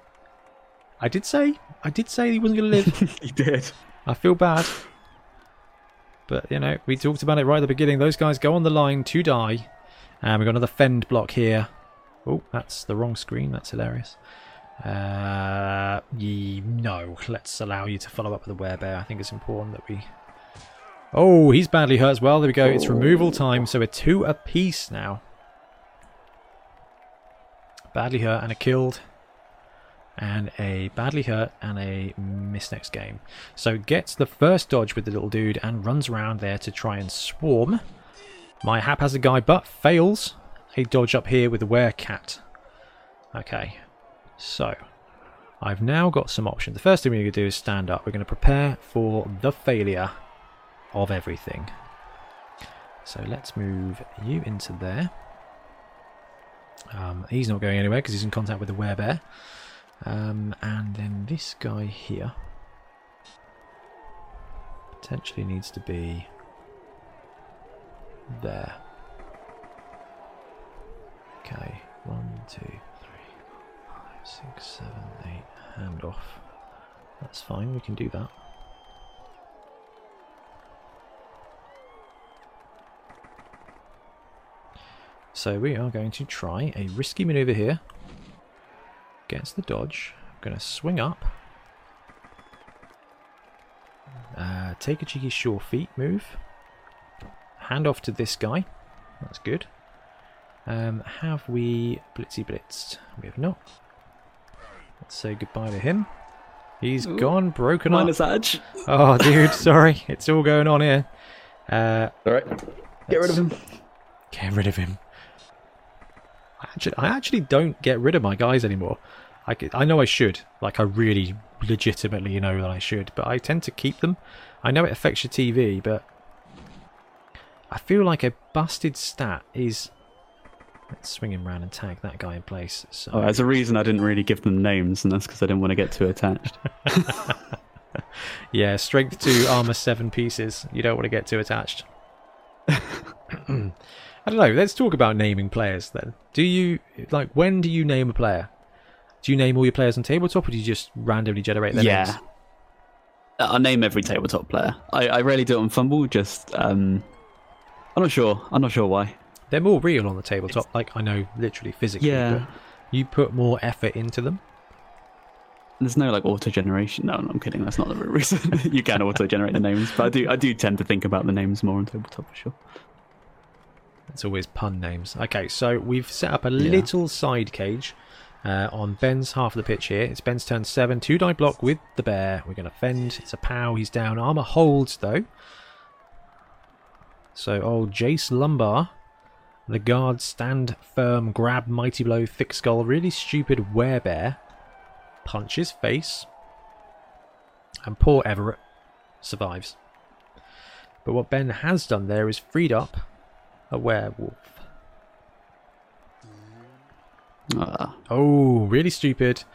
I did say, I did say he wasn't going to live. he did. I feel bad. But, you know, we talked about it right at the beginning. Those guys go on the line to die. And we've got another fend block here. Oh, that's the wrong screen. That's hilarious. Uh, ye, no, let's allow you to follow up with a werebear. I think it's important that we... Oh, he's badly hurt as well. There we go. It's removal time, so we're two apiece now. Badly hurt and a killed and a badly hurt and a miss next game. So gets the first dodge with the little dude and runs around there to try and swarm. My haphazard guy but fails a dodge up here with the werecat. Okay, so I've now got some options. The first thing we're going to do is stand up. We're going to prepare for the failure of everything. So let's move you into there. Um, he's not going anywhere because he's in contact with the werebear. Um, and then this guy here potentially needs to be there. Okay, one, two, three, four, five, six, seven, eight. Hand off. That's fine. We can do that. So we are going to try a risky maneuver here. Gets the dodge. I'm going to swing up. take a cheeky sure feet move. Hand off to this guy. That's good. Um, have we blitzy blitzed? We have not. Let's say goodbye to him. He's Ooh. gone, broken up. Minus edge. Oh, dude, sorry. It's all going on here. Uh, All right. Get rid of him. Get rid of him. I actually, I actually don't get rid of my guys anymore. I, I know I should. Like, I really legitimately know that I should. But I tend to keep them. I know it affects your TV, but I feel like a busted stat is. Let's swing him round and tag that guy in place. So, Oh, there's a reason I didn't really give them names, and that's because I didn't want to get too attached. yeah, strength 2, armor 7 pieces. You don't want to get too attached. I don't know. Let's talk about naming players then. Do you like when do you name a player? Do you name all your players on tabletop, or do you just randomly generate their yeah. names? I name every tabletop player. I, I rarely do it on FUMBBL. Just um, I'm not sure. I'm not sure why. They're more real on the tabletop. Like I know, literally physically. Yeah. But you put more effort into them. There's no like auto generation. No, no, I'm kidding. That's not the real reason. you can auto generate the names, but I do I do tend to think about the names more on tabletop for sure. It's always pun names. Okay, so we've set up a Yeah. little side cage uh, on Ben's half of the pitch here. It's Ben's turn seven, two die block with the bear. We're going to fend. It's a pow. He's down. Armor holds though. So old Jace Lumbar, the guard stand firm, grab mighty blow, thick skull, really stupid werebear, punches face, and poor Everett survives. But what Ben has done there is freed up a werewolf. Uh, Oh, really stupid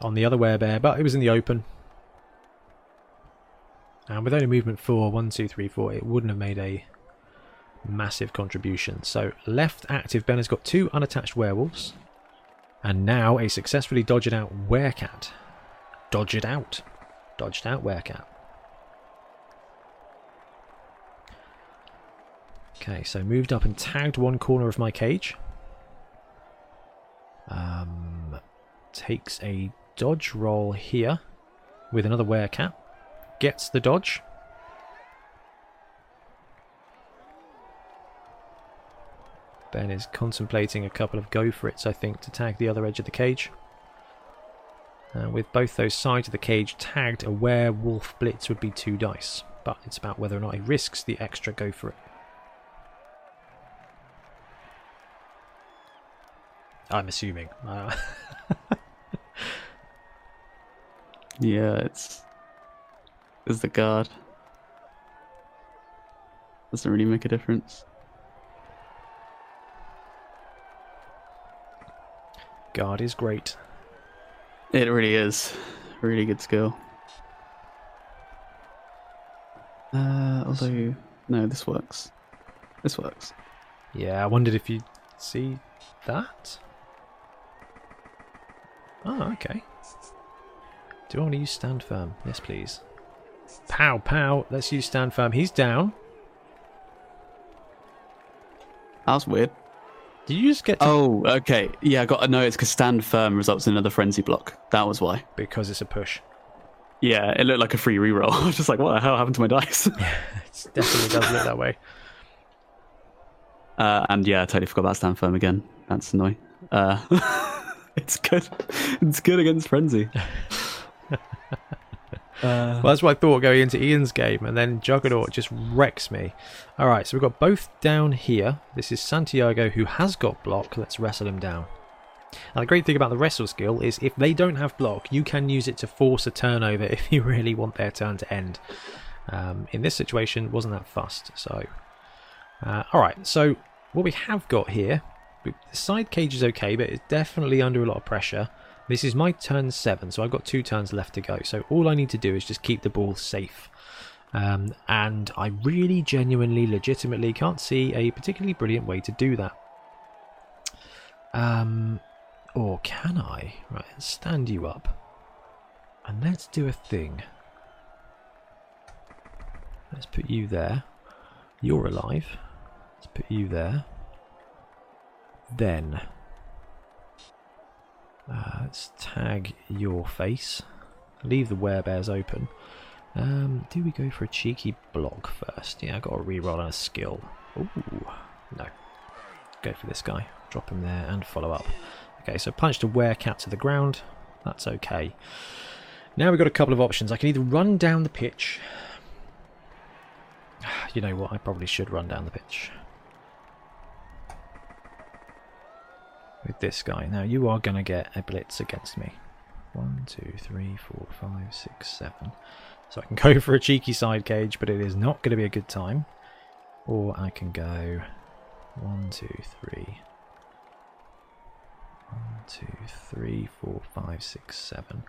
on the other werebear, but it was in the open. And with only movement 4, 1, 2, 3, 4, it wouldn't have made a massive contribution. So left active, Ben has got two unattached werewolves. And now a successfully dodged out werecat. Dodged out. Dodged out werecat. Okay, so moved up and tagged one corner of my cage. Um, takes a dodge roll here with another werecat. Gets the dodge. Ben is contemplating a couple of go for it's, I think, to tag the other edge of the cage. Uh, with both those sides of the cage tagged, a werewolf blitz would be two dice. But it's about whether or not he risks the extra go for it. I'm assuming. Uh, yeah, it's is the guard. Doesn't really make a difference. guard is great. It really is. Really good skill. Uh, although, no, this works. This works. Yeah, I wondered if you'd see that. Oh, okay. Do I want to use stand firm? Yes, please. Pow, pow. Let's use stand firm. He's down. That was weird. Did you just get to... Oh, okay. Yeah, I got. No, it's because stand firm results in another frenzy block. That was why. Because it's a push. Yeah, it looked like a free reroll. I was just like, what the hell happened to my dice? It definitely does look that way. Uh, and yeah, I totally forgot about stand firm again. That's annoying. Uh, it's good. It's good against frenzy. Uh, Well, that's what I thought going into Ian's game, and then Juggernaut just wrecks me. Alright, so we've got both down here. This is Santiago, who has got block. Let's wrestle him down. And the great thing about the wrestle skill is if they don't have block, you can use it to force a turnover if you really want their turn to end. Um, in this situation, wasn't that fussed. So, uh, alright, so what we have got here, the side cage is okay, but it's definitely under a lot of pressure. This is my turn seven, so I've got two turns left to go. So all I need to do is just keep the ball safe. Um, and I really, genuinely, legitimately can't see a particularly brilliant way to do that. Um, or can I? Right, stand you up. And let's do a thing. Let's put you there. You're alive. Let's put you there. Then uh, let's tag your face. Leave the werebears open. Um, do we go for a cheeky block first? Yeah, i got to reroll on a skill. Ooh, no. Go for this guy. Drop him there and follow up. Okay, so punched a werecat to the ground. That's okay. Now we've got a couple of options. I can either run down the pitch. You know what? I probably should run down the pitch. With this guy. Now you are going to get a blitz against me. One, two, three, four, five, six, seven. So I can go for a cheeky side cage, but it is not going to be a good time. Or I can go one, two, three. One, two, three, four, five, six, seven.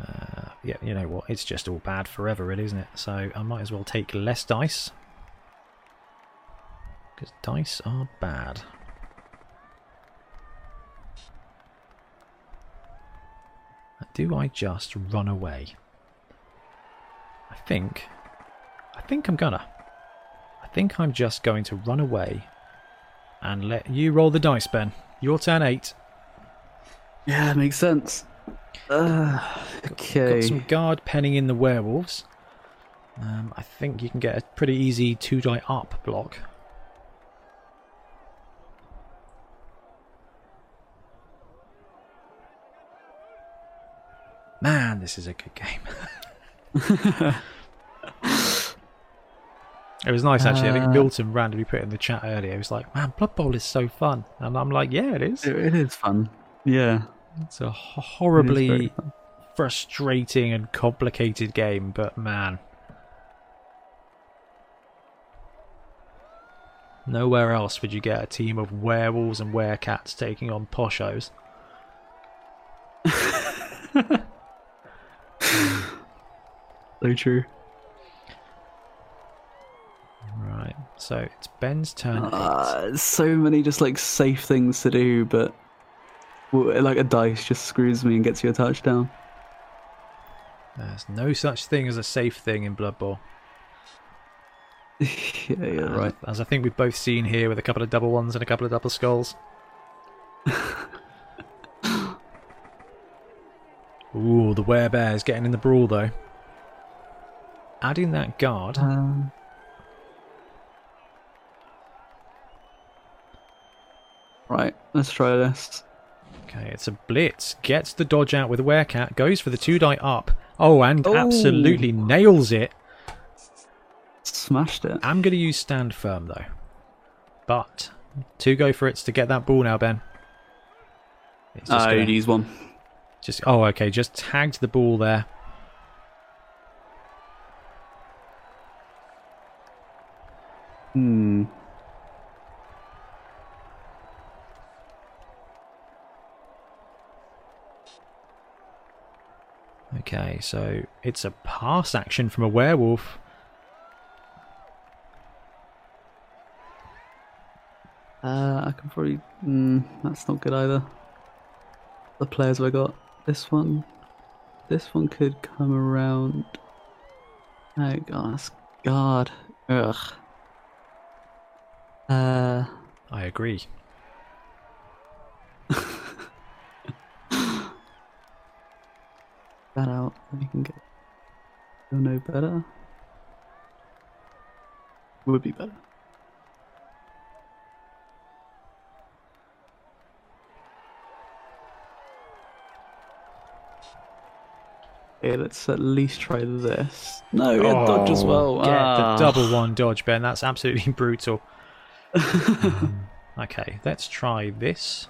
Uh, yeah, you know what? It's just all bad forever, really, isn't it? So I might as well take less dice. Because dice are bad. Do I just run away? I think... I think I'm gonna. I think I'm just going to run away and let you roll the dice, Ben. Your turn 8. Yeah, makes sense. Uh, okay. Got some guard penning in the werewolves. Um, I think you can get a pretty easy two die up block. Man, this is a good game. it was nice actually. I think Uh, Milton randomly put in the chat earlier. He was like, "Man, Blood Bowl is so fun," and I'm like, "Yeah, it is. It, it is fun. Yeah. It's a it horribly fun. frustrating and complicated game, but man. Nowhere else would you get a team of werewolves and werecats taking on poshos. So true. Right, so it's Ben's turn. Uh, so many just like safe things to do, but well, like a dice just screws me and gets you a touchdown. There's no such thing as a safe thing in Blood Bowl. yeah, yeah, right. As I think we've both seen here with a couple of double ones and a couple of double skulls. Ooh, the werebear's getting in the brawl though. Adding that guard. Um, right, let's try this. Okay, it's a blitz. Gets the dodge out with a werecat. Goes for the two die up. Oh, and Oh. absolutely nails it. Smashed it. I'm going to use stand firm though. But two go for it to get that ball now, Ben. It's just Ah, gonna- use one. Just oh, okay. Just tagged the ball there. Hmm. Okay, so it's a pass action from a werewolf. Uh, I can probably. Mm, that's not good either. The players I got? This one. This one could come around. Oh gosh, God, ugh. Uh, I agree. that out. I can get. You'll know better. Would be better. Okay, let's at least try this. No, it dodge as well. Oh, Get Ah. the double one dodge, Ben. That's absolutely brutal. Um, okay, let's try this.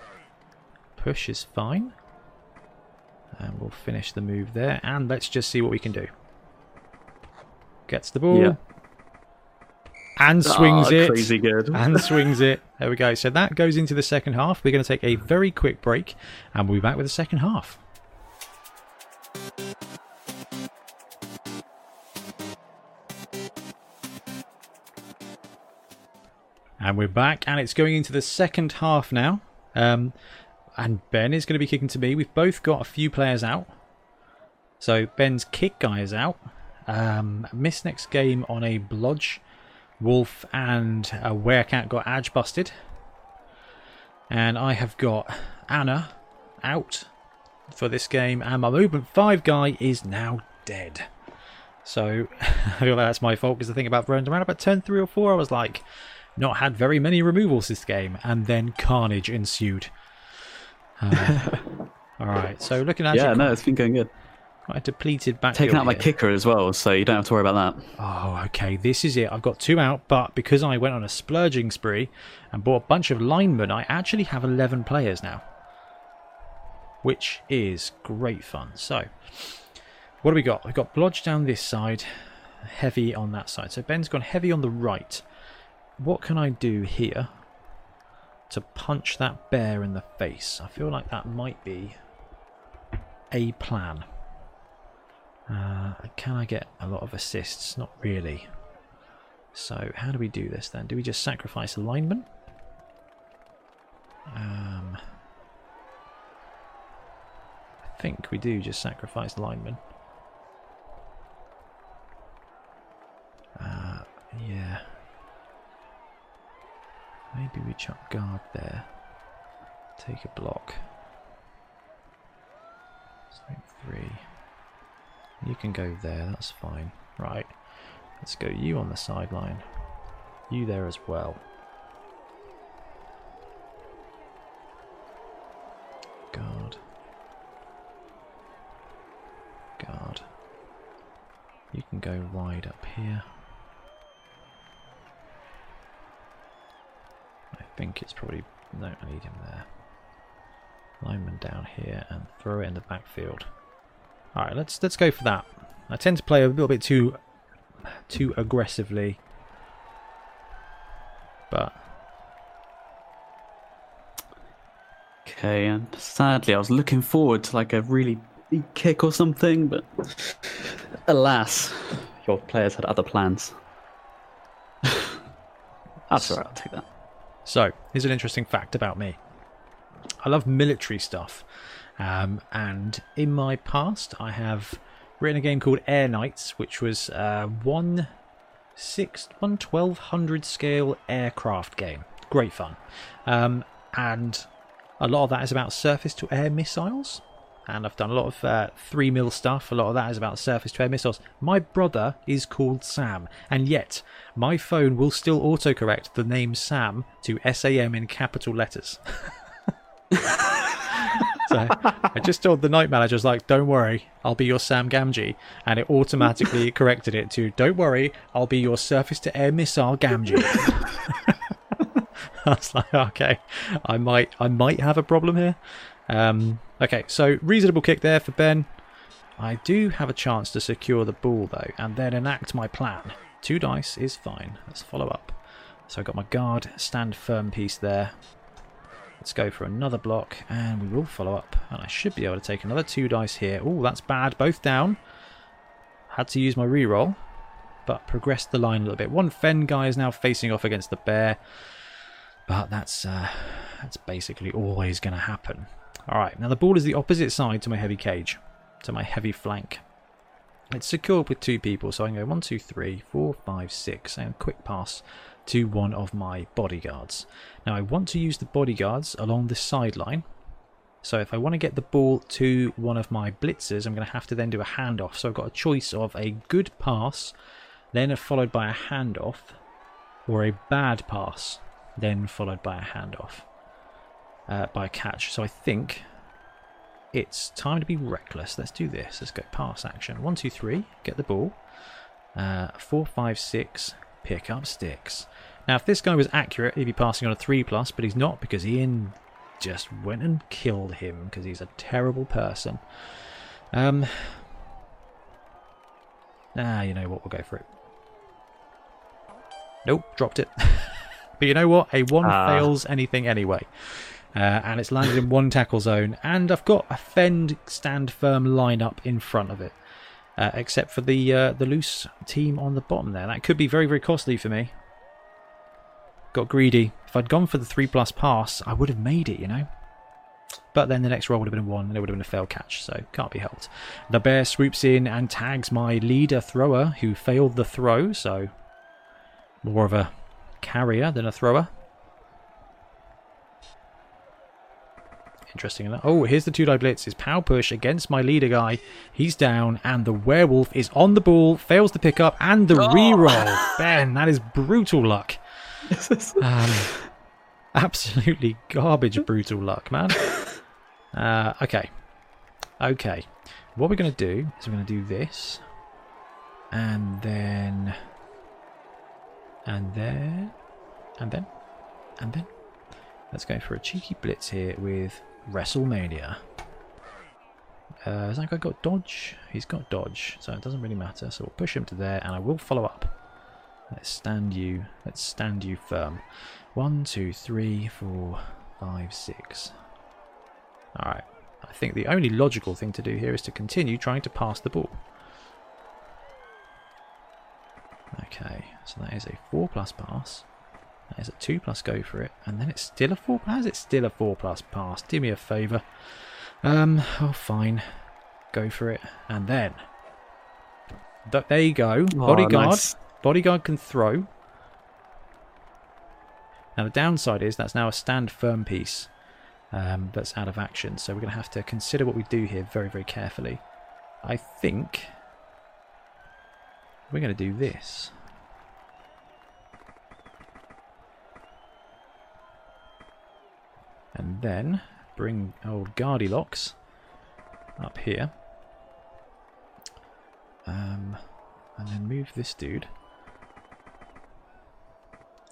Push is fine. And we'll finish the move there. And let's just see what we can do. Gets the ball. Yeah. And swings Ah, it. Crazy good. and swings it. There we go. So that goes into the second half. We're going to take a very quick break and we'll be back with the second half. And we're back, and it's going into the second half now. Um, and Ben is going to be kicking to me. We've both got a few players out. So Ben's kick guy is out. Um, missed next game on a blodge. Wolf and a werecat got edge busted. And I have got Anna out for this game, and my movement five guy is now dead. So I feel like that's my fault because the thing about around about turn three or four, I was like, not had very many removals this game, and then carnage ensued. Uh, all right, so looking at yeah, no, it's been going good. quite a depleted back. Taking out my kicker as well, so you don't have to worry about that. Oh, okay. This is it. I've got two out, but because I went on a splurging spree and bought a bunch of linemen, I actually have 11 players now. Which is great fun. So, what do we got? We've got Blodge down this side, heavy on that side. So, Ben's gone heavy on the right. What can I do here to punch that bear in the face? I feel like that might be a plan. Uh, can I get a lot of assists? Not really. So how do we do this then? Do we just sacrifice a lineman? Um, I think we do just sacrifice lineman. Uh, yeah. Maybe we chuck guard there. Take a block. Three. You can go there, that's fine. Right, let's go you on the sideline. You there as well. Guard. Guard. You can go wide up here. Think it's probably... No, I need him there. Lineman down here and throw it in the backfield. Alright, let's let's go for that. I tend to play a little bit too too aggressively. But Okay, and sadly, I was looking forward to like a really big kick or something, but alas, your players had other plans. That's alright, I'll take that. So, here's an interesting fact about me. I love military stuff. Um, and in my past, I have written a game called Air Knights, which was uh, one six one twelve hundred scale aircraft game. Great fun, um, and a lot of that is about surface to air missiles. And I've done a lot of uh, three mil stuff. A lot of that is about surface to air missiles. My brother is called Sam, and yet my phone will still autocorrect the name Sam to SAM in capital letters. so I just told the night manager, I was like, don't worry, I'll be your Sam Gamgee. And it automatically corrected it to, don't worry, I'll be your surface to air missile Gamgee. I was like, okay, I might, I might have a problem here. Um, okay, so reasonable kick there for Ben. I do have a chance to secure the ball though, and then enact my plan. Two dice is fine. Let's follow up. So I got my guard stand firm piece there. Let's go for another block, and we will follow up. And I should be able to take another two dice here. Oh, that's bad. Both down. Had to use my reroll, but progressed the line a little bit. One fend guy is now facing off against the bear, but that's uh, that's basically always going to happen. All right, now the ball is the opposite side to my heavy cage, to my heavy flank. It's secured with two people, so I can go one, two, three, four, five, six, and quick pass to one of my bodyguards. Now I want to use the bodyguards along the sideline. So if I want to get the ball to one of my blitzers, I'm going to have to then do a handoff. So I've got a choice of a good pass, then followed by a handoff, or a bad pass, then followed by a handoff, uh, by a catch. So I think it's time to be reckless. Let's do this. Let's go pass action. One, two, three. Get the ball. Uh, four, five, six. Pick up sticks. Now, if this guy was accurate, he'd be passing on a 3 plus, but he's not because Ian just went and killed him because he's a terrible person. Um, ah, you know what? We'll go for it. Nope, dropped it. but you know what? A 1 Ah. fails anything anyway. Uh, and it's landed in one tackle zone, and I've got a fend stand firm lineup in front of it, uh, except for the uh, the loose team on the bottom there. That could be very very costly for me. Got greedy. If I'd gone for the three plus pass, I would have made it, you know. But then the next roll would have been one, and it would have been a failed catch, so can't be helped. The bear swoops in and tags my leader thrower, who failed the throw, so more of a carrier than a thrower. Interesting enough. Oh, here's the two die blitz. Is power push against my leader guy. He's down, and the werewolf is on the ball, fails to pick up, and the reroll. Ben, that is brutal luck. Um, absolutely garbage brutal luck, man. Uh, okay. Okay. What we're going to do is we're going to do this. And then... And then... And then... And then... Let's go for a cheeky blitz here with WrestleMania. Uh, has that guy got dodge? He's got dodge, so it doesn't really matter. So we'll push him to there, and I will follow up. Let's stand you. Let's stand you firm. One, two, three, four, five, six. All right. I think the only logical thing to do here is to continue trying to pass the ball. Okay, so that is a four plus pass. That is a 2 plus go for it. And then it's still a 4 plus. It's still a 4 plus pass. Do me a favour. Um, oh, fine. Go for it. And then. Th there you go. Oh, Bodyguard. nice. Bodyguard can throw. Now the downside is that's now a stand firm piece um, that's out of action. So we're going to have to consider what we do here very, very carefully. I think we're going to do this. And then bring old Guardy Locks up here. Um, and then move this dude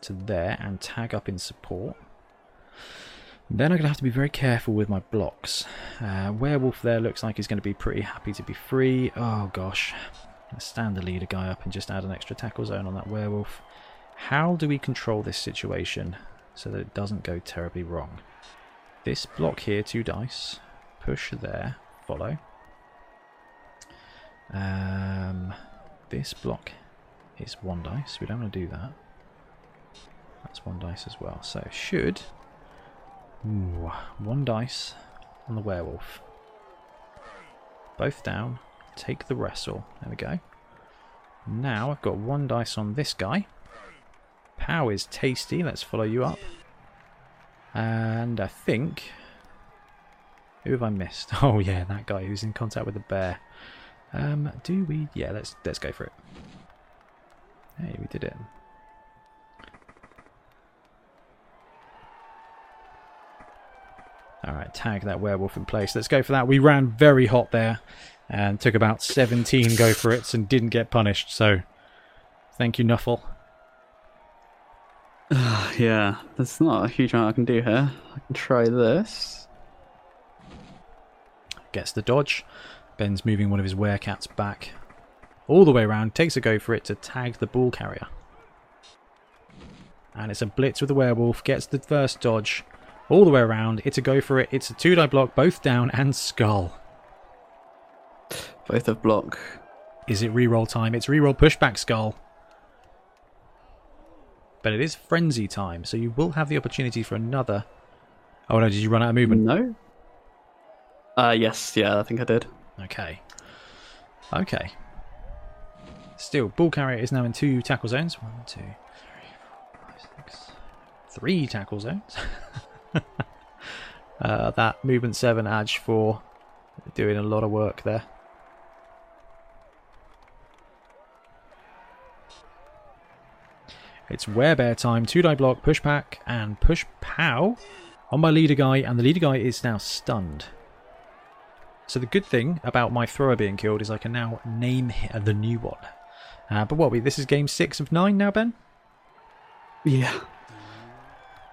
to there and tag up in support. Then I'm going to have to be very careful with my blocks. Uh, Werewolf there looks like he's going to be pretty happy to be free. Oh gosh. Stand the leader guy up and just add an extra tackle zone on that Werewolf. How do we control this situation so that it doesn't go terribly wrong? This block here, two dice. Push there, follow. Um, this block is one dice. We don't want to do that. That's one dice as well. So should ooh, one dice on the werewolf. Both down. Take the wrestle. There we go. Now I've got one dice on this guy. Pow is tasty. Let's follow you up. And I think... Who have I missed? Oh yeah, that guy who's in contact with the bear. Um, do we... Yeah, let's let's go for it. Hey, we did it. Alright, tag that werewolf in place. Let's go for that. We ran very hot there and took about 17 go for it and didn't get punished. So, thank you, Nuffle. yeah, there's not a huge amount I can do here. I can try this. Gets the dodge. Ben's moving one of his werecats back all the way around. Takes a go for it to tag the ball carrier. And it's a blitz with the werewolf. Gets the first dodge all the way around. It's a go for it. It's a two die block, both down and skull. Both of block. Is it reroll time? It's reroll pushback skull. But it is frenzy time, so you will have the opportunity for another. Oh no, did you run out of movement? No? Uh, yes, yeah, I think I did. Okay. Okay. Still, ball carrier is now in two tackle zones. One, two, three, four, five, six. Three tackle zones. uh, that movement seven, edge for doing a lot of work there. It's werebear time, two die block, push pack, and push pow on my leader guy, and the leader guy is now stunned. So the good thing about my thrower being killed is I can now name the new one. Uh, but what we this is game six of nine now, Ben. Yeah.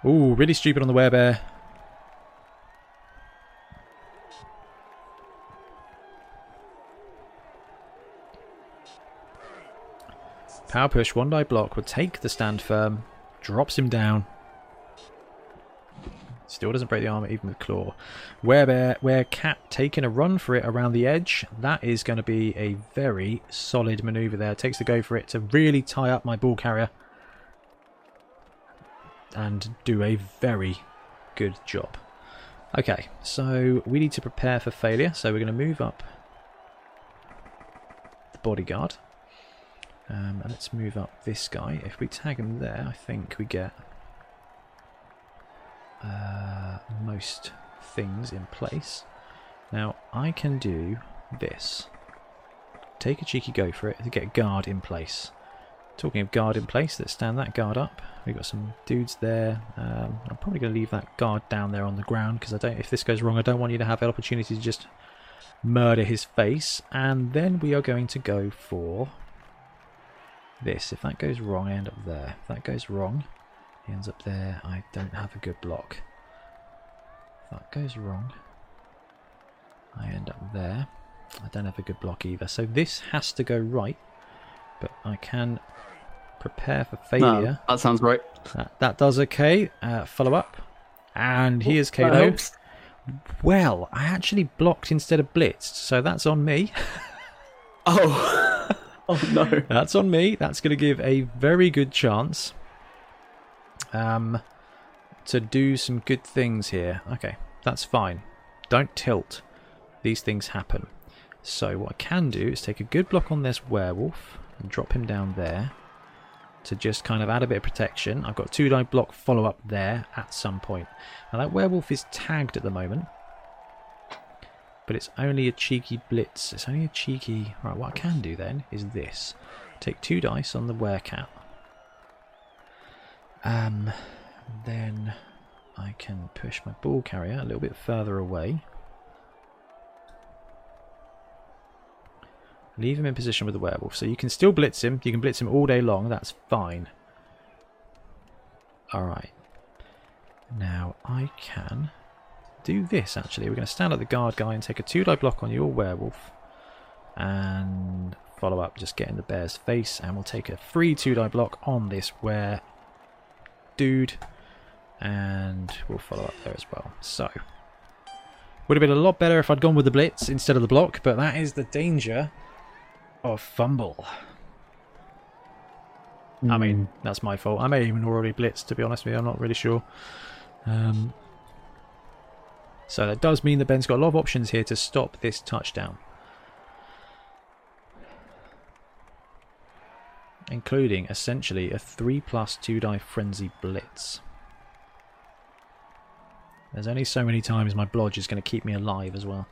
Ooh, really stupid on the werebear. Power push, one die block would take the stand firm, drops him down. Still doesn't break the armor even with claw. Werebear, werecat taking a run for it around the edge. That is going to be a very solid maneuver there. Takes the go for it to really tie up my ball carrier and do a very good job. Okay, so we need to prepare for failure. So we're going to move up the bodyguard. Um, and let's move up this guy. If we tag him there, I think we get uh, most things in place. Now, I can do this. Take a cheeky go for it to get guard in place. Talking of guard in place, let's stand that guard up. We've got some dudes there. Um, I'm probably going to leave that guard down there on the ground because I don't. If this goes wrong, I don't want you to have the opportunity to just murder his face. And then we are going to go for this. If that goes wrong, I end up there. If that goes wrong, he ends up there. I don't have a good block. If that goes wrong, I end up there. I don't have a good block either. So this has to go right, but I can prepare for failure. No, that sounds right. That, that does okay. Uh, follow up. And here's KO. Well, I actually blocked instead of blitzed, so that's on me. Oh. oh no. That's on me. That's going to give a very good chance um, to do some good things here. Okay, that's fine. Don't tilt. These things happen. So what I can do is take a good block on this werewolf and drop him down there to just kind of add a bit of protection. I've got two die block follow up there at some point. Now that werewolf is tagged at the moment. But it's only a cheeky blitz. It's only a cheeky... Right, what I can do then is this. Take two dice on the werecat. Um, then I can push my ball carrier a little bit further away. Leave him in position with the werewolf. So you can still blitz him. You can blitz him all day long. That's fine. Alright. Now I can do this actually. We're going to stand at the guard guy and take a two die block on your werewolf. And follow up, just get in the bear's face. And we'll take a free two die block on this were dude. And we'll follow up there as well. So. Would have been a lot better if I'd gone with the blitz instead of the block, but that is the danger of FUMBBL. I mean, that's my fault. I may even already blitzed, to be honest with you. I'm not really sure. Um, so that does mean that Ben's got a lot of options here to stop this touchdown. Including, essentially, a 3 plus 2 die frenzy blitz. There's only so many times my blodge is going to keep me alive as well.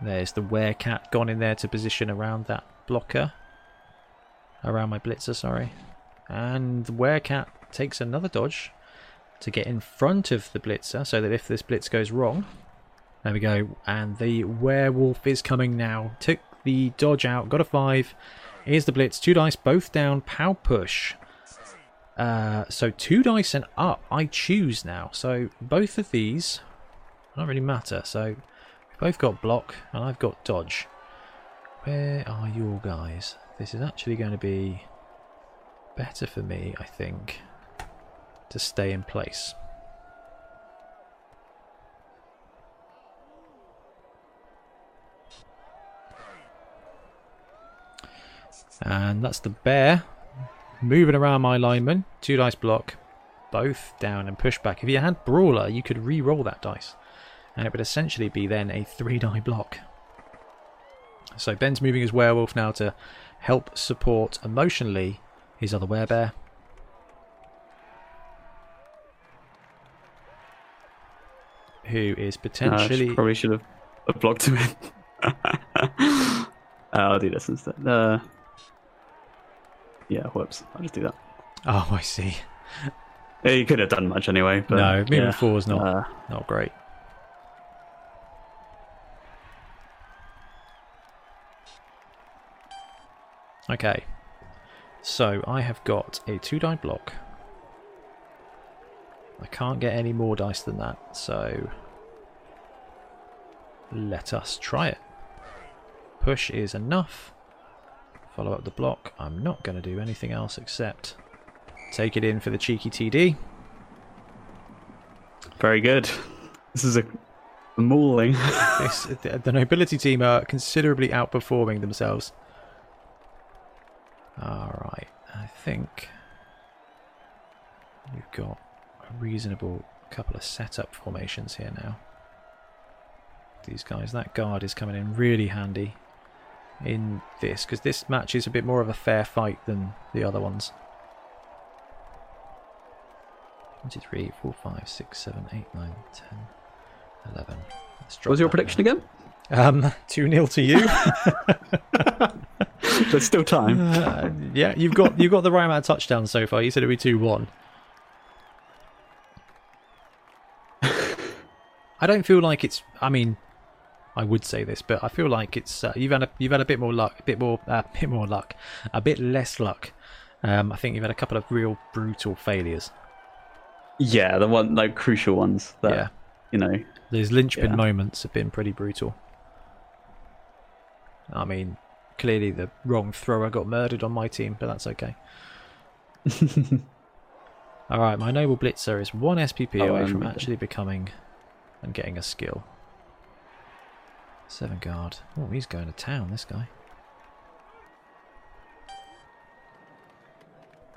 There's the werecat gone in there to position around that blocker. Around my blitzer, sorry. And the werecat takes another dodge to get in front of the blitzer so that if this blitz goes wrong. There we go. And the werewolf is coming now. Took the dodge out, got a five. Here's the blitz. Two dice, both down. Pow push. Uh, so two dice and up. I choose now. So both of these don't really matter. So we've both got block and I've got dodge. Where are your guys? This is actually going to be better for me, I think, to stay in place. And that's the bear moving around my lineman. Two dice block, both down and push back. If you had brawler, you could re-roll that dice, and it would essentially be then a three die block. So Ben's moving his werewolf now to help support emotionally his other werebear. Who is Uh, potentially sh- probably should have have blocked him in. uh, I'll do this instead. Uh, yeah, whoops. I'll just do that. Oh, I see. Yeah, you could have done much anyway. But, no, moving yeah. four is not Uh, not great. Okay, so I have got a two die block. I can't get any more dice than that, so let us try it. Push is enough. Follow up the block. I'm not going to do anything else except take it in for the cheeky TD. very good. This is a mauling. The nobility team are considerably outperforming themselves. Alright, I think we've got a reasonable couple of setup formations here now. These guys, that guard is coming in really handy. in this because this match is a bit more of a fair fight than the other ones. One, two, three, four, five, six, seven, eight, nine, ten, eleven. Let's drop What was your prediction again? Um, two 0 to you. There's still time. Uh, yeah, you've got you've got the right amount of touchdowns so far. You said it'd be two one. I don't feel like it's. I mean, I would say this, but I feel like it's. Uh, you've had a you've had a bit more luck, a bit more, a bit more luck, a bit less luck. Um, I think you've had a couple of real brutal failures. Yeah, the one like crucial ones that yeah, you know. those linchpin Yeah. moments have been pretty brutal. I mean, clearly the wrong thrower got murdered on my team, but that's okay. All right, my noble blitzer is one SPP Oh, away from actually becoming and getting a skill. Seven guard. Oh, he's going to town. This guy.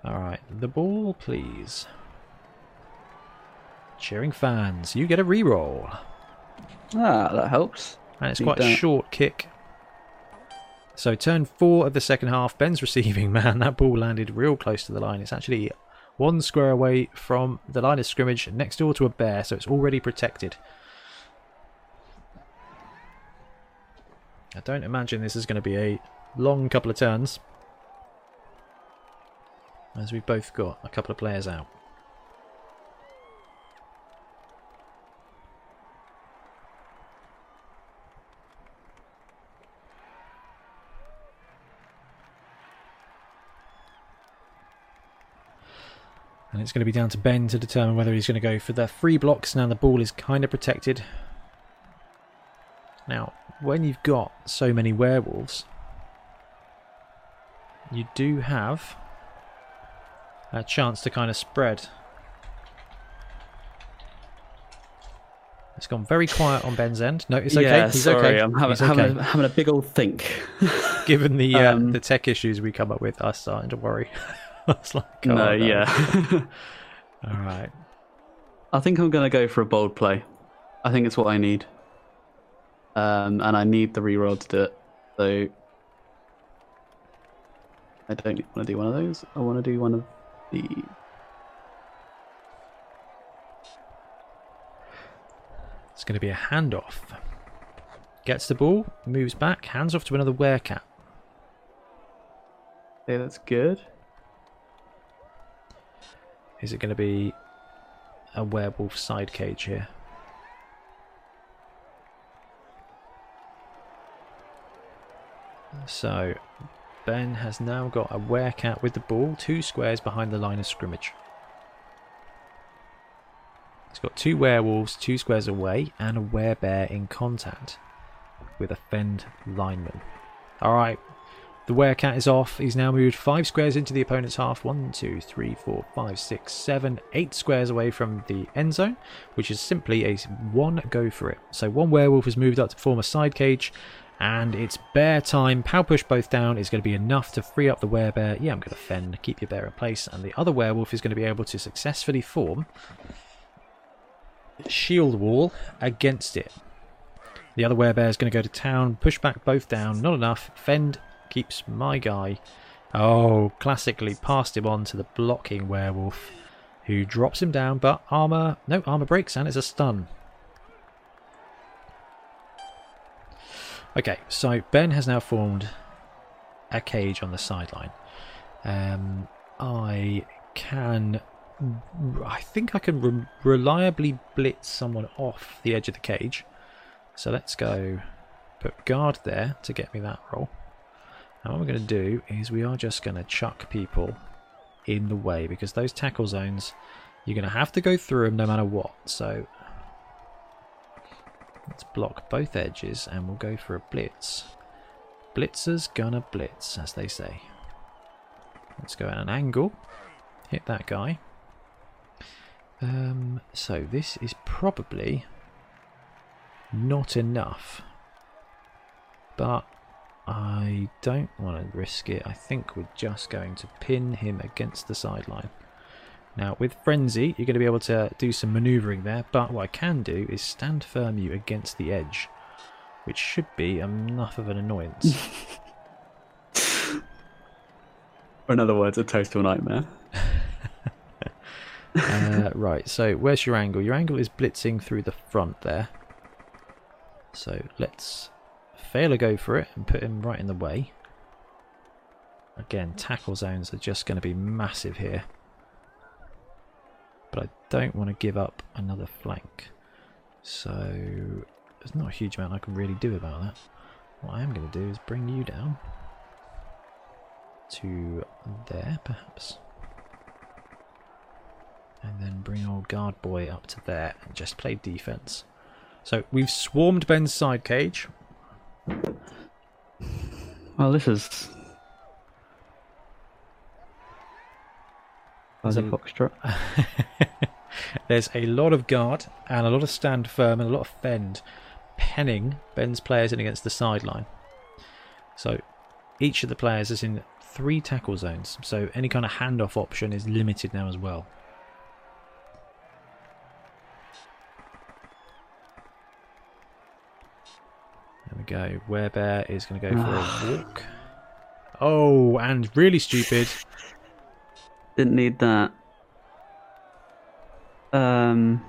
All right, the ball, please. Cheering fans, you get a reroll. Ah, that helps. And it's quite a short kick. So turn four of the second half, Ben's receiving man. That ball landed real close to the line. It's actually one square away from the line of scrimmage, next door to a bear, so it's already protected. I don't imagine this is going to be a long couple of turns. As we've both got a couple of players out. And it's going to be down to Ben to determine whether he's going to go for the free blocks. Now the ball is kind of protected. Now, when you've got so many werewolves, you do have a chance to kind of spread. It's gone very quiet on Ben's end. No, it's okay. Yeah, He's sorry, okay. I'm having, okay. having, a, having a big old think. Given the uh, Um, the tech issues we come up with, I'm starting to worry. Was like, oh, no, yeah. All right. I think I'm going to go for a bold play. I think it's what I need. Um, and I need the reroll to do it. So I don't want to do one of those. I want to do one of the. It's going to be a handoff. Gets the ball, moves back, hands off to another werecat. Okay, that's good. Is it going to be a werewolf side cage here? So, Ben has now got a werecat with the ball, two squares behind the line of scrimmage. He's got two werewolves, two squares away, and a werebear in contact with a fend lineman. Alright, the werecat is off. He's now moved five squares into the opponent's half. One, two, three, four, five, six, seven, eight squares away from the end zone, which is simply a one go for it. So one werewolf has moved up to form a side cage, and it's bear time. Pow push both down is going to be enough to free up the werebear. Yeah, I'm going to fend, keep your bear in place, and the other werewolf is going to be able to successfully form shield wall against it. The other werebear is going to go to town, push back both down, not enough. Fend keeps my guy. Oh, classically passed him on to the blocking werewolf, who drops him down, but armor. No, armor breaks, and it's a stun. Okay, so Ben has now formed a cage on the sideline. Um, I can. I think I can re- reliably blitz someone off the edge of the cage. So let's go put guard there to get me that roll. And what we're going to do is we are just going to chuck people in the way because those tackle zones, you're going to have to go through them no matter what. So let's block both edges and we'll go for a blitz. Blitzer's gonna blitz, as they say. Let's go at an angle, hit that guy. Um, so this is probably not enough. But I don't want to risk it. I think we're just going to pin him against the sideline. Now, with Frenzy, you're going to be able to do some manoeuvring there, but what I can do is stand firm you against the edge, which should be enough of an annoyance. Or in other words, a total nightmare. uh, right, so where's your angle? Your angle is blitzing through the front there. So let's fail a go for it and put him right in the way. Again, tackle zones are just going to be massive here. But I don't want to give up another flank. So there's not a huge amount I can really do about that. What I am going to do is bring you down to there, perhaps. And then bring old guard boy up to there and just play defense. So we've swarmed Ben's side cage. Well, this is. There's a hmm. a- foxtrot. There's a lot of guard and a lot of stand firm and a lot of fend penning Ben's players in against the sideline. So each of the players is in three tackle zones. So any kind of handoff option is limited now as well. There we go. Werebear is going to go for a walk. Oh, and really stupid. Didn't need that. Um.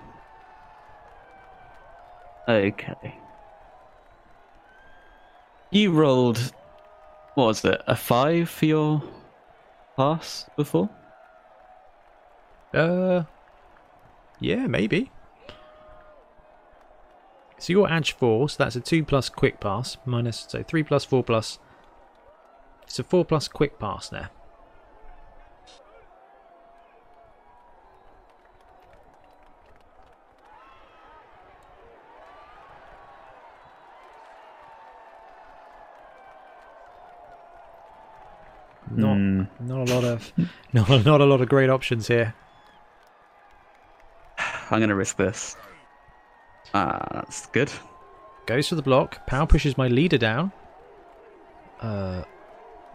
Okay. You rolled. What was it? A five for your pass before? Uh, yeah, maybe. So your edge four, so that's a two plus quick pass minus so three plus four plus. It's a four plus quick pass there. Not Hmm. not a lot of not not a lot of great options here. I'm gonna risk this. Ah, that's good. Goes for the block. Pow pushes my leader down. Uh,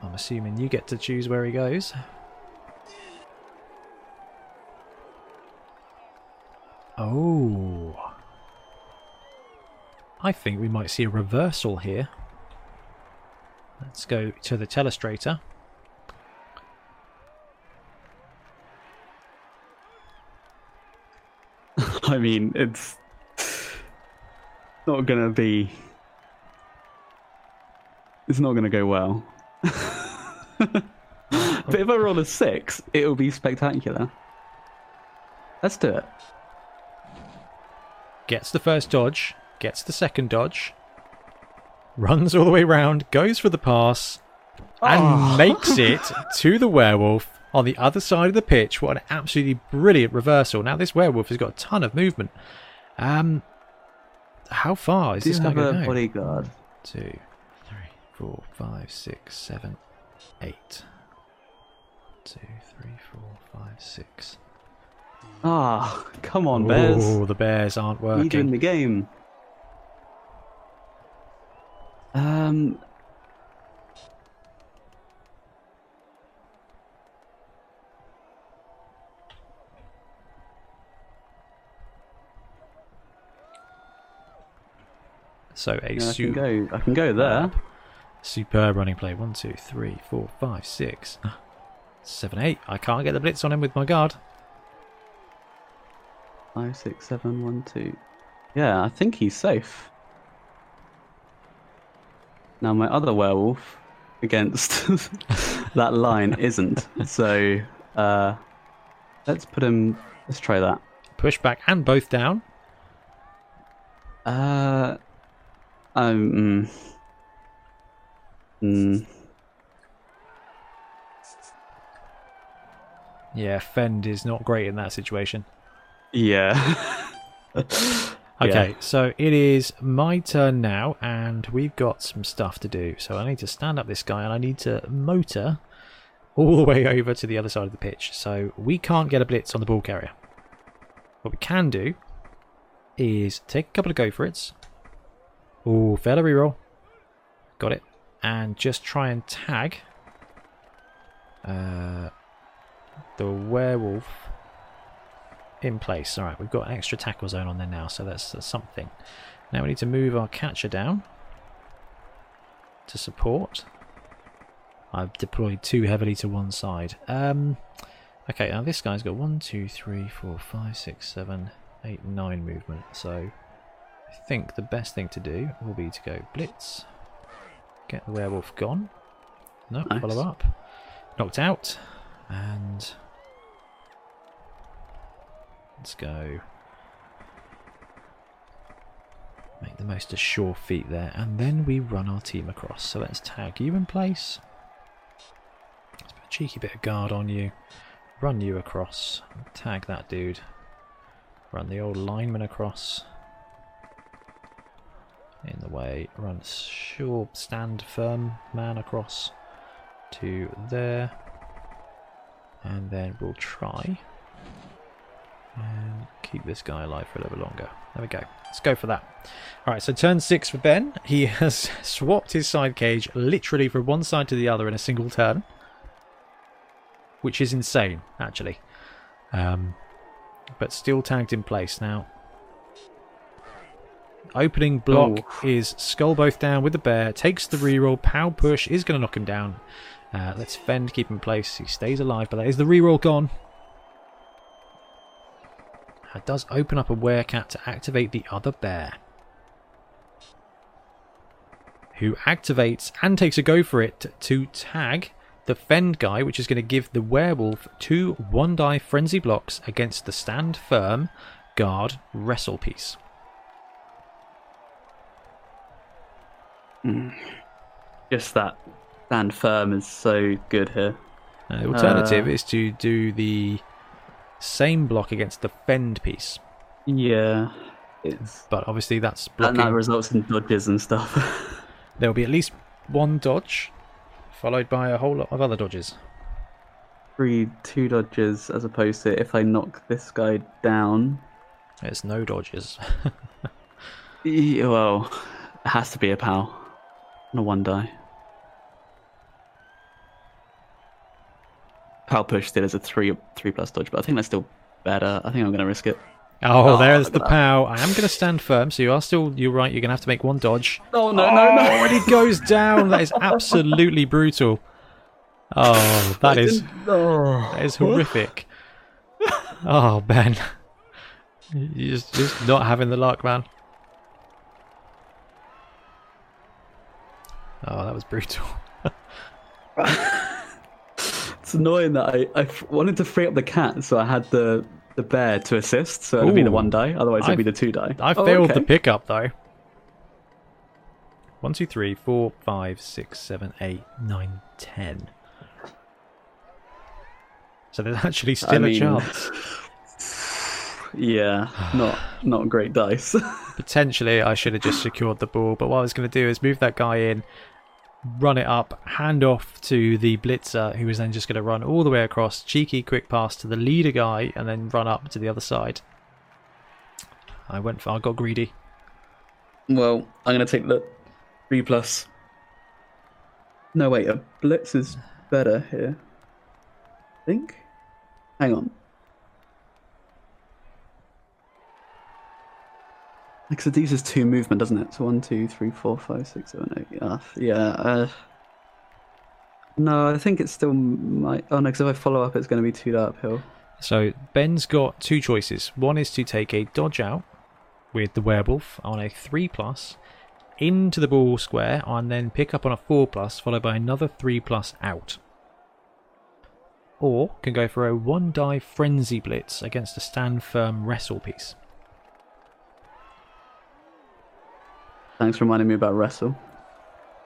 I'm assuming you get to choose where he goes. Oh. I think we might see a reversal here. Let's go to the telestrator. I mean, it's not gonna be. It's not gonna go well. but if I roll a six, it'll be spectacular. Let's do it. Gets the first dodge, gets the second dodge, runs all the way round, goes for the pass, and Oh. makes it to the werewolf on the other side of the pitch. What an absolutely brilliant reversal. Now, this werewolf has got a ton of movement. Um, How far is Do this guy have going a to bodyguard? Two, three, four, five, six, seven, eight. Two, three, four, five, six. Ah, come on, Bears. Oh, the bears aren't What are you doing working. the game? Um. So a yeah, I can go. I can go there. superb running play. One, two, three, four, five, six, seven, eight. I can't get the blitz on him with my guard. Five, six, seven, one, two. Yeah, I think he's safe. Now my other werewolf against that line isn't. So uh, let's put him. Let's try that. Push back and both down. Uh, um. mm, mm, Yeah, Fend is not great in that situation. yeah. Okay, so it is my turn now, and we've got some stuff to do. So I need to stand up this guy, and I need to motor all the way over to the other side of the pitch. So we can't get a blitz on the ball carrier. What we can do is take a couple of go for it's. Oh, fair reroll. Got it. And just try and tag uh, the werewolf in place. All right, we've got an extra tackle zone on there now, so that's, that's something. Now we need to move our catcher down to support. I've deployed too heavily to one side. Um, okay, now this guy's got one, two, three, four, five, six, seven, eight, nine movement. So I think the best thing to do will be to go blitz, get the werewolf gone. No, Nice. follow up. Knocked out. And let's go. Make the most of sure feet there. And then we run our team across. So let's tag you in place. Let's put a cheeky bit of guard on you. Run you across. Tag that dude. Run the old lineman across. In the way. Run sure stand firm man across to there. And then we'll try and keep this guy alive for a little bit longer. There we go. Let's go for that. Alright, so turn six for Ben. He has swapped his side cage literally from one side to the other in a single turn. Which is insane, actually. Um, but still tagged in place. Now, opening block is skull both down with the bear, takes the reroll, pow push is going to knock him down. Uh, let's fend, keep him in place. He stays alive, but that is the reroll gone. It does open up a werecat to activate the other bear. Who activates and takes a go for it to tag the fend guy, which is going to give the werewolf two one die frenzy blocks against the stand firm guard wrestle piece. Just that stand firm is so good here. Uh, the alternative Uh. is to do the same block against the fend piece, Yeah, it's but obviously that's and that results in dodges and stuff. There will be at least one dodge, followed by a whole lot of other dodges. Three two dodges as opposed to if I knock this guy down. There's no dodges. Yeah, well, it has to be a pal. On a one die. Pal push still is a three three plus dodge, but I think that's still better. I think I'm gonna risk it. Oh, ah, Oh, there's the that. pow. I am going to stand firm, so you are still. You're right. You're going to have to make one dodge. Oh no oh, no no! when he goes down, that is absolutely brutal. Oh, that is Oh, that is horrific. Oh, Ben, you're just, just not having the luck, man. Oh, that was brutal. It's annoying that I, I wanted to free up the cat, so I had the the bear to assist, so it'd be the one die. Otherwise, it'd I've- be the two die. I Oh, failed okay. the pickup though. One, two, three, four, five, six, seven, eight, nine, ten. So there's actually still a mean- chance. Yeah, not not great dice. Potentially, I should have just secured the ball, but what I was going to do is move that guy in, run it up, hand off to the blitzer, who is then just going to run all the way across, cheeky quick pass to the leader guy, and then run up to the other side. I went for, I got greedy. well, I'm gonna take the three plus. No wait, a blitz is better here. I think. Hang on. Because it uses two movement, doesn't it? So one, two, three, four, five, six, seven, eight. Yeah, yeah. Uh, no, I think it's still my. Oh no, because if I follow up, it's going to be two uphill. So Ben's got two choices. One is to take a dodge out with the werewolf on a three plus into the ball square and then pick up on a four plus followed by another three plus out. Or can go for a one die frenzy blitz against a stand firm wrestle piece. Thanks for reminding me about wrestle.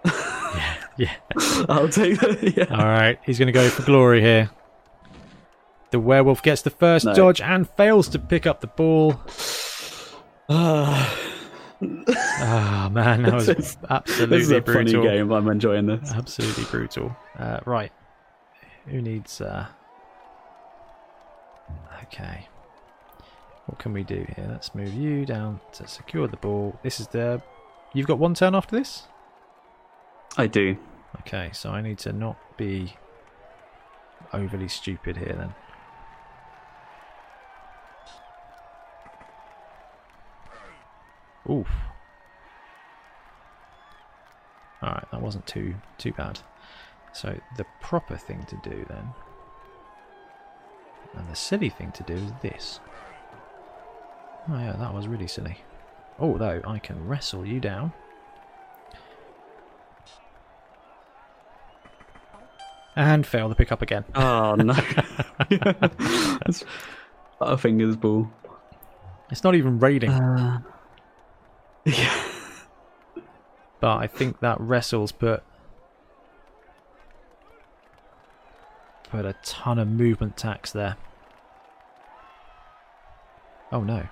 Yeah. Yeah. I'll take that. Yeah. Alright, he's gonna go for glory here. The werewolf gets the first No. dodge and fails to pick up the ball. Ah, Ah man, that was is- absolutely this is a brutal. funny game. I'm enjoying this. Absolutely brutal. Uh, right. Who needs. Uh... Okay. What can we do here? Let's move you down to secure the ball. This is the. You've got one turn after this? I do. Okay, so I need to not be overly stupid here then. Oof. Alright, that wasn't too too bad. So the proper thing to do then, and the silly thing to do is this. Oh yeah, that was really silly. Although I can wrestle you down. And fail the pick up again. Oh no. That's Butterfinger's ball. It's not even raiding. Uh, yeah. but I think that wrestles put put a ton of movement tax there. Oh no.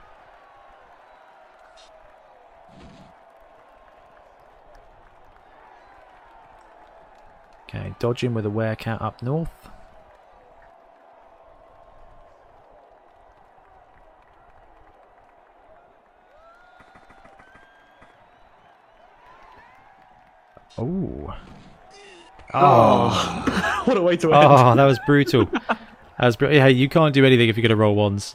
Okay, dodging with a werecat up north. Oh. Oh. what a way to oh, end. Oh, that was brutal. that was br- Hey, you can't do anything if you're going to roll ones.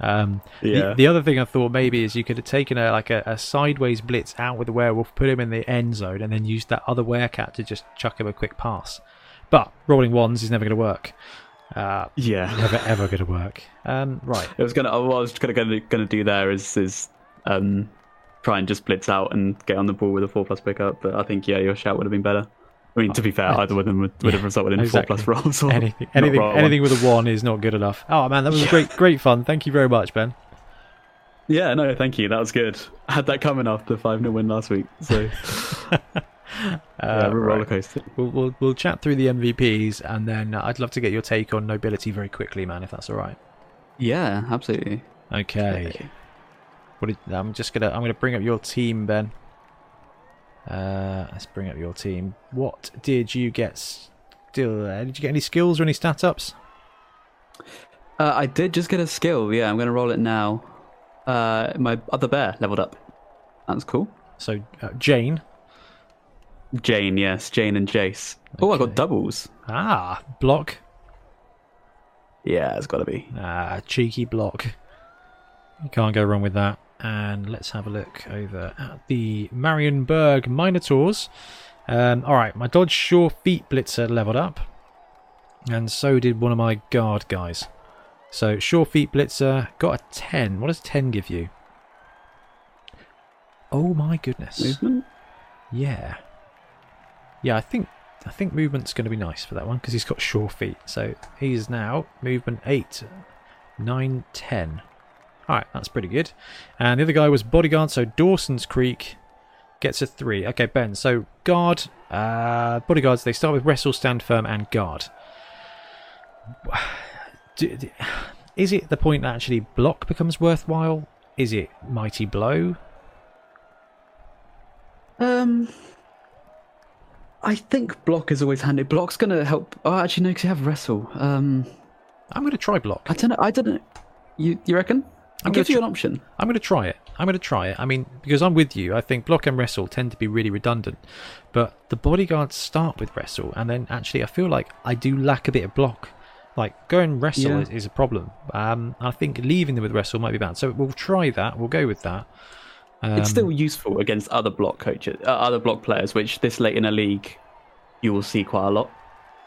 Um, Yeah. the, the other thing I thought maybe is you could have taken a like a, a sideways blitz out with the werewolf, put him in the end zone, and then used that other werecat to just chuck him a quick pass. But rolling ones is never going to work. Uh, yeah. never ever going to work. Um, right. It was gonna. What I was gonna gonna, gonna do there is is um try and just blitz out and get on the ball with a four plus pickup. But I think yeah, your shout would have been better. I mean, to be fair, either of them would, would have resulted in exactly. four plus rolls. Or Anything, anything, anything with a one is not good enough. Oh man, that was great, great fun. Thank you very much, Ben. Yeah, no, thank you. That was good. I had that coming after the five 0 win last week. So yeah, Uh, we're right. roller coaster. We'll, we'll we'll chat through the MVPs, and then uh, I'd love to get your take on nobility very quickly, man, if that's all right. Yeah, absolutely. Okay. What did, I'm just gonna I'm gonna bring up your team, Ben. Uh, let's bring up your team. What did you get? Still, uh, did you get any skills or any stat ups? Uh, I did just get a skill. Yeah, I'm going to roll it now. Uh, my other bear leveled up. That's cool. So uh, Jane. Jane, yes, Jane and Jace. Oh, I got doubles. Ah, block. Yeah, it's got to be. Ah, cheeky block. You can't go wrong with that and let's have a look over at the Marienburg Minotaurs. Um, Alright, my Dodge Sure Feet Blitzer leveled up, and so did one of my guard guys. So Sure Feet Blitzer got a 10. What does 10 give you? Oh my goodness. Movement? Yeah. Yeah, I think I think movement's going to be nice for that one because he's got sure feet. So he's now movement 8, 9, 10. Alright, that's pretty good. And the other guy was Bodyguard, so Dawson's Creek gets a 3. Okay, Ben, so Guard, uh, Bodyguards, they start with Wrestle, Stand Firm, and Guard. Is it the point that actually Block becomes worthwhile? Is it Mighty Blow? Um, I think block is always handy. Block's gonna help. Oh, actually, no, because you have wrestle. Um, I'm gonna try block. I don't know. I don't know. You you reckon? I'm give you an option. I'm going to try it. I'm going to try it. I mean, because I'm with you. I think block and wrestle tend to be really redundant. But the bodyguards start with wrestle, and then actually, I feel like I do lack a bit of block. Like, going wrestle Yeah. is, is a problem. Um, I think leaving them with wrestle might be bad. So we'll try that. We'll go with that. Um, it's still useful against other block coaches, uh, other block players, which this late in a league you will see quite a lot.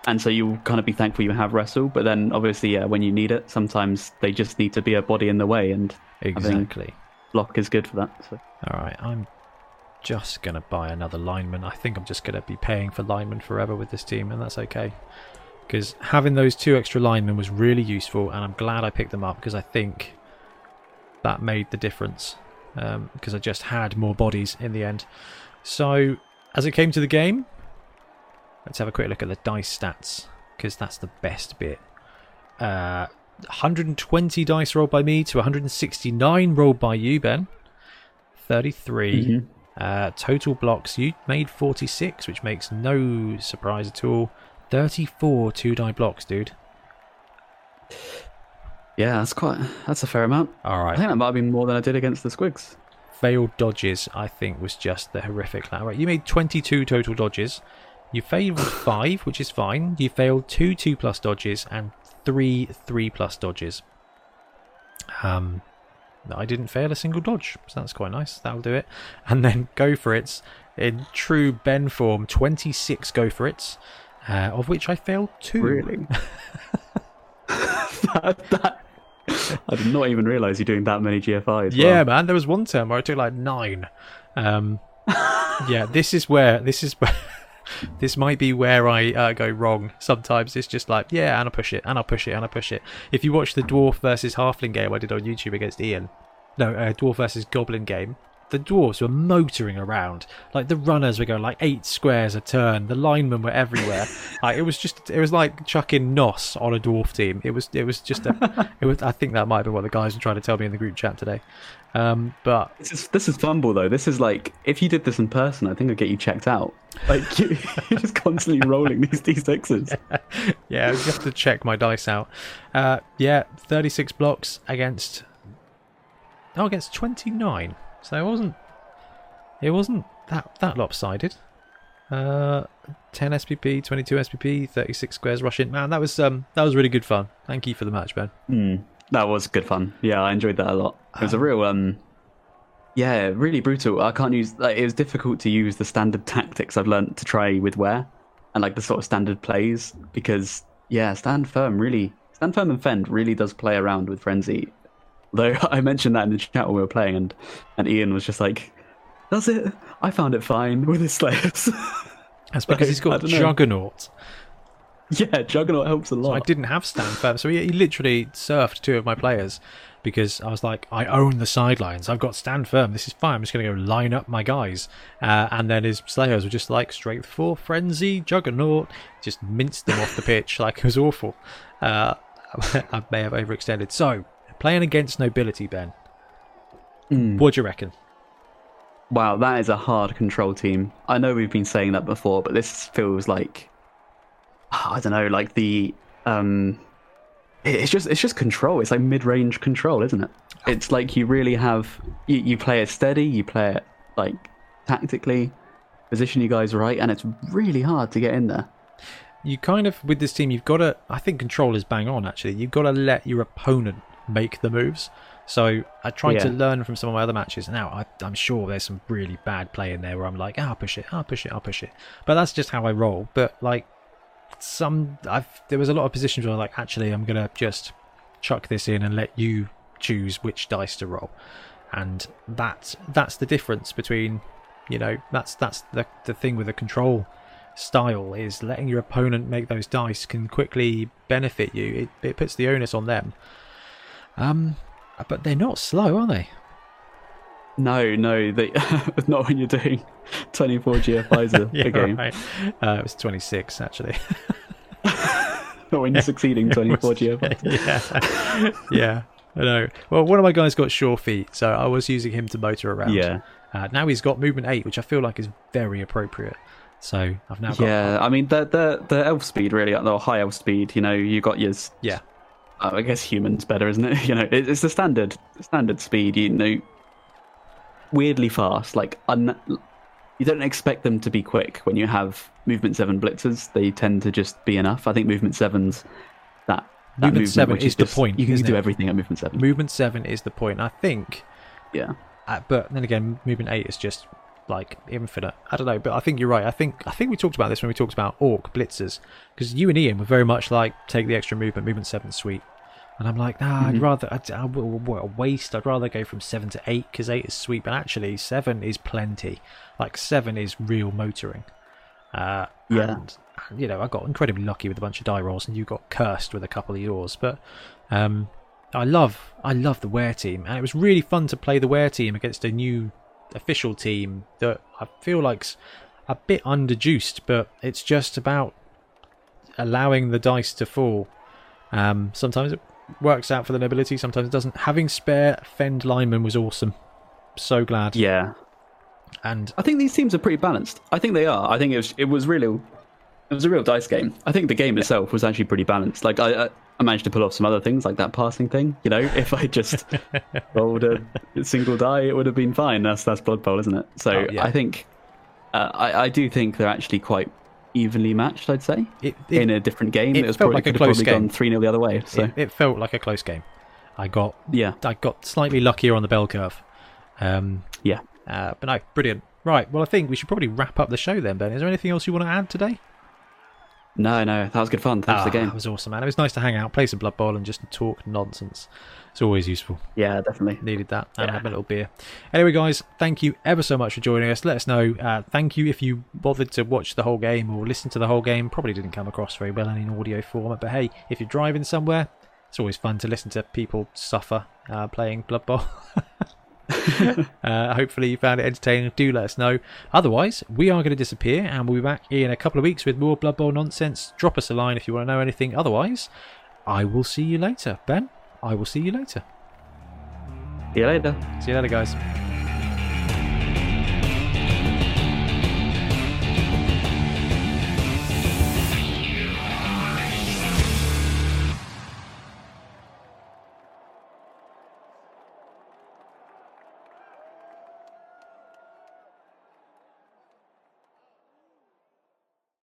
And so you'll kind of be thankful you have wrestle, but then obviously, yeah, when you need it, sometimes they just need to be a body in the way, and exactly. block is good for that. So. All right, I'm just going to buy another lineman. I think I'm just going to be paying for linemen forever with this team, and that's okay. Because having those two extra linemen was really useful, and I'm glad I picked them up because I think that made the difference. Um, because I just had more bodies in the end. So, as it came to the game, let's have a quick look at the dice stats because that's the best bit. Uh, 120 dice rolled by me to 169 rolled by you, Ben. 33. Mhm. Uh, total blocks, you made 46, which makes no surprise at all. 34 two die blocks, dude. Yeah, that's quite. That's a fair amount. All right. I think that might have been more than I did against the Squigs. Failed dodges, I think, was just the horrific. Right, you made 22 total dodges. You failed five, which is fine. You failed two two plus dodges and three three plus dodges. Um, I didn't fail a single dodge, so that's quite nice. That'll do it. And then go for it in true Ben form. 26 go for it. uh, of which I failed two. Really? that, that, I did not even realise you're doing that many GFIs. Yeah, Wow. man. There was one term where I took like nine. Um, yeah, this is where this is where this might be where I uh, go wrong. Sometimes it's just like, yeah, and I push it, and I push it, and I push it. If you watch the dwarf versus halfling game I did on YouTube against Ian, no, uh, dwarf versus goblin game. The dwarves were motoring around, like the runners were going like eight squares a turn. The linemen were everywhere. like, it was just, it was like chucking nos on a dwarf team. It was, it was just a, it was. I think that might be what the guys were trying to tell me in the group chat today. Um, but This is this is FUMBBL though. This is like if you did this in person, I think I'd get you checked out. Like you, you're just constantly rolling these d6s. yeah, I just have to check my dice out. Uh, yeah, 36 blocks against. Oh, against 29. So it wasn't. It wasn't that that lopsided. Uh, 10 SPP, 22 SPP, 36 squares rushing. Man, that was um that was really good fun. Thank you for the match, Ben. Hmm. That was good fun. Yeah, I enjoyed that a lot. It was a real um yeah, really brutal. I can't use like it was difficult to use the standard tactics I've learnt to try with wear and like the sort of standard plays because yeah, stand firm really stand firm and fend really does play around with frenzy. Though I mentioned that in the chat when we were playing and and Ian was just like does it? I found it fine with his slayers. That's because he's I got. Juggernaut. yeah, Juggernaut helps a lot. So I didn't have stand firm, so he, he literally surfed two of my players because I was like, I own the sidelines. I've got stand firm. This is fine. I'm just going to go line up my guys. Uh, and then his slayers were just like straight for frenzy, juggernaut, just minced them off the pitch like it was awful. Uh, I may have overextended. So playing against nobility, Ben. What do you reckon? Wow, that is a hard control team. I know we've been saying that before, but this feels like I don't know, like the um it's just it's just control. It's like mid-range control, isn't it? It's like you really have you, you play it steady, you play it like tactically, position you guys right, and it's really hard to get in there. you kind of with this team you've got to i think control is bang on actually you've got to let your opponent make the moves. So i tried to learn from some of my other matches now I, i'm sure there's some really bad play in there where i'm like "Ah, i'll push it i'll push it i'll push it. But that's just how i roll. But like some i've there was a lot of positions where I'm like actually i'm gonna just chuck this in and let you choose which dice to roll. And that's that's the difference between you know that's that's the the thing with the control style is letting your opponent make those dice can quickly benefit you. It it puts the onus on them. Um, but they're not slow, are they? No, no, they, not when you're doing 24 GFIs a, a game. right. Uh, it was twenty six actually. Not when you're succeeding 24 GFIs. yeah, yeah. I know. Well, one of my guys got sure feet, so I was using him to motor around. Yeah. Uh, now he's got movement eight, which I feel like is very appropriate. So I've now got Yeah, I mean the the the elf speed really, the high elf speed. You know, you got your. yeah. Uh, I guess humans better, isn't it? You know, it, it's the standard standard speed. You know, weirdly fast. Like un, you don't expect them to be quick when you have movement seven blitzers. They tend to just be enough. I think movement sevens that. that Movement seven which is the just- point, You can do it? everything at movement seven. Movement seven is the point. I think yeah, Uh, but then again, movement eight is just like infinite. I don't know, but I think you're right. I think I think we talked about this when we talked about orc blitzers because you and Ian were very much like take the extra movement, movement seven, sweet. And I'm like, nah, I'd rather, I'd, I, what a waste. I'd rather go from seven to eight because eight is sweet, but actually seven is plenty. Like seven is real motoring. Uh, Yeah. And, you know, I got incredibly lucky with a bunch of die rolls, and you got cursed with a couple of yours. But um, I love, I love the were team, and it was really fun to play the were team against a new official team that I feel like's a bit underjuiced, but it's just about allowing the dice to fall. Um, sometimes it works out for the nobility, sometimes it doesn't. Having spare fend linemen was awesome. So glad. yeah. And I think these teams are pretty balanced. I think they are. I think it was it was really it was a real dice game. I think the game itself was actually pretty balanced. Like I I, I managed to pull off some other things like that passing thing. You know, if I just rolled a single die, it would have been fine. That's that's Blood Bowl, isn't it? So Oh, yeah. I think uh, I I do think they're actually quite evenly matched. I'd say it, it, in a different game, it it, was felt probably like a close probably game. gone three 0 the other way. So it, it felt like a close game. I got yeah, I got slightly luckier on the bell curve. Um, yeah. uh, but no, brilliant. Right, well, I think we should probably wrap up the show then, Ben. Is there anything else you want to add today? No, no, that was good fun. Thanks for the Ah, game. It was awesome, man. It was nice to hang out, play some Blood Bowl, and just talk nonsense. It's always useful. Yeah, definitely. Needed that and Yeah. have a little beer. Anyway, guys, thank you ever so much for joining us. Let us know. Uh, thank you if you bothered to watch the whole game or listen to the whole game. Probably didn't come across very well in an audio format, but hey, if you're driving somewhere, it's always fun to listen to people suffer uh, playing Blood Bowl. uh, hopefully you found it entertaining. Do let us know. Otherwise, we are going to disappear and we'll be back in a couple of weeks with more Blood Bowl nonsense. Drop us a line if you want to know anything. Otherwise, I will see you later. Ben, I will see you later. See you later. See you later, guys.